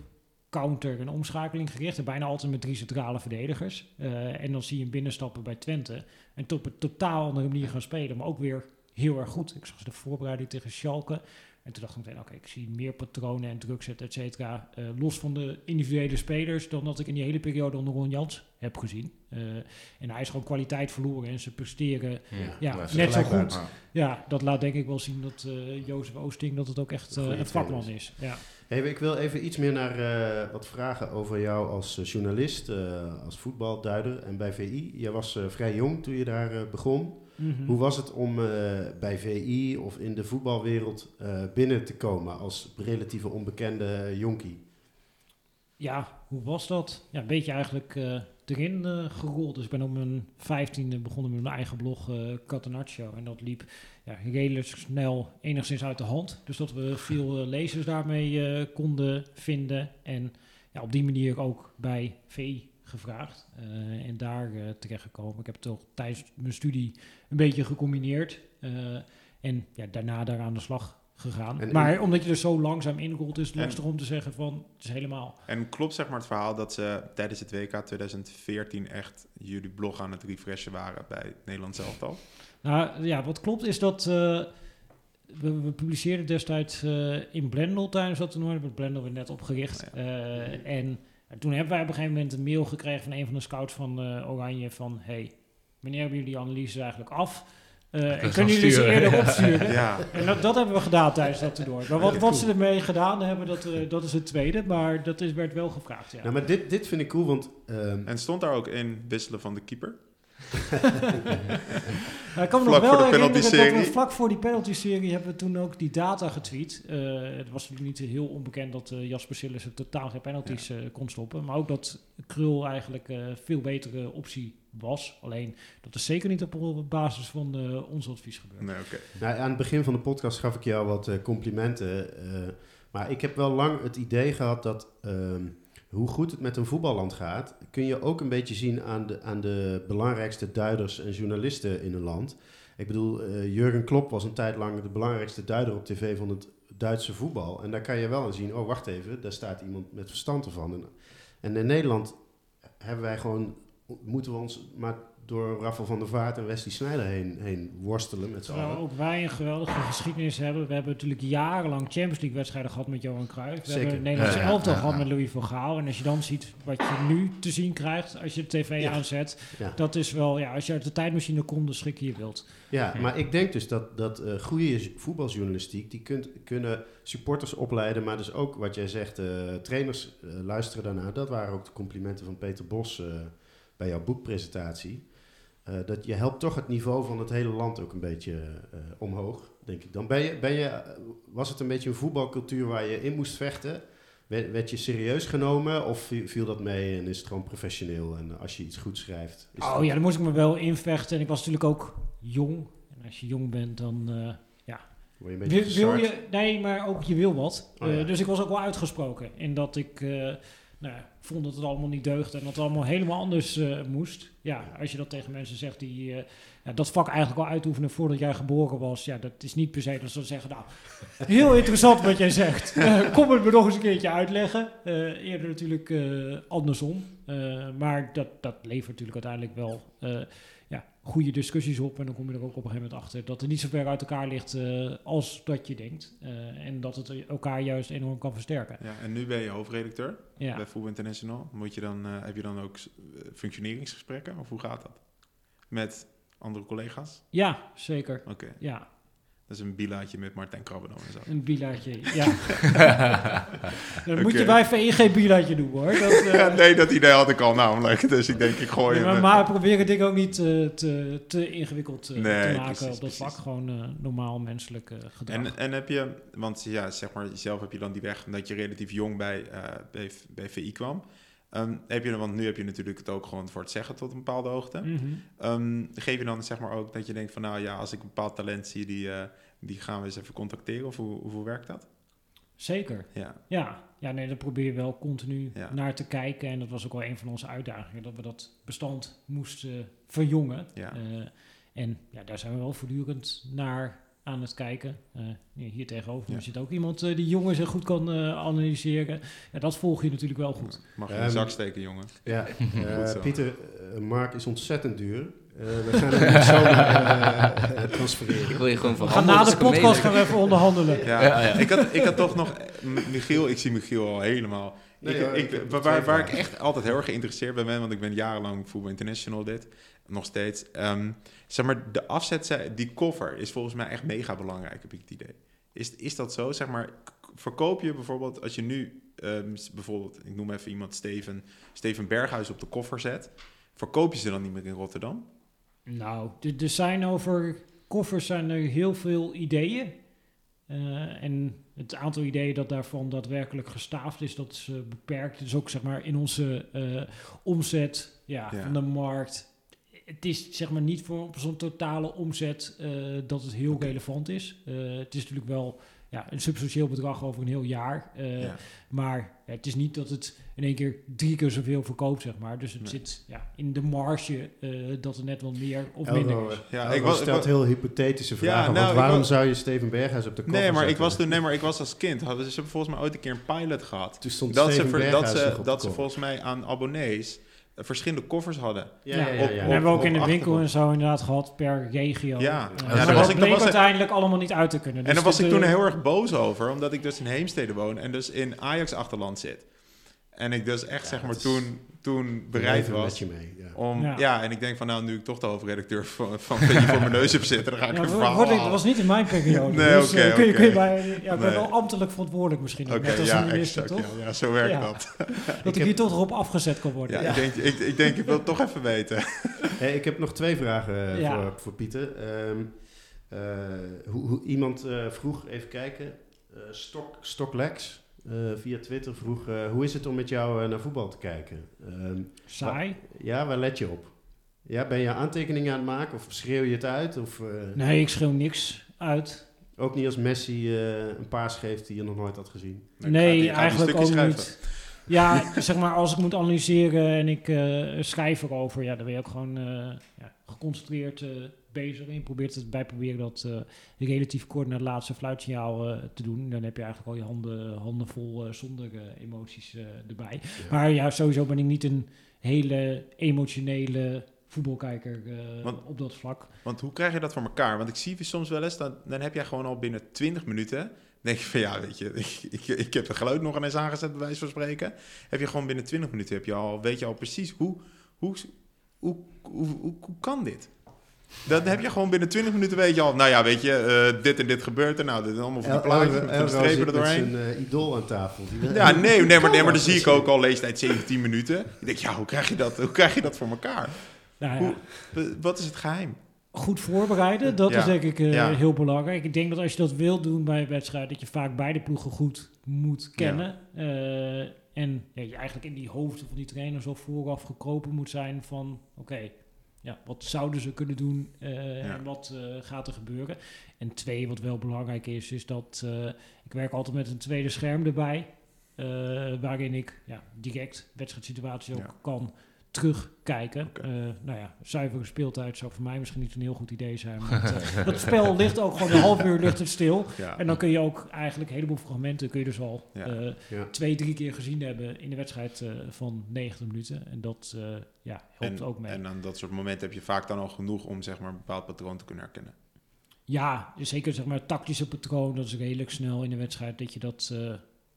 counter en omschakeling gericht. En bijna altijd met drie centrale verdedigers. Eh, en dan zie je hem binnenstappen bij Twente. En op een totaal andere manier gaan spelen. Maar ook weer heel erg goed. Ik zag ze de voorbereiding tegen Schalke. En toen dacht ik meteen, oké, ik zie meer patronen en druk zetten, et cetera. eh, los van de individuele spelers, dan dat ik in die hele periode onder Ron Jans heb gezien. Eh, en hij is gewoon kwaliteit verloren en ze presteren. Ja, net zo goed. Ja, dat laat denk ik wel zien dat eh Jozef Oosting, dat het ook echt Een vakman is. Ja. Hey, ik wil even iets meer naar eh, wat vragen over jou als journalist, eh, als voetbalduider en bij VI. Jij was vrij jong toen je daar eh, Mhm. Hoe was het om eh, bij VI of in de voetbalwereld eh, binnen te komen als relatieve onbekende jonkie? Ja, hoe was dat? Ja, een beetje eigenlijk eh, erin gerold. Dus ik ben op mijn vijftiende begonnen met mijn eigen blog Catenaccio. En dat liep ja, redelijk snel enigszins uit de hand. Dus dat we veel lezers daarmee konden vinden. En ja, op die manier ook bij VI gevraagd. eh, en daar eh terechtgekomen. Ik heb het toch tijdens mijn studie een beetje gecombineerd. eh, en ja, daarna daar aan de slag gegaan. En- maar omdat je er zo langzaam inrolt, is het lastig om te zeggen van het is helemaal. En klopt zeg maar het verhaal dat ze tijdens het WK 2014 echt jullie blog aan het refreshen waren bij het Nederlands elftal? Nou ja, wat klopt is dat we, we publiceerden destijds in Blendel tijdens dat toernooi. Want Blendel werd net opgericht. Ja. Eh, en toen hebben wij op een gegeven moment een mail gekregen van een van de scouts van eh, Oranje van... Hey, wanneer hebben jullie die analyses eigenlijk af? Eh, en kunnen jullie ze eerder opsturen? Ja, En dat, dat hebben we gedaan tijdens dat toernooi. Maar wat, wat ze ermee gedaan hebben, dat, eh, dat is het tweede. Maar dat is, werd wel gevraagd, ja. Nou, maar dit, dit vind ik cool, want ehm, en stond daar ook in wisselen van de keeper? Nou, ik kan me Vlak nog wel herinneren dat we vlak voor die penalty-serie hebben we toen ook die data getweet. Eh, het was natuurlijk niet heel onbekend dat eh, Jasper Sillissen totaal geen penalties eh, kon stoppen. Maar ook dat Krul eigenlijk eh veel betere optie was. Alleen dat is zeker niet op basis van eh, ons advies gebeurd. Nee, oké. Nou, aan het begin van de podcast gaf ik jou wat complimenten. eh, maar ik heb wel lang het idee gehad dat ehm, hoe goed het met een voetballand gaat, kun je ook een beetje zien aan de, aan de belangrijkste duiders en journalisten in een land. Ik bedoel, eh, Jurgen Klopp was een tijd lang de belangrijkste duider op tv van het Duitse voetbal. En daar kan je wel aan zien, oh wacht even, daar staat iemand met verstand ervan. En, en in Nederland hebben wij gewoon, moeten we ons maar door Raffel van der Vaart en Wesley Sneijder heen, heen worstelen met z'n allen. ook wij een geweldige geschiedenis hebben. We hebben natuurlijk jarenlang Champions League wedstrijden gehad met Johan Cruijff. We Zeker. hebben een Nederlandse Ja, elftal ja, gehad ja. met Louis van Gaal. En als je dan ziet wat je nu te zien krijgt als je de tv Ja. aanzet. Ja. Dat is wel, ja, als je uit de tijdmachine komt, dan schrik je je wild. Ja, maar ik denk dus dat, dat eh, goede voetbaljournalistiek, die kunt, kunnen supporters opleiden, maar dus ook wat jij zegt, eh, trainers eh, luisteren daarnaar. Dat waren ook de complimenten van Peter Bos eh, bij jouw boekpresentatie. Eh, dat je helpt toch het niveau van het hele land ook een beetje eh, omhoog, denk ik. Dan ben je, ben je, eh, was het een beetje een voetbalcultuur waar je in moest vechten? Werd, werd je serieus genomen of viel, dat mee en is het gewoon professioneel? En als je iets goed schrijft... Is Oh ja, dan moest ik me wel invechten. En ik was natuurlijk ook jong. En als je jong bent, dan word je een beetje wil, je... Nee, maar ook je wil wat. Oh ja. dus ik was ook wel uitgesproken. In dat ik nou, ja, vond dat het allemaal niet deugde. En dat het allemaal helemaal anders moest. Ja, als je dat tegen mensen zegt die... eh, dat vak eigenlijk al uitoefenen voordat jij geboren was. Ja, dat is niet per se dat ze zeggen... Nou, heel interessant wat jij zegt. Eh, kom het me nog eens een keertje uitleggen. Eh, eerder natuurlijk andersom. Maar dat, dat levert natuurlijk uiteindelijk wel goede discussies op. En dan kom je er ook op een gegeven moment achter dat het niet zo ver uit elkaar ligt eh, als dat je denkt. Eh, en dat het elkaar juist enorm kan versterken. Ja, en nu ben je hoofdredacteur Ja. bij Voetbal International. Moet je dan, eh, heb je dan ook functioneringsgesprekken of hoe gaat dat? Met andere collega's? ja, zeker. Oké. Ja. Dat is een bilaatje met Martijn Krabbenam en zo. Een bilaatje, ja. Dan moet je bij VI geen bilaatje doen hoor. Dat, eh, nee, dat idee had ik al namelijk. Dus ik denk, ik gooi Ja, hem. maar, eh, maar proberen dingen ook niet eh, te, te ingewikkeld Nee, te maken precies, op dat precies. vlak. Gewoon normaal menselijk gedrag. En, en heb je, want ja, zeg maar, zelf heb je dan die weg dat je relatief jong bij, bij, bij VI kwam. Ehm, heb je, dan- want nu heb je natuurlijk het ook gewoon voor het zeggen tot een bepaalde hoogte. Mhm. Ehm, geef je dan zeg maar ook dat je denkt van nou ja, als ik een bepaald talent zie, die, eh, die gaan we eens even contacteren? Of hoe, hoe werkt dat? Zeker. Ja, Ja. ja, nee, daar probeer je wel continu Ja. naar te kijken. En dat was ook wel een van onze uitdagingen, dat we dat bestand moesten verjongen. ja. Eh, en ja, daar zijn we wel voortdurend naar aan het kijken. Eh, hier tegenover Ja. zit ook iemand eh, die jongens heel goed kan eh, analyseren. Ja, dat volg je natuurlijk wel goed. Mag je in de zak steken, jongen. Ja, eh. Pieter, Mark is ontzettend duur. Eh, we gaan hem niet zomaar transfereren. Ik wil je gewoon We gaan verhandelen. na de podcast gaan we even onderhandelen. Ja, Ja, ja. Ik, had, ik had toch nog... Michiel, ik zie Michiel al helemaal... Nee, ik, hoor, ik, ik heb waar, waar ik echt altijd heel erg geïnteresseerd bij ben, want ik ben jarenlang Voetbal International dit, nog steeds. Ehm, zeg maar, de afzet, die cover is volgens mij echt mega belangrijk, heb ik het idee. Is, is dat zo? Zeg maar, verkoop je bijvoorbeeld, als je nu ehm, bijvoorbeeld, ik noem even iemand, Steven, Steven Berghuis op de koffer zet, verkoop je ze dan niet meer in Rotterdam? Nou, er- er zijn over koffers zijn er heel veel ideeën. Eh, en het aantal ideeën dat daarvan daadwerkelijk gestaafd is, dat is eh, beperkt. Dus ook zeg maar in onze eh, omzet ja, Ja. van de markt. Het is zeg maar niet voor op zo'n totale omzet dat het heel relevant is. Het is natuurlijk wel ja, een substantieel bedrag over een heel jaar. Ja. Maar het is niet dat het in één keer drie keer zoveel verkoopt, zeg maar. Dus het Nee. zit ja, in de marge eh, dat er net wel meer of minder is. Ja, Elro ik was- ik stelt was- heel hypothetische vragen. nou, want ik waarom was- zou je Steven Berghuis op de koffer Nee maar, ik was toen, nee, maar ik was als kind, hadden ze ze hebben volgens mij ooit een keer een pilot gehad. Toen stond Dat ze, Steven ver- dat ze, op dat ze volgens mij aan abonnees eh, verschillende koffers hadden. Ja, ja, ja. Op- ja. We hebben ook in de winkel en zo inderdaad gehad per regio. Ja. Eh, Ja, dat was ik- bleek was ik- uiteindelijk allemaal niet uit te kunnen. en Dus daar was ik toen heel erg boos over, omdat ik dus in Heemstede woon en dus in Ajax-achterland zit. En ik dus echt, Ja, zeg maar, toen, toen bereid was je mee. Ja. om... Ja. Ja. en ik denk van, nou, nu ik toch de hoofdredacteur van, van Penny voor mijn neus heb zitten, dan ga ik Ja, een verhaal dat was niet in mijn periode. Nee, dus, oké, eh, kun je, oké. kun je bij, ja, ik ben wel ambtelijk verantwoordelijk misschien. net als ja, een minister, exact. toch? Ja, ja, zo werkt Ja. dat. Dat ik hier toch erop afgezet kan worden. Ja, Ik, denk, ik, ik denk, ik wil het toch even weten. Hey, ik heb nog twee vragen eh, Ja. voor, voor Pieter. Ehm, eh, hoe, hoe, iemand eh, vroeg, even kijken, Stok, Stoklex eh, via Twitter vroeg... eh, hoe is het om met jou eh, naar voetbal te kijken? Ehm, Saai. ja, waar let je op? Ja, ben je aantekeningen aan het maken of schreeuw je het uit? Of, eh, Nee, ik schreeuw niks uit. Ook niet als Messi eh, een paas geeft die je nog nooit had gezien? Dan Nee, eigenlijk ook stukje niet. Ja, zeg maar, als ik moet analyseren en ik eh, schrijf erover, ja, dan ben je ook gewoon eh, ja, geconcentreerd eh, bezig. En je probeert het bij proberen dat eh, relatief kort naar het laatste fluitsignaal eh, te doen. Dan heb je eigenlijk al je handen, handen vol eh, zonder emoties erbij. Maar ja, sowieso ben ik niet een hele emotionele voetbalkijker Want- op dat vlak. Want hoe krijg je dat voor elkaar? Want ik zie soms wel eens, dan, dan heb jij gewoon al binnen 20 minuten... denk je van, ja, weet je, ik, ik, ik heb het geluid nog eens aangezet, bij wijze van spreken. Heb je gewoon binnen 20 minuten, heb je al, weet je al precies hoe, hoe, hoe, hoe, hoe, hoe kan dit? Dan heb je gewoon binnen 20 minuten, weet je al, nou ja, weet je, eh, dit en dit gebeurt er. Nou, dit is allemaal van die plaatjes, van de strepen er doorheen. zijn eh, idool aan tafel. Die Ja, nee, nee, maar, nee, maar dan dat? zie ik ook al leeftijd 17 minuten. Ik denk, ja, hoe krijg je dat, hoe krijg je dat voor elkaar? Nou, ja, Hoe- Wat is het geheim? goed voorbereiden, dat Ja. is denk ik eh, Ja. heel belangrijk. Ik denk dat als je dat wilt doen bij een wedstrijd, dat je vaak beide ploegen goed moet kennen. Eh, en ja, je eigenlijk in die hoofden van die trainers al vooraf gekropen moet zijn van, oké, ja, wat zouden ze kunnen doen eh, Ja. en wat eh, gaat er gebeuren? En twee, wat wel belangrijk is, is dat eh, ik werk altijd met een tweede scherm erbij, waarin ik ja, direct wedstrijdsituaties ook Ja. kan terugkijken. Oké. Eh, nou ja, zuivere speeltijd zou voor mij misschien niet een heel goed idee zijn. Want eh, dat spel ligt ook gewoon een half uur ligt het stil. Ja. En dan kun je ook eigenlijk een heleboel fragmenten kun je dus al Ja. eh, Ja. twee, drie keer gezien hebben in de wedstrijd eh, van 90 minuten. En dat eh, ja, helpt en, ook mee. En aan dat soort momenten heb je vaak dan al genoeg om zeg maar, een bepaald patroon te kunnen herkennen. Ja, dus zeker zeg maar het tactische patroon, dat is redelijk snel in de wedstrijd dat je dat eh,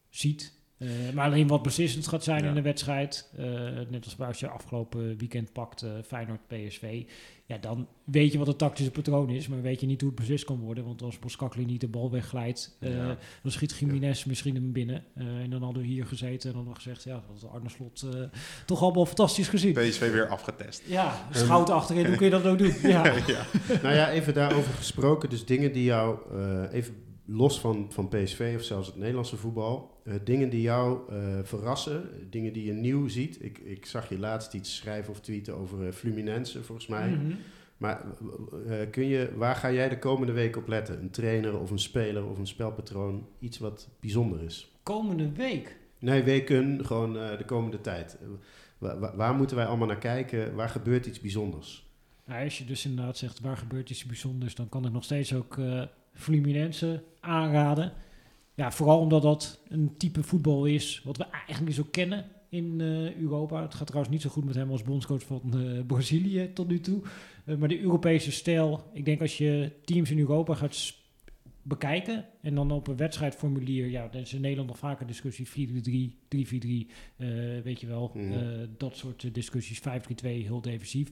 ziet. Eh, maar alleen wat beslissend gaat zijn Ja. in de wedstrijd, eh, net als als je afgelopen weekend pakt eh, Feyenoord-PSV, ja, dan weet je wat het tactische patroon is, maar weet je niet hoe het beslist kan worden. Want als Boskakli niet de bal wegglijdt, eh, Ja. dan schiet Jiménez misschien hem binnen. Eh, en dan hadden we hier gezeten en dan nog gezegd, ja, dat had Arne Slot eh, toch allemaal fantastisch gezien. PSV weer afgetest. Ja, schout achterin, hoe kun je dat nou doen? Ja. ja. nou ja, even daarover gesproken. Dus dingen die jou, eh, even los van, van PSV of zelfs het Nederlandse voetbal, eh, dingen die jou eh, verrassen, dingen die je nieuw ziet. Ik, ik zag je laatst iets schrijven of tweeten over eh, Fluminense, volgens mij. Mhm. Maar eh, kun je, waar ga jij de komende week op letten? Een trainer of een speler of een spelpatroon? Iets wat bijzonder is? Komende week. Nee, weken, gewoon eh, de komende tijd. Wa- wa- waar moeten wij allemaal naar kijken? Waar gebeurt iets bijzonders? Nou, als je dus inderdaad zegt waar gebeurt iets bijzonders, dan kan ik nog steeds ook eh Fluminense aanraden. Ja, vooral omdat dat een type voetbal is wat we eigenlijk zo kennen in eh, Europa. Het gaat trouwens niet zo goed met hem als bondscoach van eh, Brazilië tot nu toe. Eh, maar de Europese stijl, ik denk als je teams in Europa gaat bekijken en dan op een wedstrijdformulier, ja, dan is in Nederland nog vaker discussie 4-3, 3-4-3, eh, weet je wel, Mhm. dat soort discussies, 5-3-2, heel defensief.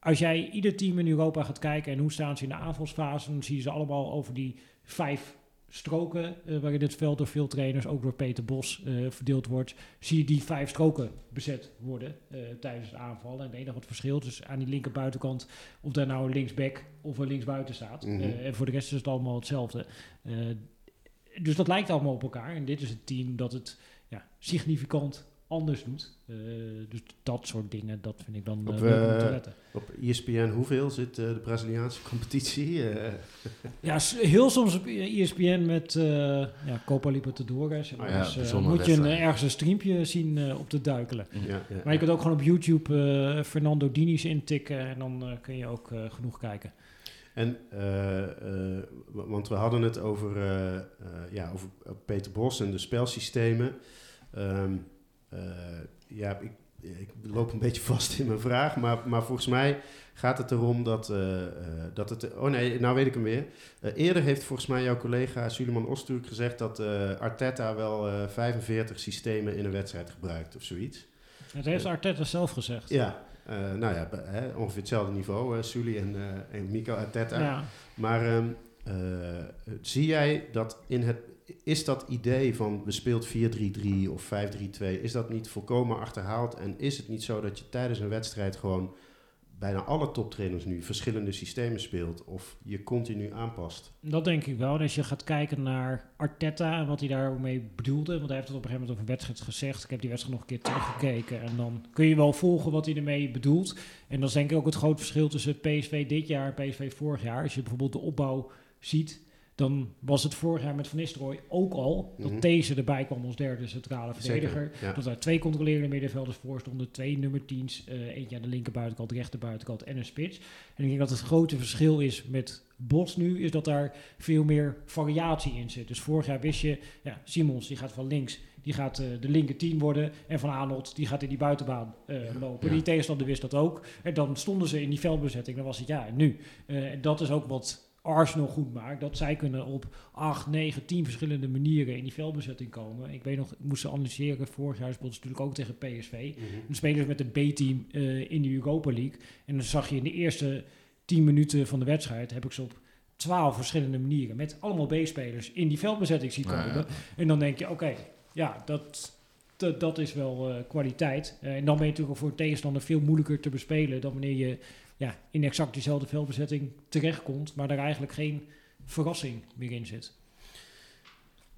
Als jij ieder team in Europa gaat kijken en hoe staan ze in de aanvalsfase, dan zie je ze allemaal over die vijf stroken, eh, waarin het veld door veel trainers, ook door Peter Bos, eh, verdeeld wordt, zie je die vijf stroken bezet worden eh, tijdens het aanvallen. En het enige wat verschilt is aan die linker buitenkant of daar nou een linksback of een linksbuiten staat. Mhm. En voor de rest is het allemaal hetzelfde. Dus dat lijkt allemaal op elkaar. En dit is het team dat het ja, significant anders doet. Eh, dus dat soort dingen, dat vind ik dan Op, eh, leuk om te eh, letten. Op ESPN hoeveel zit de Braziliaanse competitie? Ja, heel soms op ESPN met ja, Copa Libertadores. En Oh ja, bijzondere moet je een, ergens een streampje zien op te duikelen. ja, Maar je kunt ook gewoon op YouTube Fernando Diniz intikken en dan kun je ook genoeg kijken. En, wa- want we hadden het over, ja, over Peter Bos en de spelsystemen. Ehm, eh, ja, ik, ik loop een beetje vast in mijn vraag, maar, maar volgens mij gaat het erom dat, eh, eh, dat het... Oh nee, nou weet ik hem weer. Eh, eerder heeft volgens mij jouw collega Suleiman Osturk gezegd dat eh, Arteta wel eh 45 systemen in een wedstrijd gebruikt of zoiets. Dat heeft Arteta zelf gezegd. Ja, eh, nou ja, hè, ongeveer hetzelfde niveau, eh Sully en, eh en Mico Arteta. Ja. Maar ehm, eh, zie jij dat in het. Is dat idee van we speelt 4-3-3 of 5-3-2, is dat niet volkomen achterhaald? En is het niet zo dat je tijdens een wedstrijd gewoon bijna alle toptrainers nu verschillende systemen speelt of je continu aanpast? Dat denk ik wel. Als je gaat kijken naar Arteta en wat hij daarmee bedoelde, want hij heeft het op een gegeven moment over wedstrijd gezegd. Ik heb die wedstrijd nog een keer teruggekeken en dan kun je wel volgen wat hij ermee bedoelt. En dat is denk ik ook het groot verschil tussen PSV dit jaar en PSV vorig jaar. Als je bijvoorbeeld de opbouw ziet, dan was het vorig jaar met Van Nistelrooy ook al Mhm. dat deze erbij kwam als derde centrale verdediger. Zeker, ja. Dat daar twee controlerende middenvelders voor stonden, twee nummer 10's, eh, eentje aan de linkerbuitenkant, rechterbuitenkant en een spits. En ik denk dat het grote verschil is met Bos nu, is dat daar veel meer variatie in zit. Dus vorig jaar wist je, ja, Simons die gaat van links, die gaat eh, de linker 10 worden. En Van Aanholt die gaat in die buitenbaan eh, lopen. Ja. Die tegenstander wist dat ook. En dan stonden ze in die veldbezetting, dan was het ja, en nu. En dat is ook wat Arsenal goed maakt. Dat zij kunnen op 8, 9, 10 verschillende manieren in die veldbezetting komen. Ik weet nog, ik moest ze analyseren. Vorig jaar speelde ze natuurlijk ook tegen PSV. Mhm. Dan spelen ze met een B-team eh, in de Europa League. En dan zag je in de eerste 10 minuten van de wedstrijd... heb ik ze op 12 verschillende manieren... met allemaal B-spelers in die veldbezetting zien komen. Ja, ja. En dan denk je, oké, ja, dat, dat, dat is wel eh, kwaliteit. Eh, en dan ben je natuurlijk voor een tegenstander veel moeilijker te bespelen... dan wanneer je ja, in exact diezelfde veldbezetting terechtkomt... maar daar eigenlijk geen verrassing meer in zit.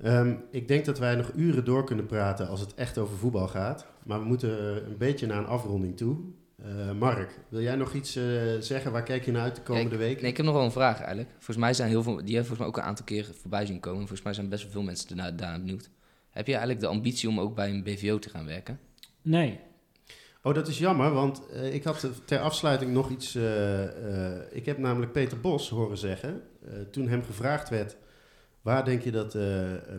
Ehm, ik denk dat wij nog uren door kunnen praten als het echt over voetbal gaat. Maar we moeten een beetje naar een afronding toe. Eh, Mark, wil jij nog iets eh, zeggen? Waar kijk je naar uit de komende Ja, ik- week? Nee, ik heb nog wel een vraag eigenlijk. Volgens mij zijn heel veel, die hebben volgens mij ook een aantal keer voorbij zien komen. Volgens mij zijn best wel veel mensen daarna, daarna benieuwd. Heb je eigenlijk de ambitie om ook bij een BVO te gaan werken? Nee, Oh, dat is jammer, want eh, ik had ter afsluiting nog iets. eh, eh, ik heb namelijk Peter Bos horen zeggen, toen hem gevraagd werd: waar denk je dat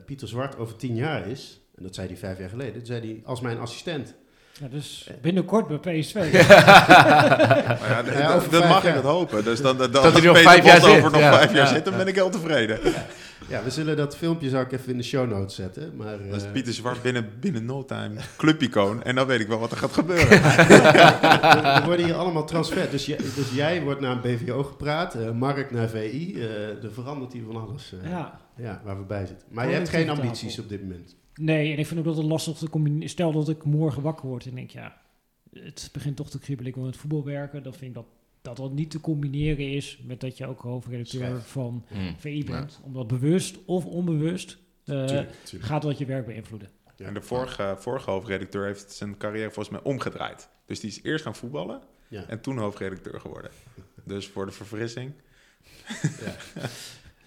Pieter Zwart over tien jaar is? En dat zei hij vijf jaar geleden. Toen zei hij: als mijn assistent. Ja, dus binnenkort bij PSV. Ja, dat mag ik het hopen. Dus dan, dan, hij als nog Peter vijf jaar zit, over nog ja. vijf jaar Ja. zit, dan ben ik heel tevreden. Ja, we zullen dat filmpje zou ik even in de show notes zetten. Maar, Dat is eh, Pieter Zwart binnen, binnen no time clubicoon. En dan weet ik wel wat er gaat gebeuren. er, er worden hier allemaal transfer. Dus, jij- dus jij wordt naar een BVO gepraat, eh, Mark naar VI. eh, er verandert hier van alles ja. Ja. waar we bij zitten. Maar je hebt geen ambities op dit moment. Nee, en ik vind ook dat het lastig te combineren. Stel dat ik morgen wakker word en denk, ja, het begint toch te kriebelen, ik wil het voetbal werken. Dan vind ik dat dat, dat niet te combineren is met dat je ook hoofdredacteur Schrijf. van Hmm. VI bent. Omdat bewust of onbewust eh, Tuurlijk, tuurlijk. gaat dat je werk beïnvloeden. Ja. En de vorige, vorige hoofdredacteur heeft zijn carrière volgens mij omgedraaid. Dus die is eerst gaan voetballen Ja. en toen hoofdredacteur geworden. Dus voor de verfrissing.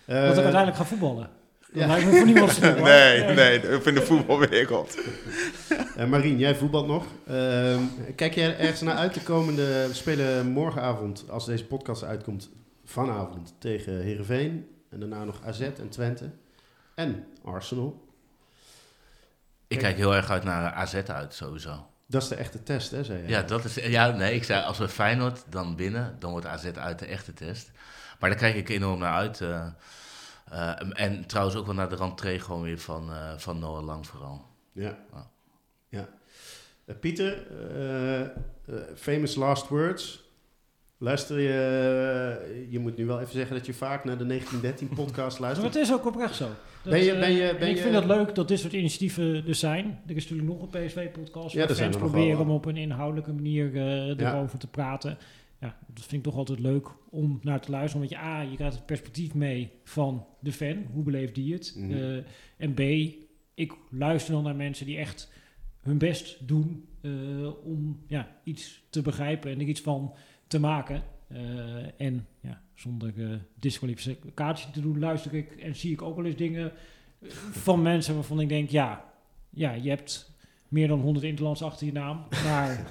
Eh, dat ik uiteindelijk ga voetballen. Dat ja. lijkt me voor niemand. Nee, nee, of in de voetbalwereld. Eh, Marien, jij voetbalt nog. Ehm, kijk jij ergens naar uit de komende... We spelen morgenavond, als deze podcast uitkomt, vanavond tegen Heerenveen. En daarna nog AZ en Twente. En Arsenal. Ik kijk heel erg uit naar AZ uit, sowieso. Dat is de echte test, hè, zei je? Ja, dat is, ja, nee, ik zei als we Feyenoord dan binnen, dan wordt AZ uit de echte test. Maar daar kijk ik enorm naar uit. eh, en trouwens ook wel naar de rentree gewoon weer van, eh, van Noah Lang vooral. Ja. Ja. ja. Eh, Pieter, eh, eh, famous last words. Luister je... eh, je moet nu wel even zeggen dat je vaak naar de 1913-podcast Maar luistert. het is ook oprecht zo. Dat, Ben je- eh, ben je- en ben ik je- vind het leuk dat dit soort initiatieven er zijn. Er is natuurlijk nog een PSV-podcast Ja, waar fans er proberen om op een inhoudelijke manier eh, Ja. erover te praten. Ja, dat vind ik toch altijd leuk om naar te luisteren. Omdat je A, je krijgt het perspectief mee van de fan. Hoe beleeft die het? Mhm. Eh, en B, ik luister dan naar mensen die echt hun best doen eh, om ja, iets te begrijpen en er iets van te maken. Eh, en ja, zonder disqualificatie te doen, luister ik en zie ik ook wel eens dingen van mensen waarvan ik denk, ja, ja je hebt meer dan 100 interlands achter je naam, maar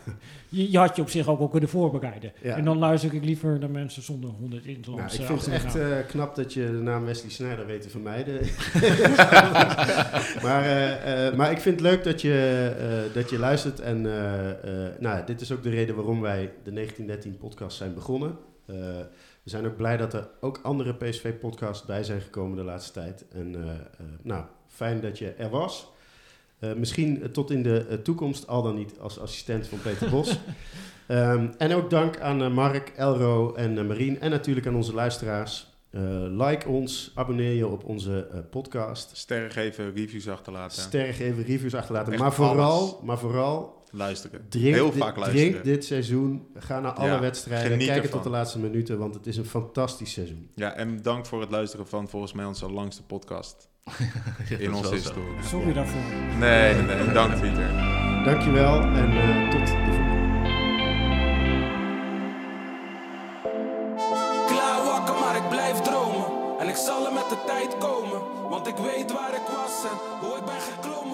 je, je had je op zich ook al kunnen voorbereiden. Ja. En dan luister ik liever naar mensen zonder 100 Nou, interlands ik eh, vind het echt eh, knap dat je de naam Wesley Sneijder weet te vermijden. maar, eh, maar ik vind het leuk dat je, dat je luistert. En nou, dit is ook de reden waarom wij de 1913-podcast zijn begonnen. We zijn ook blij dat er ook andere PSV-podcasts bij zijn gekomen de laatste tijd. En nou, fijn dat je er was. Eh, misschien tot in de eh, toekomst, al dan niet als assistent van Peter Bos. Ehm, en ook dank aan eh, Mark, Elro en uh, Marien. En natuurlijk aan onze luisteraars. Uh, like ons, abonneer je op onze uh, podcast. Sterren geven, reviews achterlaten. Sterren geven, reviews achterlaten. Echt maar vooral, alles. maar vooral luisteren. drink, Heel vaak luisteren. drink dit seizoen. Ga naar alle Ja, wedstrijden. Kijk tot de laatste minuten, want het is een fantastisch seizoen. Ja, en bedankt voor het luisteren van volgens mij onze langste podcast Is in onze wel zo. historie. Sorry daarvoor. Nee, nee, nee. Dank Pieter. Dankjewel en uh, tot de volgende. Klaar wakker, maar ik blijf dromen. En ik zal er met de tijd komen. Want ik weet waar ik was en hoe ik ben geklommen